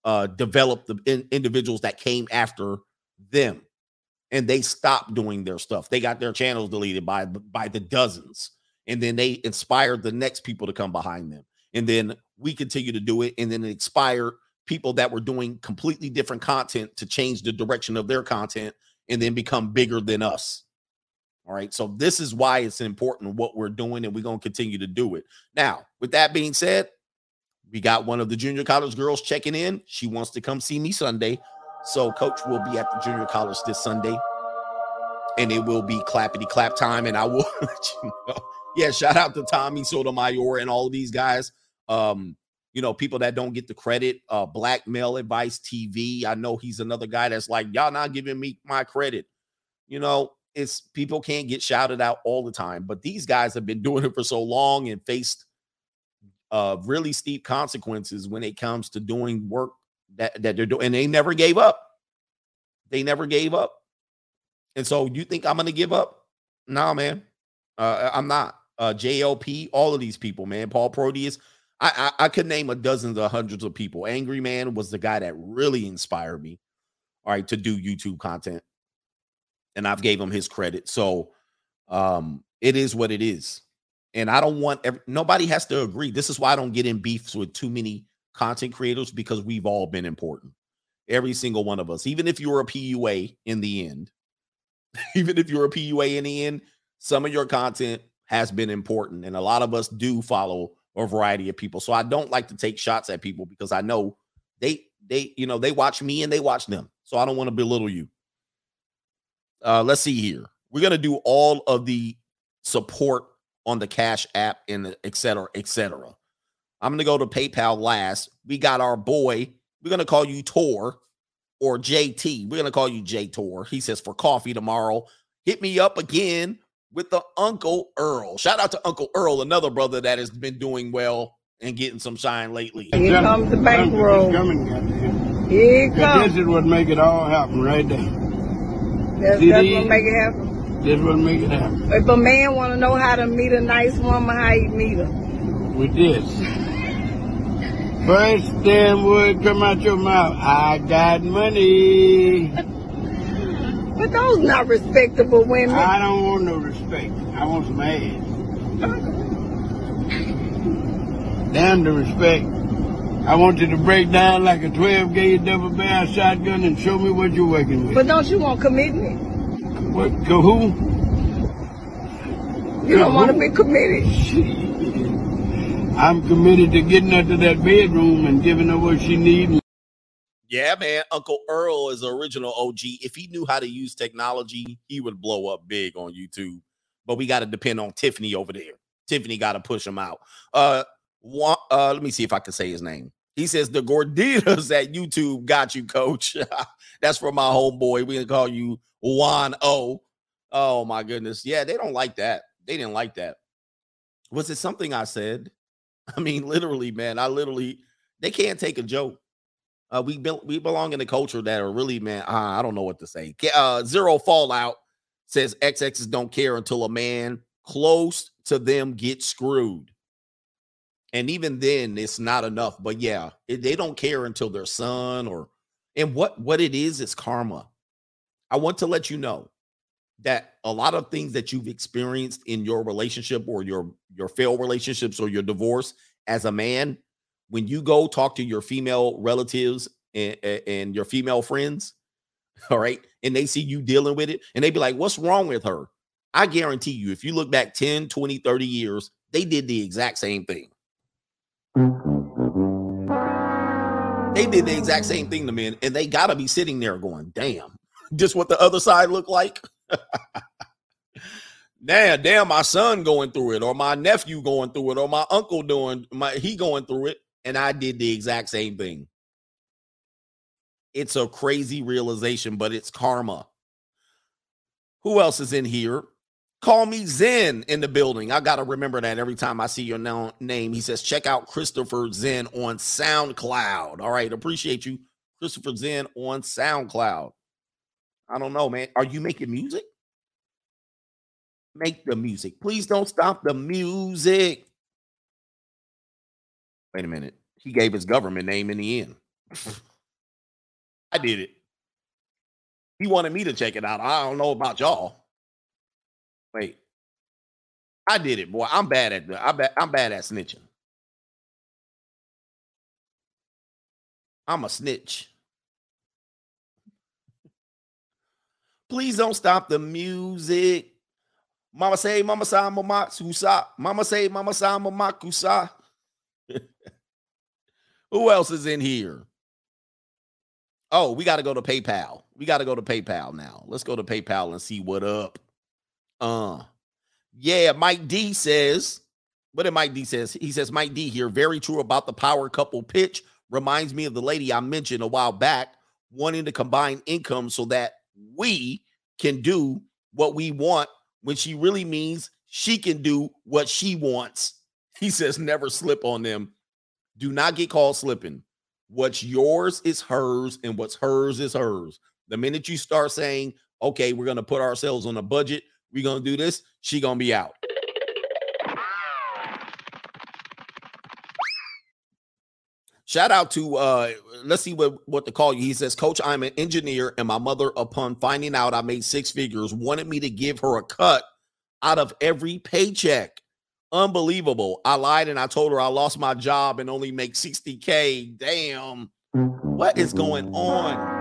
[SPEAKER 1] uh, developed the in- individuals that came after them and they stopped doing their stuff. They got their channels deleted by by the dozens and then they inspired the next people to come behind them. And then we continue to do it and then it inspired people that were doing completely different content to change the direction of their content and then become bigger than us. All right. So this is why it's important what we're doing, and we're going to continue to do it. Now, with that being said, we got one of the junior college girls checking in. She wants to come see me Sunday. So coach will be at the junior college this Sunday. And it will be clappity clap time. And I will let you know. Yeah, shout out to Tommy Sotomayor and all of these guys. Um, you know, people that don't get the credit. Uh, Black Male Advice TV. I know he's another guy that's like, y'all not giving me my credit. You know, it's people can't get shouted out all the time, but these guys have been doing it for so long and faced uh really steep consequences when it comes to doing work that, that they're doing, and they never gave up. They never gave up. And so you think I'm gonna give up? Nah, man. Uh, I'm not. Uh JLP, all of these people, man. Paul Proteus. I, I I could name a dozens of hundreds of people. Angry Man was the guy that really inspired me, all right, to do YouTube content and I've gave him his credit. So um it is what it is. And I don't want every, nobody has to agree. This is why I don't get in beefs with too many content creators because we've all been important. Every single one of us. Even if you're a PUA in the end, even if you're a PUA in the end, some of your content has been important. And a lot of us do follow a variety of people. So I don't like to take shots at people because I know they they you know they watch me and they watch them. So I don't want to belittle you. Uh, let's see here. We're gonna do all of the support on the Cash App and et cetera, et cetera. I'm gonna go to PayPal last. We got our boy. We're gonna call you Tor or JT. We're gonna call you J Tor. He says for coffee tomorrow. Hit me up again with the Uncle Earl. Shout out to Uncle Earl, another brother that has been doing well and getting some shine lately.
[SPEAKER 21] Here comes the bankroll. Here comes.
[SPEAKER 22] This is what make it all happen right there.
[SPEAKER 21] That's, that's what make it happen.
[SPEAKER 22] That's what make it happen.
[SPEAKER 21] If a man want to know how to meet a nice woman, how you meet her?
[SPEAKER 22] With this. First damn word come out your mouth. I got money.
[SPEAKER 21] but those not respectable women.
[SPEAKER 22] I don't want no respect. I want some ass. Damn the respect. I want you to break down like a 12 gauge double barrel shotgun and show me what you're working with.
[SPEAKER 21] But don't you want commitment?
[SPEAKER 22] What? To who?
[SPEAKER 21] You to don't want to be committed.
[SPEAKER 22] I'm committed to getting her to that bedroom and giving her what she needs.
[SPEAKER 1] Yeah, man. Uncle Earl is original OG. If he knew how to use technology, he would blow up big on YouTube. But we got to depend on Tiffany over there. Tiffany got to push him out. Uh, one, uh, let me see if I can say his name. He says the Gorditas at YouTube got you, coach. That's for my homeboy. We gonna call you Juan O. Oh my goodness. Yeah, they don't like that. They didn't like that. Was it something I said? I mean, literally, man. I literally they can't take a joke. Uh, we be, we belong in a culture that are really, man. Uh, I don't know what to say. Uh, Zero Fallout says XXs don't care until a man close to them gets screwed and even then it's not enough but yeah it, they don't care until their son or and what what it is is karma i want to let you know that a lot of things that you've experienced in your relationship or your your failed relationships or your divorce as a man when you go talk to your female relatives and, and your female friends all right and they see you dealing with it and they be like what's wrong with her i guarantee you if you look back 10 20 30 years they did the exact same thing they did the exact same thing to men and they gotta be sitting there going, "Damn, just what the other side looked like." Damn, damn, my son going through it, or my nephew going through it, or my uncle doing my he going through it, and I did the exact same thing. It's a crazy realization, but it's karma. Who else is in here? Call me Zen in the building. I got to remember that every time I see your name. He says, check out Christopher Zen on SoundCloud. All right. Appreciate you, Christopher Zen on SoundCloud. I don't know, man. Are you making music? Make the music. Please don't stop the music. Wait a minute. He gave his government name in the end. I did it. He wanted me to check it out. I don't know about y'all. Wait. I did it, boy. I'm bad at the, I bet I'm bad at snitching. I'm a snitch. Please don't stop the music. Mama say, Mama sa mama kusa. Mama say, Mama sa mama kusa. Who else is in here? Oh, we got to go to PayPal. We got to go to PayPal now. Let's go to PayPal and see what up. Uh, yeah, Mike D says, what did Mike D says? He says, Mike D here, very true about the power couple pitch. Reminds me of the lady I mentioned a while back, wanting to combine income so that we can do what we want when she really means she can do what she wants. He says, never slip on them. Do not get caught slipping. What's yours is hers, and what's hers is hers. The minute you start saying, okay, we're going to put ourselves on a budget, we're going to do this, she going to be out. Shout out to uh let's see what what to call you. He says, Coach, I'm an engineer, and my mother, upon finding out I made six figures, wanted me to give her a cut out of every paycheck. Unbelievable. I lied and I told her I lost my job and only make 60K. Damn. What is going on?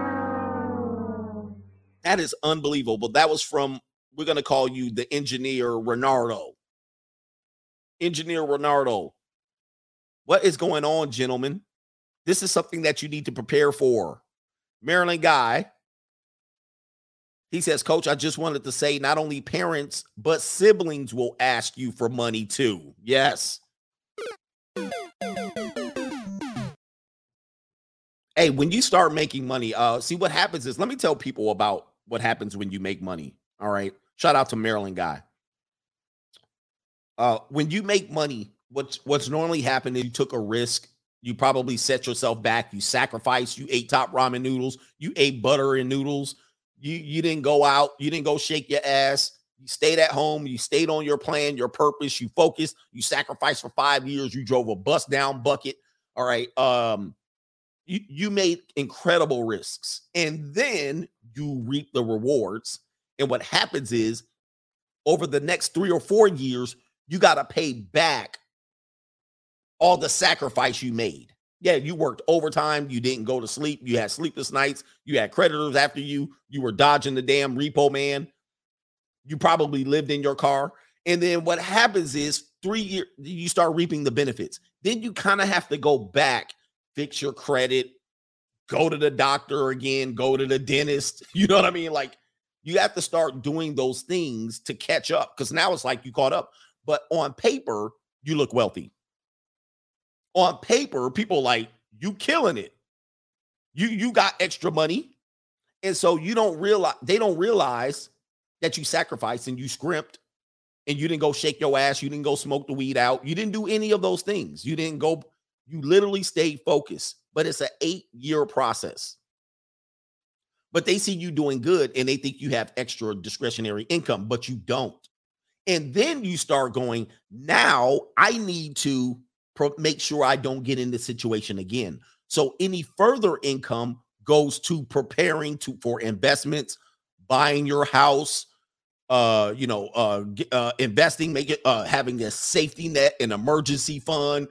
[SPEAKER 1] That is unbelievable. That was from, we're going to call you the engineer Renardo. Engineer Renardo. What is going on, gentlemen? This is something that you need to prepare for. Maryland guy he says, Coach, I just wanted to say not only parents, but siblings will ask you for money too. Yes. Hey, when you start making money, uh, see what happens is let me tell people about what happens when you make money. All right. Shout out to Maryland guy. Uh, when you make money, what's what's normally happened is you took a risk. You probably set yourself back. You sacrificed. You ate top ramen noodles. You ate butter and noodles you you didn't go out, you didn't go shake your ass. You stayed at home, you stayed on your plan, your purpose, you focused, you sacrificed for 5 years, you drove a bus down bucket. All right. Um you, you made incredible risks and then you reap the rewards. And what happens is over the next 3 or 4 years, you got to pay back all the sacrifice you made yeah, you worked overtime, you didn't go to sleep, you had sleepless nights, you had creditors after you, you were dodging the damn repo man. You probably lived in your car. And then what happens is three years, you start reaping the benefits. Then you kind of have to go back, fix your credit, go to the doctor again, go to the dentist. You know what I mean? Like you have to start doing those things to catch up because now it's like you caught up. But on paper, you look wealthy on paper, people like you killing it. You you got extra money. And so you don't realize they don't realize that you sacrificed and you scrimped and you didn't go shake your ass, you didn't go smoke the weed out, you didn't do any of those things. You didn't go, you literally stayed focused. But it's an eight-year process. But they see you doing good and they think you have extra discretionary income, but you don't. And then you start going, now I need to make sure I don't get in this situation again. So any further income goes to preparing to for investments, buying your house, uh, you know, uh, uh investing, making uh having a safety net, an emergency fund.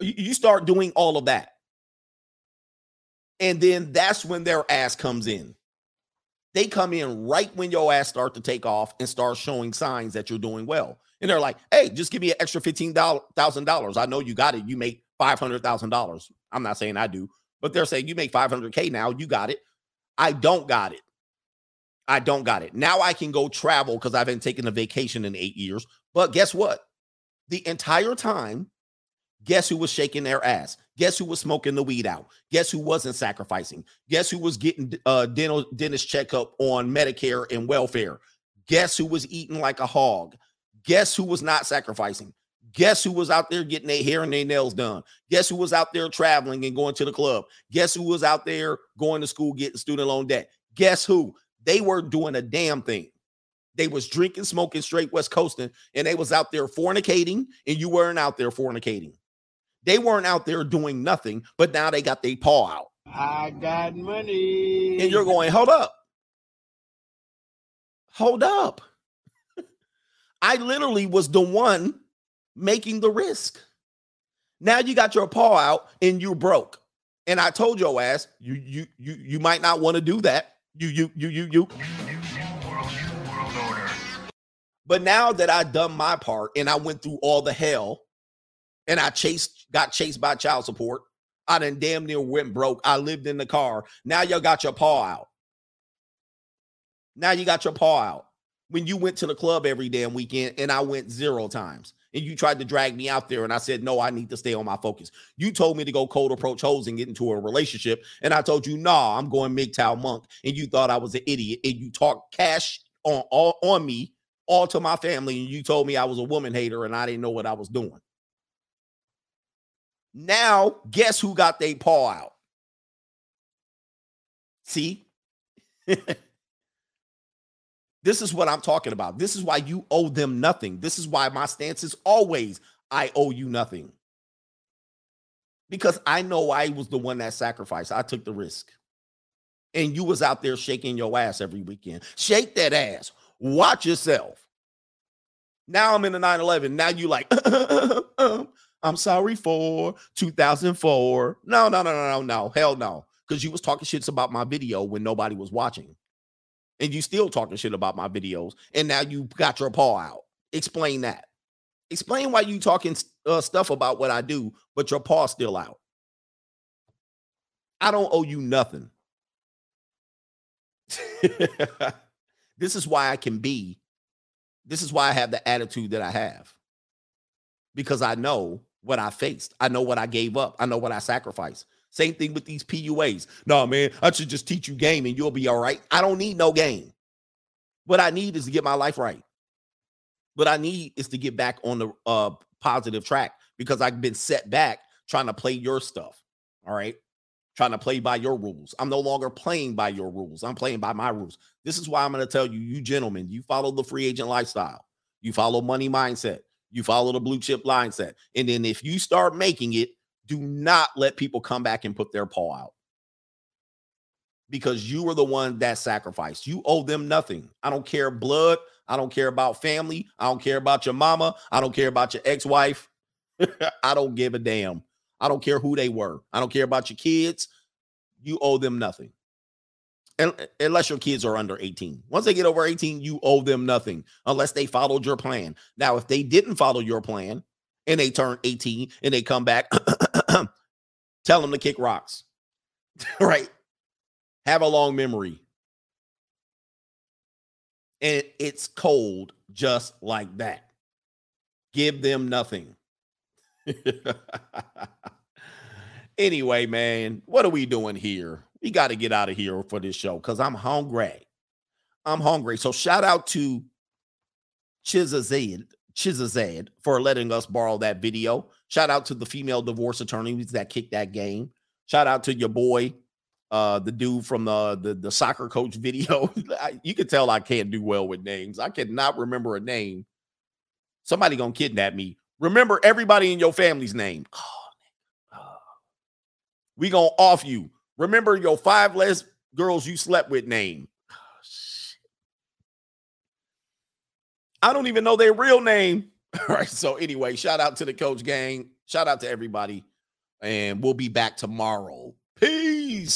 [SPEAKER 1] You start doing all of that. And then that's when their ass comes in. They come in right when your ass start to take off and start showing signs that you're doing well and they're like, "Hey, just give me an extra fifteen thousand dollars. I know you got it. You make five hundred thousand dollars. I'm not saying I do, but they're saying you make five hundred k now. You got it. I don't got it. I don't got it. Now I can go travel because I've been taking a vacation in eight years. But guess what? The entire time, guess who was shaking their ass? Guess who was smoking the weed out? Guess who wasn't sacrificing? Guess who was getting uh dental dentist checkup on Medicare and welfare? Guess who was eating like a hog? Guess who was not sacrificing? Guess who was out there getting their hair and their nails done? Guess who was out there traveling and going to the club? Guess who was out there going to school getting student loan debt? Guess who? They were doing a damn thing. They was drinking, smoking, straight West Coasting, and they was out there fornicating, and you weren't out there fornicating. They weren't out there doing nothing, but now they got their paw out.
[SPEAKER 22] I got money.
[SPEAKER 1] And you're going, hold up. Hold up. I literally was the one making the risk. Now you got your paw out and you broke. And I told your ass, you you you you might not want to do that. You you you you you. But now that I done my part and I went through all the hell and I chased got chased by child support, I done damn near went broke. I lived in the car. Now y'all got your paw out. Now you got your paw out. When you went to the club every damn weekend and I went zero times and you tried to drag me out there and I said, no, I need to stay on my focus. You told me to go cold approach hoes and get into a relationship. And I told you, nah, I'm going MGTOW monk. And you thought I was an idiot. And you talked cash on all on me, all to my family. And you told me I was a woman hater and I didn't know what I was doing. Now, guess who got their paw out? See? This is what I'm talking about. This is why you owe them nothing. This is why my stance is always I owe you nothing. Because I know I was the one that sacrificed. I took the risk. And you was out there shaking your ass every weekend. Shake that ass. Watch yourself. Now I'm in the 911. Now you like, I'm sorry for 2004. No, no, no, no, no. Hell no. Because you was talking shits about my video when nobody was watching and you still talking shit about my videos, and now you got your paw out. Explain that. Explain why you talking uh, stuff about what I do, but your paw still out. I don't owe you nothing. this is why I can be. This is why I have the attitude that I have. Because I know what I faced. I know what I gave up. I know what I sacrificed. Same thing with these PUAs. No, man, I should just teach you game and you'll be all right. I don't need no game. What I need is to get my life right. What I need is to get back on the uh, positive track because I've been set back trying to play your stuff. All right. Trying to play by your rules. I'm no longer playing by your rules. I'm playing by my rules. This is why I'm going to tell you, you gentlemen, you follow the free agent lifestyle. You follow money mindset. You follow the blue chip mindset. And then if you start making it, do not let people come back and put their paw out because you were the one that sacrificed. You owe them nothing. I don't care blood. I don't care about family. I don't care about your mama. I don't care about your ex wife. I don't give a damn. I don't care who they were. I don't care about your kids. You owe them nothing. And, unless your kids are under 18. Once they get over 18, you owe them nothing unless they followed your plan. Now, if they didn't follow your plan and they turn 18 and they come back Tell them to kick rocks. right? Have a long memory. And it's cold just like that. Give them nothing. anyway, man, what are we doing here? We got to get out of here for this show because I'm hungry. I'm hungry. So shout out to Chizazed, Chizazed for letting us borrow that video. Shout out to the female divorce attorneys that kicked that game. Shout out to your boy, uh, the dude from the the, the soccer coach video. you can tell I can't do well with names. I cannot remember a name. Somebody gonna kidnap me. Remember everybody in your family's name. Oh, we gonna off you. Remember your five less girls you slept with name. I don't even know their real name. All right. So anyway, shout out to the coach gang. Shout out to everybody. And we'll be back tomorrow. Peace.